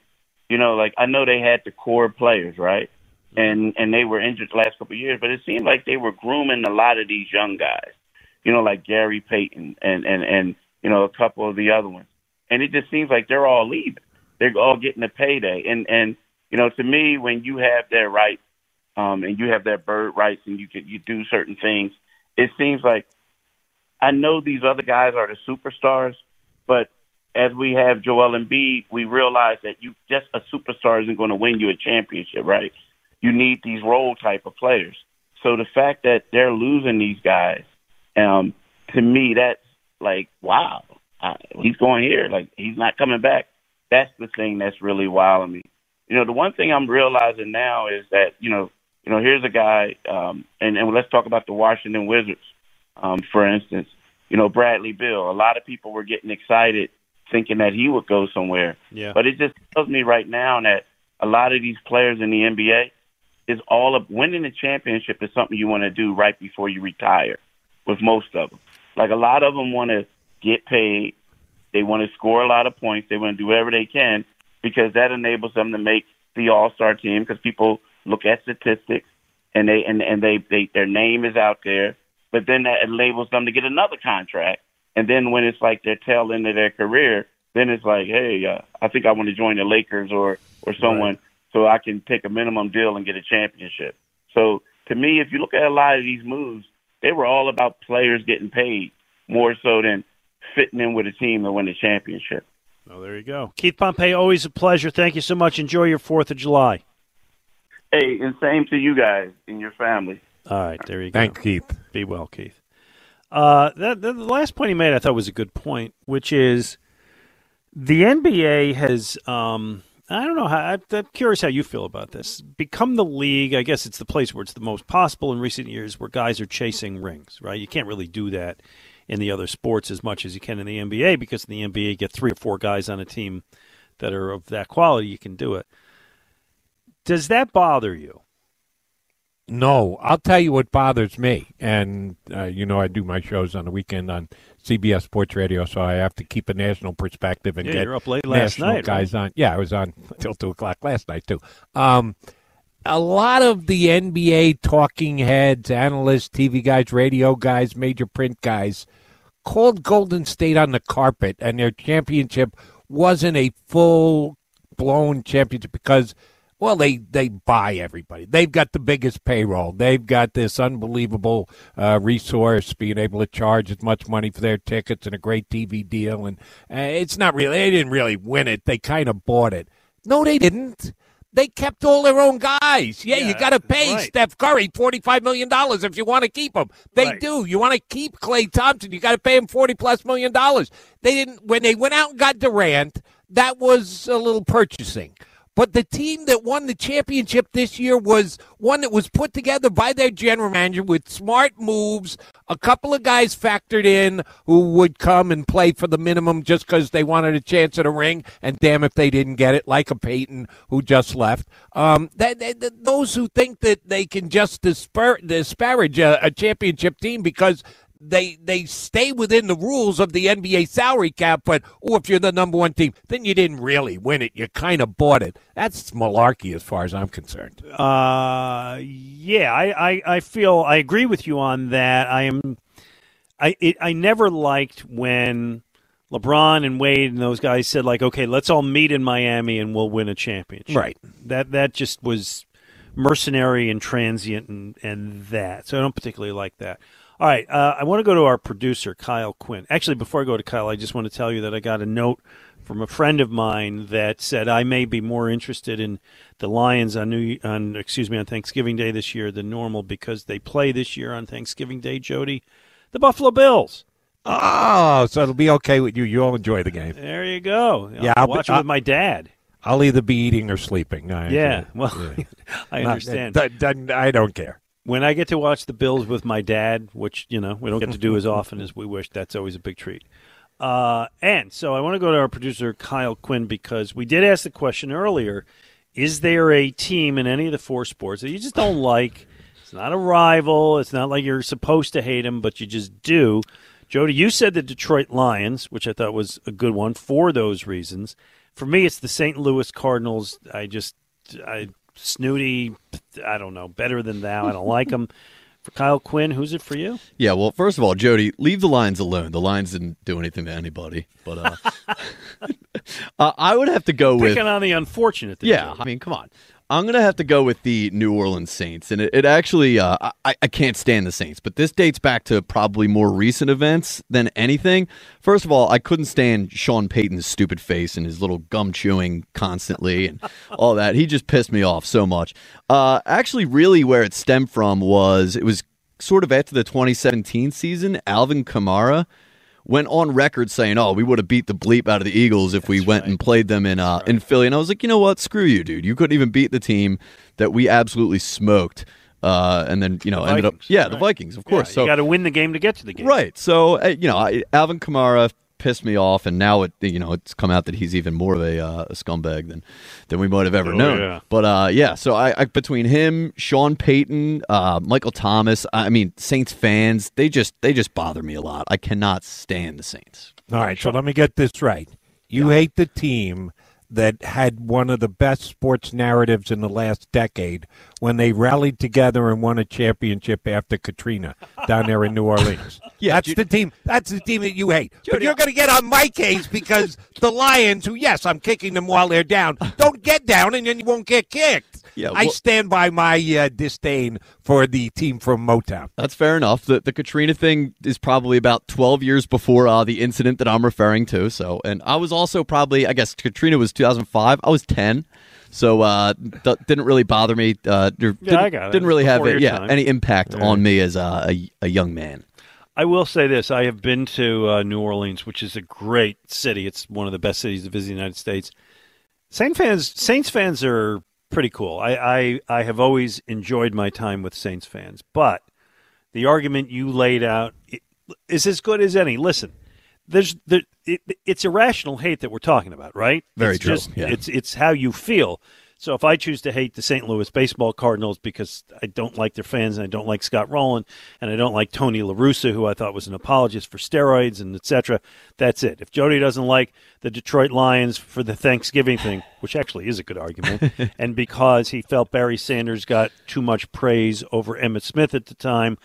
You know, like I know they had the core players, right? And and they were injured the last couple of years, but it seemed like they were grooming a lot of these young guys. You know, like Gary Payton and and and you know a couple of the other ones. And it just seems like they're all leaving. They're all getting a payday. And and you know, to me, when you have that rights um, and you have that bird rights and you can you do certain things, it seems like I know these other guys are the superstars, but as we have Joel Embiid, we realize that you just a superstar isn't going to win you a championship, right? You need these role type of players. So the fact that they're losing these guys, um, to me, that's like wow, he's going here, like he's not coming back. That's the thing that's really wowing me. You know, the one thing I'm realizing now is that you know, you know, here's a guy, um, and and let's talk about the Washington Wizards, um, for instance. You know, Bradley Beal. A lot of people were getting excited thinking that he would go somewhere. Yeah. But it just tells me right now that a lot of these players in the NBA is all of winning a championship is something you want to do right before you retire. With most of them, like a lot of them want to get paid. They want to score a lot of points. They want to do whatever they can because that enables them to make the All Star team. Because people look at statistics and they and and they, they their name is out there. But then that enables them to get another contract. And then when it's like their tail end of their career, then it's like, hey, uh, I think I want to join the Lakers or or someone so I can take a minimum deal and get a championship. So to me, if you look at a lot of these moves, they were all about players getting paid more so than fitting in with a team to win the championship. Oh, there you go. Keith Pompey, always a pleasure. Thank you so much. Enjoy your 4th of July. Hey, and same to you guys and your family. All right, there you go. Thank Keith. Be well, Keith. Uh, that, that- the last point he made, I thought was a good point, which is the NBA has. Um, I don't know how. I- I'm curious how you feel about this. Become the league. I guess it's the place where it's the most possible in recent years, where guys are chasing rings. Right? You can't really do that in the other sports as much as you can in the NBA because in the NBA you get three or four guys on a team that are of that quality. You can do it. Does that bother you? No, I'll tell you what bothers me, and uh, you know I do my shows on the weekend on CBS Sports Radio, so I have to keep a national perspective and Yeah, get you're up late last national night, guys right? on. Yeah, I was on till two o'clock last night too. Um, a lot of the NBA talking heads, analysts, TV guys, radio guys, major print guys called Golden State on the carpet, and their championship wasn't a full blown championship because well they they buy everybody they've got the biggest payroll they've got this unbelievable uh, resource being able to charge as much money for their tickets and a great tv deal and uh, it's not really they didn't really win it they kind of bought it no they didn't they kept all their own guys. Yeah, you got to pay right. Steph Curry $45 million if you want to keep him. They Right. do. You want to keep Klay Thompson, you got to pay him 40 plus million dollars. They didn't, when they went out and got Durant, that was a little purchasing. But the team that won the championship this year was one that was put together by their general manager with smart moves, a couple of guys factored in who would come and play for the minimum just because they wanted a chance at a ring, and damn if they didn't get it, like a Payton who just left. Um, that, that- those who think that they can just dispar- disparage a, a championship team because they they stay within the rules of the NBA salary cap, but oh, if you're the number one team, then you didn't really win it. You kind of bought it. That's malarkey as far as I'm concerned. Uh, yeah, I, I, I feel I agree with you on that. I am, I, it, I never liked when LeBron and Wade and those guys said like, okay, let's all meet in Miami and we'll win a championship. Right. That that just was mercenary and transient and and that. So I don't particularly like that. All right, uh, I want to go to our producer Kyle Quinn. Actually, before I go to Kyle, I just want to tell you that I got a note from a friend of mine that said I may be more interested in the Lions on New on excuse me on Thanksgiving Day this year than normal because they play this year on Thanksgiving Day. Jody, the Buffalo Bills. Oh, so it'll be okay with you. You'll enjoy the game. There you go. Yeah, I'll I'll be- watch it I- with my dad. I'll either be eating or sleeping. I, Yeah, well, I understand. I don't care. When I get to watch the Bills with my dad, which you know we don't get to do as often as we wish, that's always a big treat. Uh, and so I want to go to our producer Kyle Quinn because we did ask the question earlier: Is there a team in any of the four sports that you just don't like? It's not a rival. It's not like you're supposed to hate them, but you just do. Jody, you said the Detroit Lions, which I thought was a good one for those reasons. For me, it's the St. Louis Cardinals. I just, I snooty. I don't know. Better than thou. I don't like them. For Kyle Quinn, who's it for you? Yeah, well, first of all, Jody, leave the Lions alone. The Lions didn't do anything to anybody. But uh, uh, I would have to go with. Picking on the unfortunate. there, Yeah, Jody. I mean, come on. I'm going to have to go with the New Orleans Saints. And it, it actually, uh, I, I can't stand the Saints, but this dates back to probably more recent events than anything. First of all, I couldn't stand Sean Payton's stupid face and his little gum chewing constantly and all that. He just pissed me off so much. Uh, actually, really, where it stemmed from was it was sort of after the 2017 season. Alvin Kamara went on record saying, "Oh, we would have beat the bleep out of the Eagles if we went and played them in uh, in Philly." And I was like, "You know what? Screw you, dude. You couldn't even beat the team that we absolutely smoked." Uh, and then you know The ended up, yeah, the. Vikings, of course. Yeah, so you got to win the game to get to the game. Right. So uh, you know, Alvin Kamara pissed me off, and now it you know it's come out that he's even more of a, uh, a scumbag than than we might have ever Oh, known. yeah. But uh, yeah, so I, I between him, Sean Payton, uh, Michael Thomas, I mean Saints fans, they just they just bother me a lot. I cannot stand the Saints. All right, so let me get this right. You hate the team that had one of the best sports narratives in the last decade when they rallied together and won a championship after Katrina down there in New Orleans. Yeah, that's the team. That's the team that you hate. but you're going to get on my case because the Lions, who yes, I'm kicking them while they're down, don't get down, and then you won't get kicked. Yeah, I stand by my uh, disdain for the team from Motown. That's fair enough. The the Katrina thing is probably about 12 years before uh, the incident that I'm referring to. So, and I was also probably, I guess Katrina was 2005. I was 10. So, uh, th- didn't really bother me. Uh, Yeah, didn't, I got it. Didn't really have Before it, yeah, time. any impact Yeah. on me as uh, a, a young man. I will say this: I have been to uh, New Orleans, which is a great city. It's one of the best cities to visit in the United States. Saint fans, Saints fans are pretty cool. I, I, I have always enjoyed my time with Saints fans, but the argument you laid out is as good as any. Listen, there's there, it, it's irrational hate that we're talking about, right? Very it's true, Just, yeah. It's it's how you feel. So if I choose to hate the St. Louis baseball Cardinals because I don't like their fans and I don't like Scott Rolen and I don't like Tony La Russa, who I thought was an apologist for steroids and etc., that's it. If Jody doesn't like the Detroit Lions for the Thanksgiving thing, which actually is a good argument, and because he felt Barry Sanders got too much praise over Emmitt Smith at the time,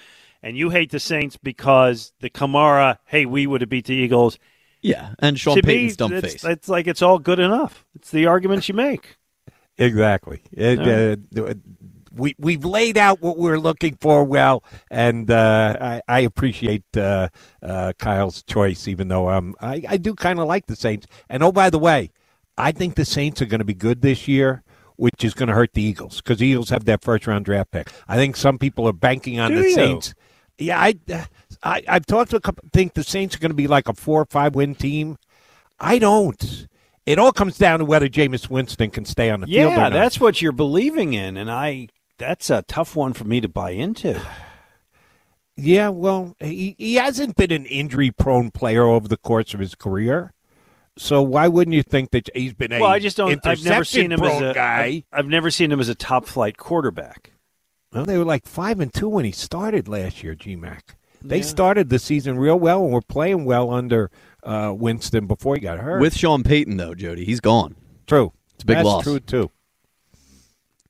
and you hate the Saints because the Kamara, hey, we would have beat the Eagles. Yeah, and Sean To me, Payton's dumb it's, face. It's like it's all good enough. It's the arguments you make. Exactly. It, uh, we we've laid out what we're looking for well, and uh, I, I appreciate uh, uh, Kyle's choice, even though um, I, I do kind of like the Saints. And oh, by the way, I think the Saints are going to be good this year, which is going to hurt the Eagles because the Eagles have that first round draft pick. I think some people are banking on Do the you? Saints. Yeah, I, I I've talked to a couple. Think the Saints are going to be like a four or five win team. I don't. It all comes down to whether Jameis Winston can stay on the field. Yeah, that's what you're believing in, and I that's a tough one for me to buy into. Yeah, well, he, he hasn't been an injury prone player over the course of his career. So why wouldn't you think that he's been a Well, I just don't. I've never seen him as a guy? I've, I've never seen him as a top flight quarterback. Well, they were like five and two when he started last year. GMAC. They Yeah. started the season real well and were playing well under uh, Winston before he got hurt. With Sean Payton, though, Jody, he's gone. true, It's a big That's loss. True too.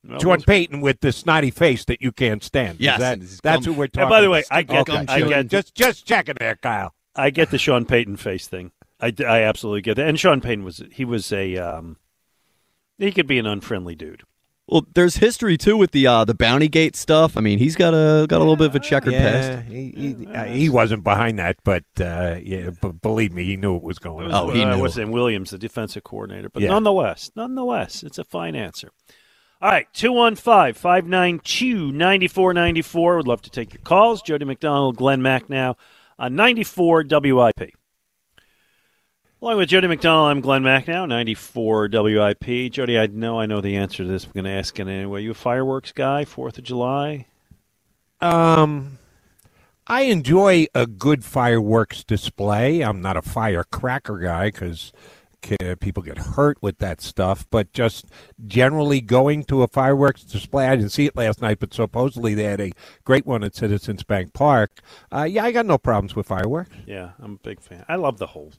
Well, John Payton with the snotty face that you can't stand. Yes, that- that's gum- who we're And talking. by the way. I get, Okay. I get, just just checking there, Kyle. I get the Sean Payton face thing. I, I absolutely get that. And Sean Payton was he was a um, he could be an unfriendly dude. Well, there's history too with the uh, the Bounty Gate stuff. I mean, he's got a got a little bit of a checkered Yeah, past. he, he, uh, he wasn't behind that, but uh, yeah, but believe me, he knew it was going on. Oh, he uh, knew. What's his name? Williams, the defensive coordinator. But Yeah. nonetheless, nonetheless, it's a fine answer. All right, 215 592 9494. Would love to take your calls. Jody McDonald, Glenn Macnow on 94 WIP. Along with Jody McDonald, I'm Glenn Macnow, 94 WIP. Jody, I know I know the answer to this. I'm going to ask it anyway. You a fireworks guy, 4th of July? Um, I enjoy a good fireworks display. I'm not a firecracker guy because people get hurt with that stuff. But just generally going to a fireworks display, I didn't see it last night, but supposedly they had a great one at Citizens Bank Park. Uh, yeah, I got no problems with fireworks. Yeah, I'm a big fan. I love the whole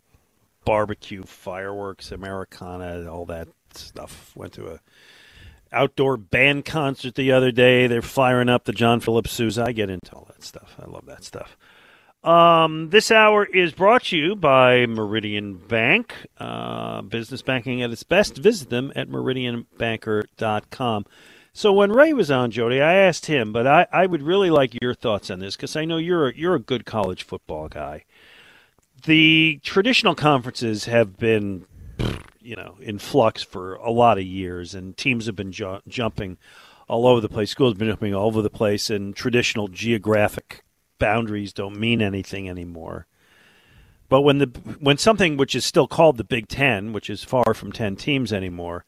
barbecue, fireworks, Americana, all that stuff. Went to a outdoor band concert the other day. They're firing up the John Philip Sousa. I get into all that stuff. I love that stuff. Um, this hour is brought to you by Meridian Bank. Uh, business banking at its best. Visit them at meridianbanker.com. So when Ray was on, Jody, I asked him, but I, I would really like your thoughts on this because I know you're a, you're a good college football guy. The traditional conferences have been, you know, in flux for a lot of years, and teams have been ju- jumping all over the place. Schools have been jumping all over the place, and traditional geographic boundaries don't mean anything anymore. But when the when something which is still called the Big Ten, which is far from ten teams anymore,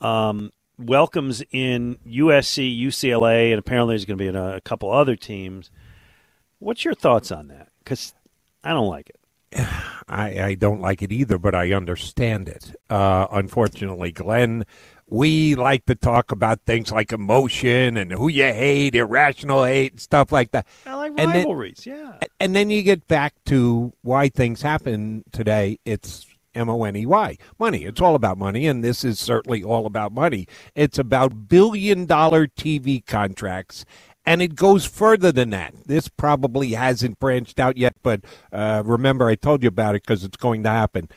um, welcomes in USC, UCLA, and apparently there's going to be a, a couple other teams. What's your thoughts on that? Because I don't like it. I, I don't like it either, but I understand it. Uh, unfortunately, Glenn, we like to talk about things like emotion and who you hate, irrational hate, and stuff like that. I like And then- rivalries, yeah. And then you get back to why things happen today. It's M O N E Y, money. It's all about money, and this is certainly all about money. It's about billion dollar TV contracts. And it goes further than that. This probably hasn't branched out yet, but uh, remember, I told you about it because it's going to happen.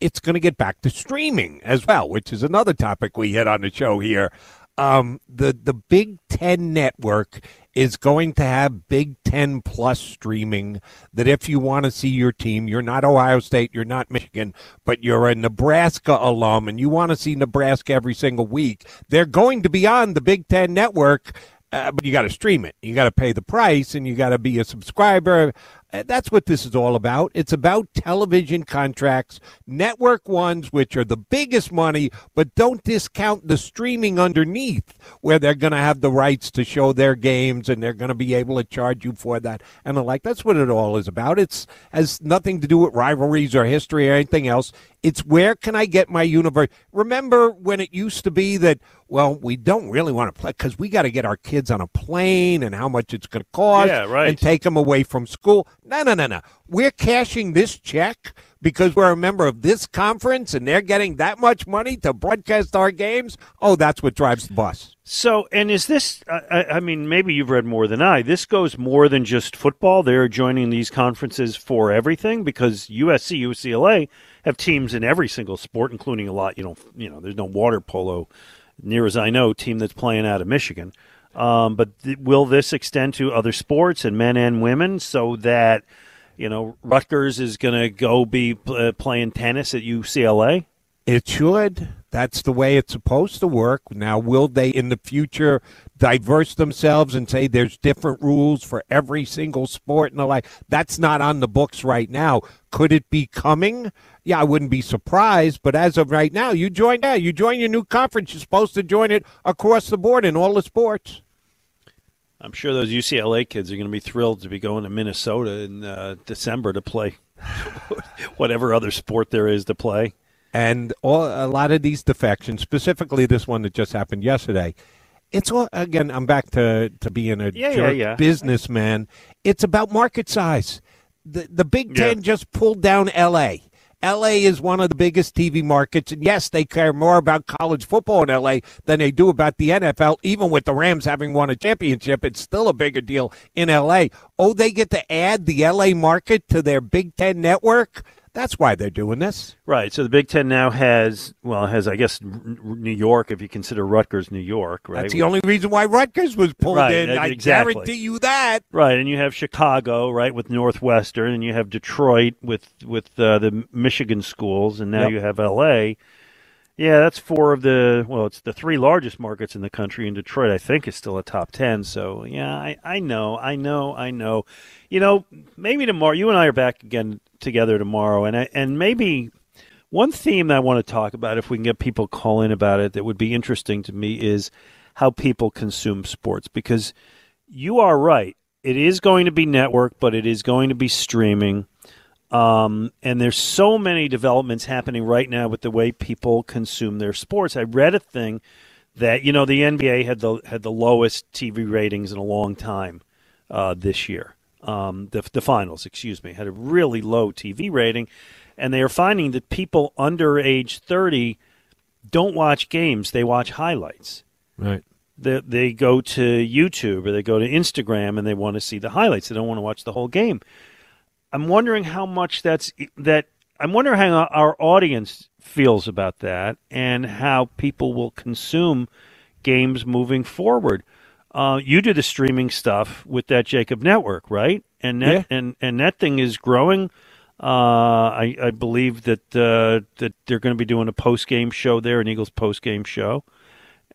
It's going to get back to streaming as well, which is another topic we hit on the show here. Um, the the Big Ten network is going to have Big Ten plus streaming. That if you want to see your team, you're not Ohio State, you're not Michigan, but you're a Nebraska alum, and you want to see Nebraska every single week. They're going to be on the Big Ten network. Uh, but you got to stream it. You got to pay the price, and you got to be a subscriber. Uh, That's what this is all about. It's about television contracts, network ones, which are the biggest money, but don't discount the streaming underneath, where they're going to have the rights to show their games and they're going to be able to charge you for that. And the like, that's what it all is about. It's has nothing to do with rivalries or history or anything else. It's where can I get my universe? Remember when it used to be that, well, we don't really want to play because we got to get our kids on a plane and how much it's going to cost Yeah, right. and take them away from school. No, no, no, no. We're cashing this check because we're a member of this conference and they're getting that much money to broadcast our games. Oh, that's what drives the bus. So, and is this? I, I- mean, maybe you've read more than I. This goes more than just football. They're joining these conferences for everything because USC, UCLA have teams in every single sport, including a lot. You know, you know, there's no water polo, near as I know, team that's playing out of Michigan. Um, but th- will this extend to other sports and men and women so that you know Rutgers is going to go be uh, playing tennis at UCLA? It should. That's the way it's supposed to work. Now, will they in the future diverse themselves and say there's different rules for every single sport and the like? That's not on the books right now. Could it be coming? Yeah, I wouldn't be surprised. But as of right now, you join. Yeah, you join your new conference. You're supposed to join it across the board in all the sports. I'm sure those UCLA kids are going to be thrilled to be going to Minnesota in uh, December to play whatever other sport there is to play. And all, a lot of these defections, specifically this one that just happened yesterday, it's all again. I'm back to to being a Yeah, yeah, jerk yeah. businessman. It's about market size. The the Big Ten just pulled down L.A. L.A. is one of the biggest TV markets, and yes, they care more about college football in L.A. than they do about the NFL. Even with the Rams having won a championship, it's still a bigger deal in L.A. Oh, they get to add the L.A. market to their Big Ten network. That's why they're doing this. Right. So the Big Ten now has, well, has I guess New York, if you consider Rutgers New York, right? That's the only reason why Rutgers was pulled Right, in. e- I exactly. guarantee you that. Right, and you have Chicago, right, with Northwestern, and you have Detroit with with uh, the Michigan schools, and now Yep. you have L.A. Yeah, that's four of the well, it's the three largest markets in the country, and Detroit, I think, is still a top ten. So yeah, I, I know, I know, I know. You know, maybe tomorrow, you and I are back again together tomorrow, and I, and maybe one theme I want to talk about, if we can get people call in about it, that would be interesting to me is how people consume sports because you are right. It is going to be network, but it is going to be streaming. Um, and there's so many developments happening right now with the way people consume their sports. I read a thing that you know the NBA had the had the lowest TV ratings in a long time uh, this year. Um, the the finals, excuse me, had a really low TV rating, and they are finding that people under age 30 don't watch games; they watch highlights Right. they, they go to YouTube or they go to Instagram and they want to see the highlights. They don't want to watch the whole game. I'm wondering how much that's that. I'm wondering how our audience feels about that and how people will consume games moving forward. Uh, you do the streaming stuff with that JAKIB Network, right? And that and and that thing is growing. Uh, I, I believe that uh, that they're going to be doing a post game show there, an Eagles post game show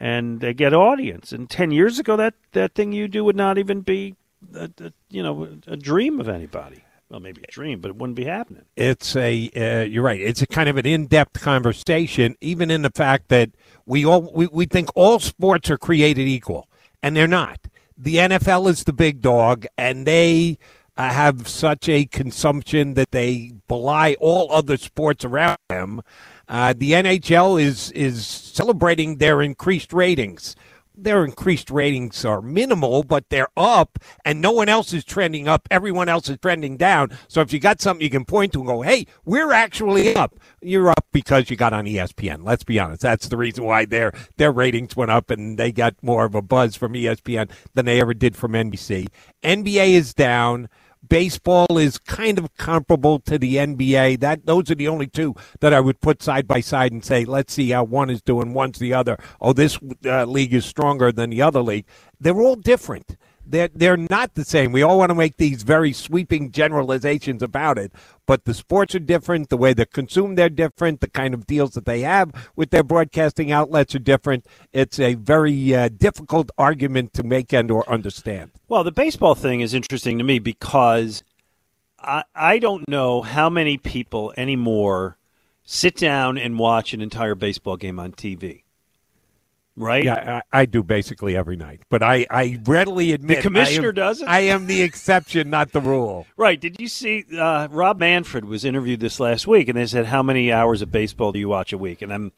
and they get audience. And ten years ago, that that thing you do would not even be, a, a, you know, a dream of anybody. Well, maybe a dream, but it wouldn't be happening. It's a uh, you're right. It's a kind of an in-depth conversation, even in the fact that we all we, we think all sports are created equal, and they're not. The NFL is the big dog, and they uh, have such a consumption that they belie all other sports around them. Uh, the NHL is is celebrating their increased ratings. Their increased ratings are minimal, but they're up, and no one else is trending up. Everyone else is trending down. So if you got something you can point to and go, "Hey, we're actually up," you're up because you got on ESPN. Let's be honest. That's the reason why their their ratings went up, and they got more of a buzz from ESPN than they ever did from NBC. NBA is down baseball is kind of comparable to the NBA. That those are the only two that I would put side by side and say, let's see how one is doing, one's the other. Oh, this uh, league is stronger than the other league. They're all different. They're they're not the same. We all want to make these very sweeping generalizations about it, but the sports are different. The way they're consumed, they're different. The kind of deals that they have with their broadcasting outlets are different. It's a very uh, difficult argument to make and or understand. Well, the baseball thing is interesting to me because I, I don't know how many people anymore sit down and watch an entire baseball game on TV. Right? Yeah, I, I do basically every night, but I, I readily admit The commissioner I am, does it? I am the exception, not the rule. Right. Did you see uh, Rob Manfred was interviewed this last week, and they said, "How many hours of baseball do you watch a week?" And I'm,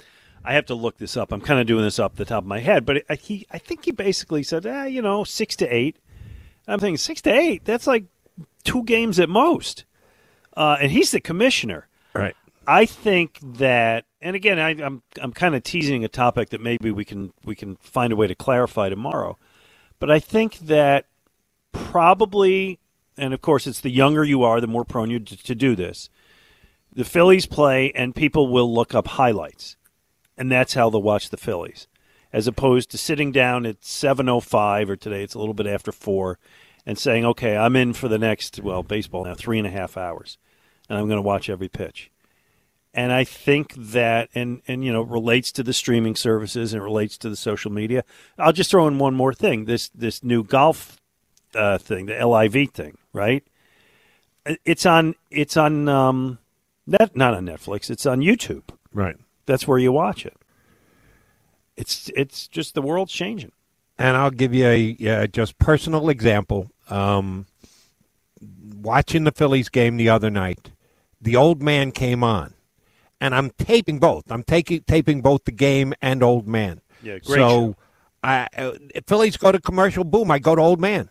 I have to look this up. I'm kind of doing this off the top of my head, but it, he, I think he basically said, ah, you know, six to eight. I'm thinking six to eight. That's like two games at most. Uh, and he's the commissioner. Right. I think that, and again, I, I'm I'm kind of teasing a topic that maybe we can we can find a way to clarify tomorrow. But I think that probably, and of course, it's the younger you are, the more prone you to, to do this. The Phillies play, and people will look up highlights, and that's how they'll watch the Phillies, as opposed to sitting down at seven oh five or today it's a little bit after four, and saying, "Okay, I'm in for the next well baseball now three and a half hours, and I'm going to watch every pitch." And I think that, and and you know, relates to the streaming services and it relates to the social media. I'll just throw in one more thing: this this new golf uh, thing, the LIV thing, right? It's on it's on um, net not on Netflix. It's on YouTube. Right. That's where you watch it. It's it's just the world's changing. And I'll give you a just personal example. Um, watching the Phillies game the other night, the old man came on, and I'm taping both. I'm taking taping both the game and old man. Yeah, great So, I, uh, if Phillies go to commercial, boom, I go to old man.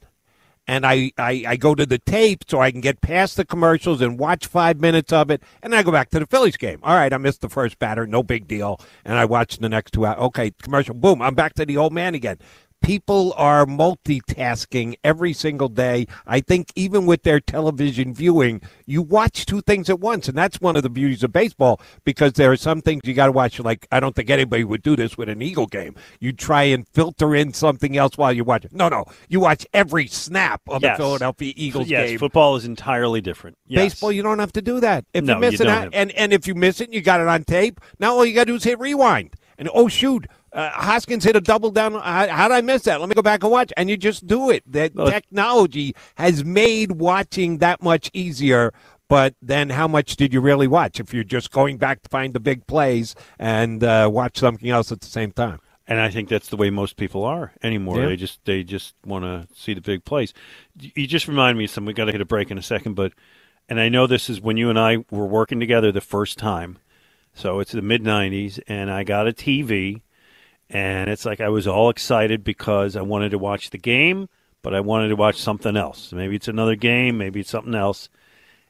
And I, I, I go to the tape so I can get past the commercials and watch five minutes of it, and I go back to the Phillies game. All right, I missed the first batter, no big deal, and I watch the next two. hours. Okay, commercial, boom, I'm back to the old man again. People are multitasking every single day. I think even with their television viewing, you watch two things at once, and that's one of the beauties of baseball because there are some things you got to watch. Like I don't think anybody would do this with an Eagle game. You try and filter in something else while you watch it. No, no, you watch every snap of Yes. the Philadelphia Eagles yes, game. football is entirely different. Yes. Baseball, you don't have to do that. If No, you miss you it, have- and and if you miss it, and you got it on tape. Now all you got to do is hit rewind. And oh shoot, uh, Hoskins hit a double down. How, how did I miss that? Let me go back and watch. And you just do it. That technology has made watching that much easier. But then, how much did you really watch? If you're just going back to find the big plays and uh, watch something else at the same time. And I think that's the way most people are anymore. Yeah. They just they just want to see the big plays. You just remind me of something. We got to hit a break in a second, but and I know this is when you and I were working together the first time. So it's the mid '90s, and I got a TV, and it's like I was all excited because I wanted to watch the game, but I wanted to watch something else. Maybe it's another game, maybe it's something else.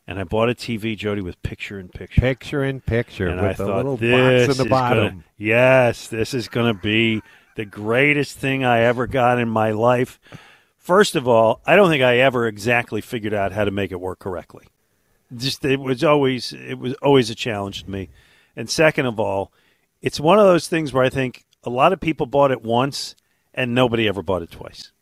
And I bought a TV, Jody, with picture in picture. Picture in picture And with I thought, little this box in the is bottom. Gonna, yes, this is going to be the greatest thing I ever got in my life. First of all, I don't think I ever exactly figured out how to make it work correctly. Just it was always it was always a challenge to me. And second of all, it's one of those things where I think a lot of people bought it once and nobody ever bought it twice.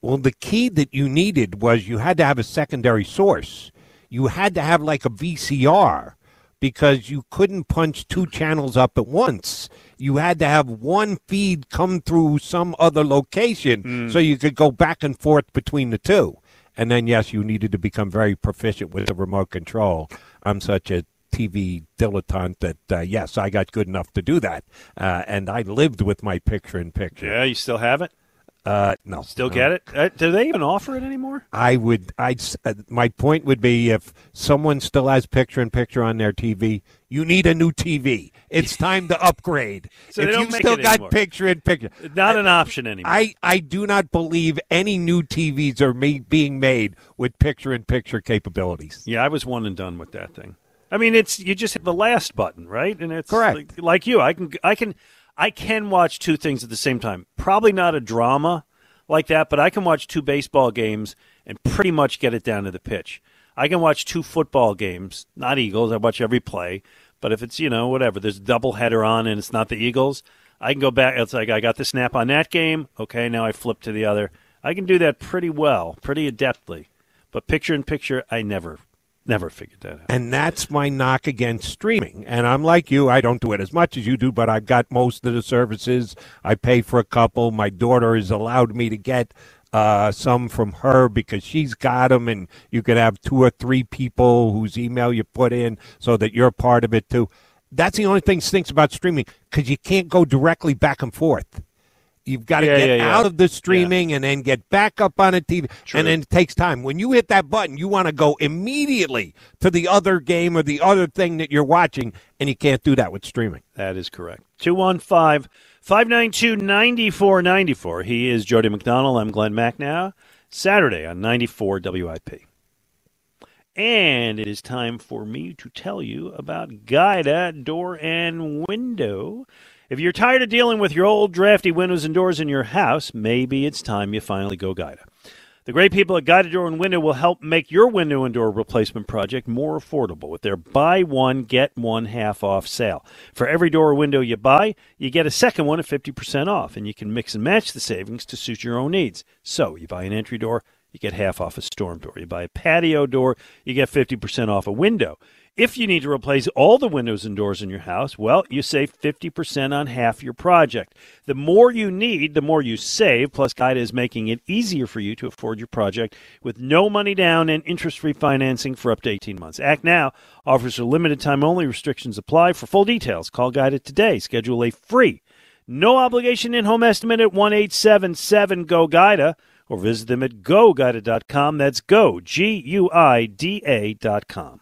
Well, the key that you needed was you had to have a secondary source. You had to have like a VCR because you couldn't punch two channels up at once. You had to have one feed come through some other location hmm. so you could go back and forth between the two. And then, yes, you needed to become very proficient with the remote control. I'm such a TV dilettante that, uh, yes, I got good enough to do that. Uh, and I lived with my picture in picture. Yeah, you still have it? Uh, no. Still get it? Uh, do they even offer it anymore? I would. I'd. Uh, my point would be if someone still has picture in picture on their TV, you need a new TV. It's time to upgrade. So if you still got anymore. picture in picture, Not an option anymore. I I do not believe any new TVs are ma- being made with picture in picture capabilities. Yeah, I was one and done with that thing. I mean, it's you just hit the last button, right? And it's Correct. Like, like you, I can, I can, I can watch two things at the same time. Probably not a drama like that, but I can watch two baseball games and pretty much get it down to the pitch. I can watch two football games, not Eagles. I watch every play, but if it's you know whatever, there's a double header on and it's not the Eagles, I can go back. It's like I got the snap on that game. Okay, now I flip to the other. I can do that pretty well, pretty adeptly. But picture in picture, I never, never figured that out. And that's my knock against streaming. And I'm like you, I don't do it as much as you do, but I've got most of the services. I pay for a couple. My daughter has allowed me to get uh, some from her because she's got them, and you can have two or three people whose email you put in so that you're part of it too. That's the only thing stinks about streaming because you can't go directly back and forth. You've got to Yeah, get yeah, out of the streaming and then get back up on a TV, True. and then it takes time. When you hit that button, you want to go immediately to the other game or the other thing that you're watching, and you can't do that with streaming. That is correct. 215 592 9494. He is Jody McDonald. I'm Glenn Macnow. Saturday on 94 WIP. And it is time for me to tell you about Guida Door and Window. If you're tired of dealing with your old drafty windows and doors in your house, maybe it's time you finally go Guida. The great people at Guida Door and Window will help make your window and door replacement project more affordable with their buy one, get one half off sale. For every door or window you buy, you get a second one at 50% off, and you can mix and match the savings to suit your own needs. So, you buy an entry door, you get half off a storm door. You buy a patio door, you get 50% off a window. If you need to replace all the windows and doors in your house, well, you save 50% on half your project. The more you need, the more you save. Plus, Guida is making it easier for you to afford your project with no money down and interest free financing for up to 18 months. Act now. Offers are limited time only. Restrictions apply. For full details, call Guida today. Schedule a free, no obligation in home estimate at 1 877 GO GUIDA or visit them at goguida.com. That's go, G U I D A.com.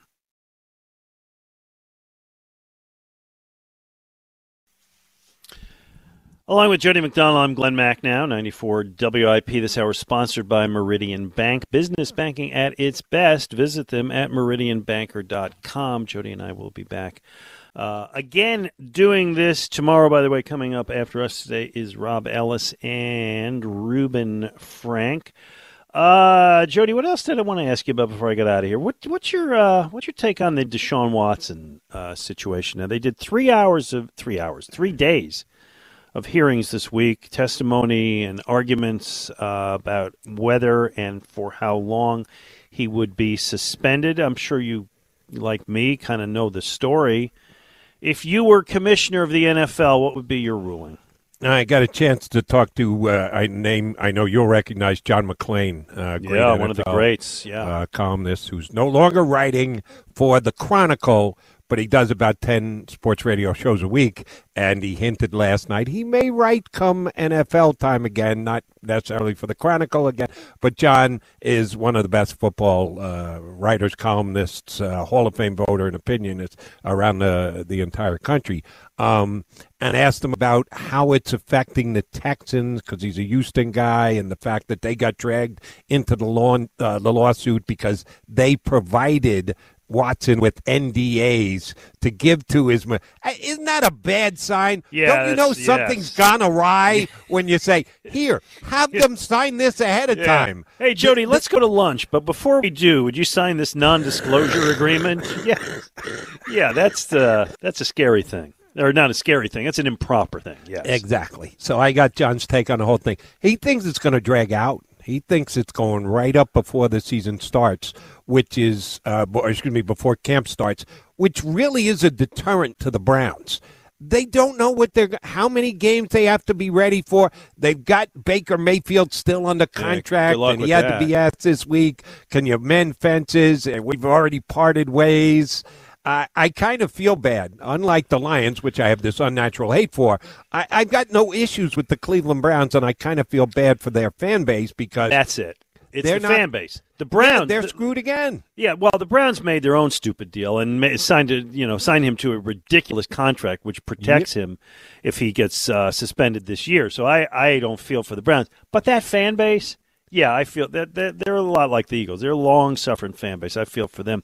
Along with Jody McDonald, I'm Glenn Macnow, 94 WIP. This hour sponsored by Meridian Bank. Business banking at its best. Visit them at meridianbanker.com. Jody and I will be back uh, again doing this tomorrow. By the way, coming up after us today is Rob Ellis and Ruben Frank. Uh, Jody, what else did I want to ask you about before I get out of here? What, what's your uh, what's your take on the Deshaun Watson uh, situation? Now they did three hours of three hours, three days of hearings this week, testimony and arguments uh, about whether and for how long he would be suspended. I'm sure you, like me, kind of know the story. If you were commissioner of the NFL, what would be your ruling? I got a chance to talk to uh, I name I know you'll recognize John McClain, uh, great Yeah, one of the greats, yeah. uh, columnist who's no longer writing for the Chronicle, but he does about ten sports radio shows a week. And he hinted last night he may write come NFL time again, not necessarily for the Chronicle again. But John is one of the best football uh, writers, columnists, uh, Hall of Fame voter, and opinionists around the the entire country. Um, and asked him about how it's affecting the Texans because he's a Houston guy, and the fact that they got dragged into the law uh, the lawsuit because they provided Watson with NDAs to give to his. Isn't that a bad sign? Yeah, Don't you know that's- something's yes. gone awry when you say, "Here, have them sign this ahead of Yeah. time"? Hey, Jody, let's go to lunch. But before we do, would you sign this non-disclosure agreement? Yeah, yeah, that's the that's a scary thing, or not a scary thing. That's an improper thing. Yes, Exactly. So I got John's take on the whole thing. He thinks it's going to drag out. He thinks it's going right up before the season starts, which is, uh, bo- excuse me, before camp starts, which really is a deterrent to the Browns. They don't know what they're, how many games they have to be ready for. They've got Baker Mayfield still under contract, luck and he had that. to be asked this week, "Can you mend fences?" And we've already parted ways. I, I kind of feel bad. Unlike the Lions, which I have this unnatural hate for, I, I've got no issues with the Cleveland Browns, and I kind of feel bad for their fan base because that's it. It's They're the not- fan base. The Browns, they're the- screwed again. Yeah, well, the Browns made their own stupid deal and signed a, you know signed him to a ridiculous contract, which protects him if he gets uh, suspended this year. So I, I don't feel for the Browns, but that fan base, yeah, I feel that that they're a lot like the Eagles. They're a long suffering fan base. I feel for them.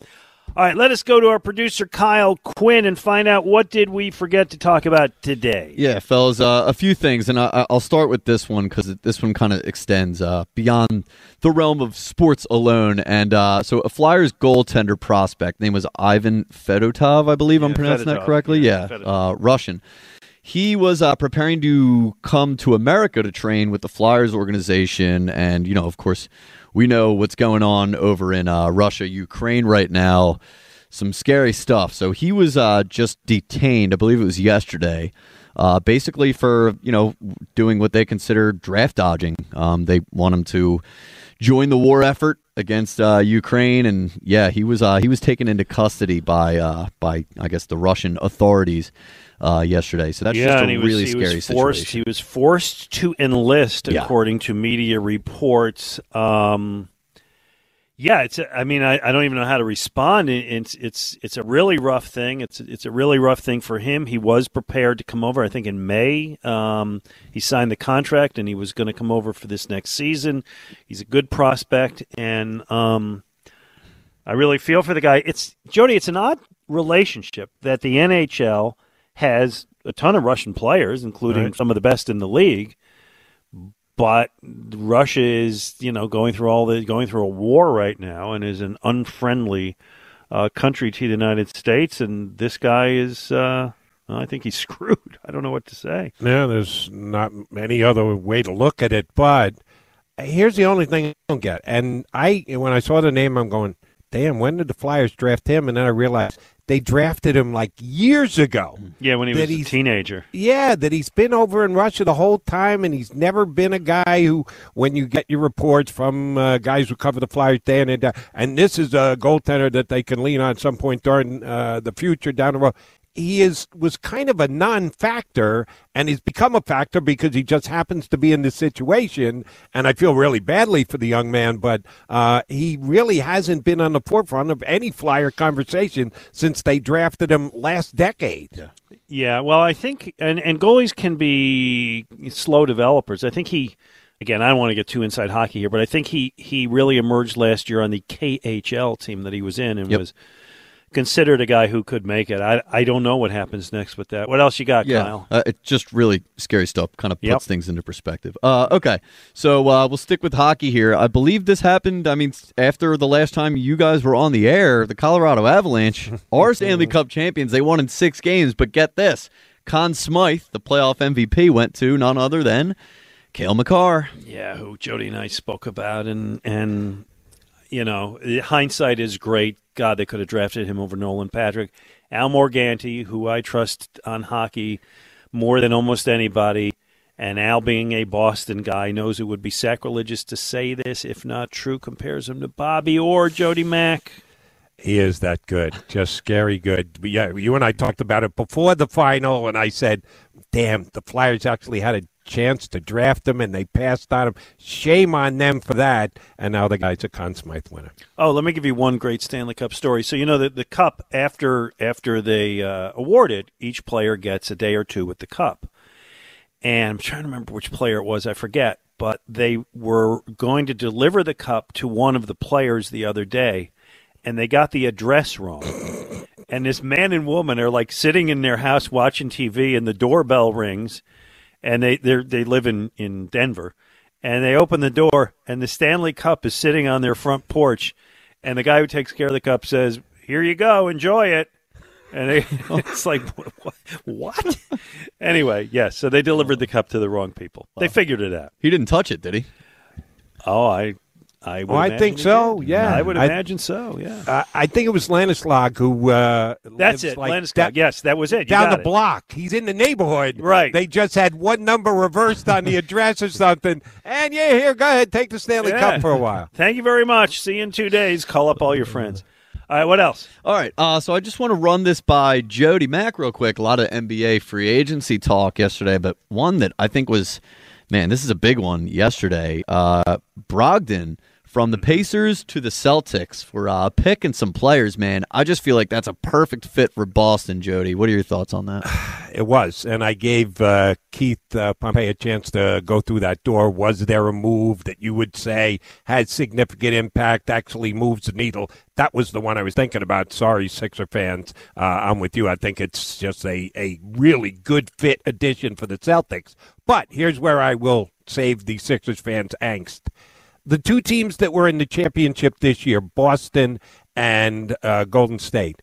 All right, let us go to our producer Kyle Quinn and find out what did we forget to talk about today. Yeah, fellas, uh, a few things, and I, I'll start with this one because this one kind of extends uh, beyond the realm of sports alone. And uh, so, a Flyers goaltender prospect name was Ivan Fedotov, I believe I'm pronouncing Fedotov, that correctly. yeah, Yeah, uh, Russian. He was uh, preparing to come to America to train with the Flyers organization, and you know, of course, we know what's going on over in uh, Russia, Ukraine right now. Some scary stuff. So he was uh, just detained. I believe it was yesterday uh, basically for you know doing what they consider draft dodging. Um, they want him to join the war effort against uh, Ukraine, and yeah, he was uh, he was taken into custody by uh, by I guess the Russian authorities uh, yesterday. So that's yeah, just a and he was, really scary forced, situation. He was forced to enlist, Yeah. according to media reports. Um, yeah, it's. I mean, I, I don't even know how to respond. It's it's it's a really rough thing. It's it's a really rough thing for him. He was prepared to come over. I think in May, um, he signed the contract and he was going to come over for this next season. He's a good prospect, and um, I really feel for the guy. It's Jody. It's an odd relationship that the NHL has a ton of Russian players, including Right. some of the best in the league. But Russia is, you know, going through all the going through a war right now, and is an unfriendly uh, country to the United States. And this guy is, uh, I think he's screwed. I don't know what to say. Yeah, there's not any other way to look at it. But here's the only thing I don't get. And I, when I saw the name, I'm going, damn, when did the Flyers draft him? And then I realized they drafted him like years ago. Yeah, when he was a teenager. Yeah, that he's been over in Russia the whole time, and he's never been a guy who, when you get your reports from uh, guys who cover the Flyers day in and day, and this is a goaltender that they can lean on at some point during uh, the future down the road. He is was kind of a non-factor, and he's become a factor because he just happens to be in this situation. And I feel really badly for the young man, but uh, he really hasn't been on the forefront of any Flyer conversation since they drafted him last decade. Yeah. Yeah, well, I think, and, and goalies can be slow developers. I think he, again, I don't want to get too inside hockey here, but I think he, he really emerged last year on the KHL team that he was in and Yep. was considered a guy who could make it. I, I don't know what happens next with that. What else you got, Yeah, Kyle? uh, it's just really scary stuff. Kind of puts Yep. things into perspective. Uh, okay, so uh, we'll stick with hockey here. I believe this happened. I mean, after the last time you guys were on the air, the Colorado Avalanche are Stanley Cup champions. They won in six games, but get this: Conn Smythe, the playoff MVP, went to none other than Cale Makar. Yeah, who Jody and I spoke about, and and you know, hindsight is great. God, they could have drafted him over Nolan Patrick, Al Morganti, who I trust on hockey more than almost anybody. And Al, being a Boston guy, knows it would be sacrilegious to say this, if not true. Compares him to Bobby Orr Jody Mack. He is that good, just scary good. But yeah, you and I talked about it before the final, and I said, "Damn, the Flyers actually had a chance to draft him, and they passed on him. Shame on them for that." And now the guy's a Conn Smythe winner. Oh, let me give you one great Stanley Cup story. So you know that the cup after after they uh, award it, each player gets a day or two with the cup. And I'm trying to remember which player it was. I forget, but they were going to deliver the cup to one of the players the other day, and they got the address wrong. and this man and woman are like sitting in their house watching TV, and the doorbell rings, and they they they live in in Denver, and they open the door, and the Stanley Cup is sitting on their front porch, and the guy who takes care of the cup says, "Here you go, enjoy it." And they, oh. it's like, what? what? anyway, yes. So they delivered the cup to the wrong people. They figured it out. He didn't touch it, did he? Oh, I, I, would Oh, I think so. did. Yeah, I would I- imagine so. Yeah, Uh, I think it was Lanislag who. Uh, that's it. like Landeskog. that- yes, that was it. You down the it. block. He's in the neighborhood. Right. They just had one number reversed on the address or something. And yeah, here, go ahead, take the Stanley Yeah. Cup for a while. Thank you very much. See you in two days. Call up all your friends. All right, what else? All right, uh, so I just want to run this by Jody Mack real quick. A lot of NBA free agency talk yesterday, but one that I think was, man, this is a big one yesterday. Uh, Brogdon from the Pacers to the Celtics for a pick and some players, man. I just feel like that's a perfect fit for Boston, Jody. What are your thoughts on that? It was, and I gave uh, Keith uh, Pompey a chance to go through that door. Was there a move that you would say had significant impact, actually moves the needle? That was the one I was thinking about. Sorry, Sixer fans, uh, I'm with you. I think it's just a, a really good fit addition for the Celtics. But here's where I will save the Sixers fans' angst. The two teams that were in the championship this year, Boston and uh, Golden State,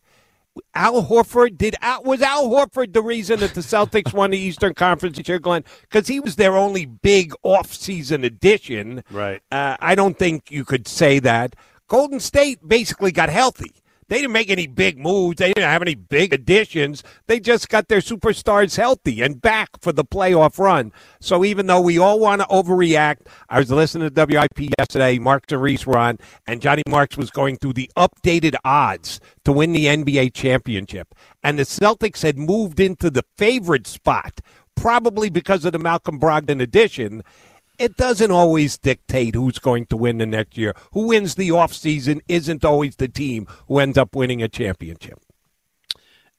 Al Horford did Al, was Al Horford the reason that the Celtics won the Eastern Conference this year, Glenn? Because he was their only big off-season addition. Right. Uh, I don't think you could say that. Golden State basically got healthy. They didn't make any big moves. They didn't have any big additions. They just got their superstars healthy and back for the playoff run. So even though we all want to overreact, I was listening to WIP yesterday. Mark and Reese on, and Johnny Marks was going through the updated odds to win the NBA championship. And the Celtics had moved into the favorite spot, probably because of the Malcolm Brogdon addition it doesn't always dictate who's going to win the next year. Who wins the offseason isn't always the team who ends up winning a championship.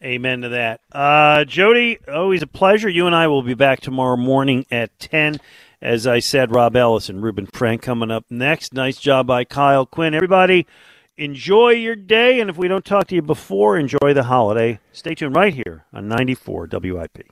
Amen to that. Uh, Jody, always a pleasure. You and I will be back tomorrow morning at 10. As I said, Rob Ellis and Ruben Frank coming up next. Nice job by Kyle Quinn. Everybody, enjoy your day. And if we don't talk to you before, enjoy the holiday. Stay tuned right here on 94 WIP.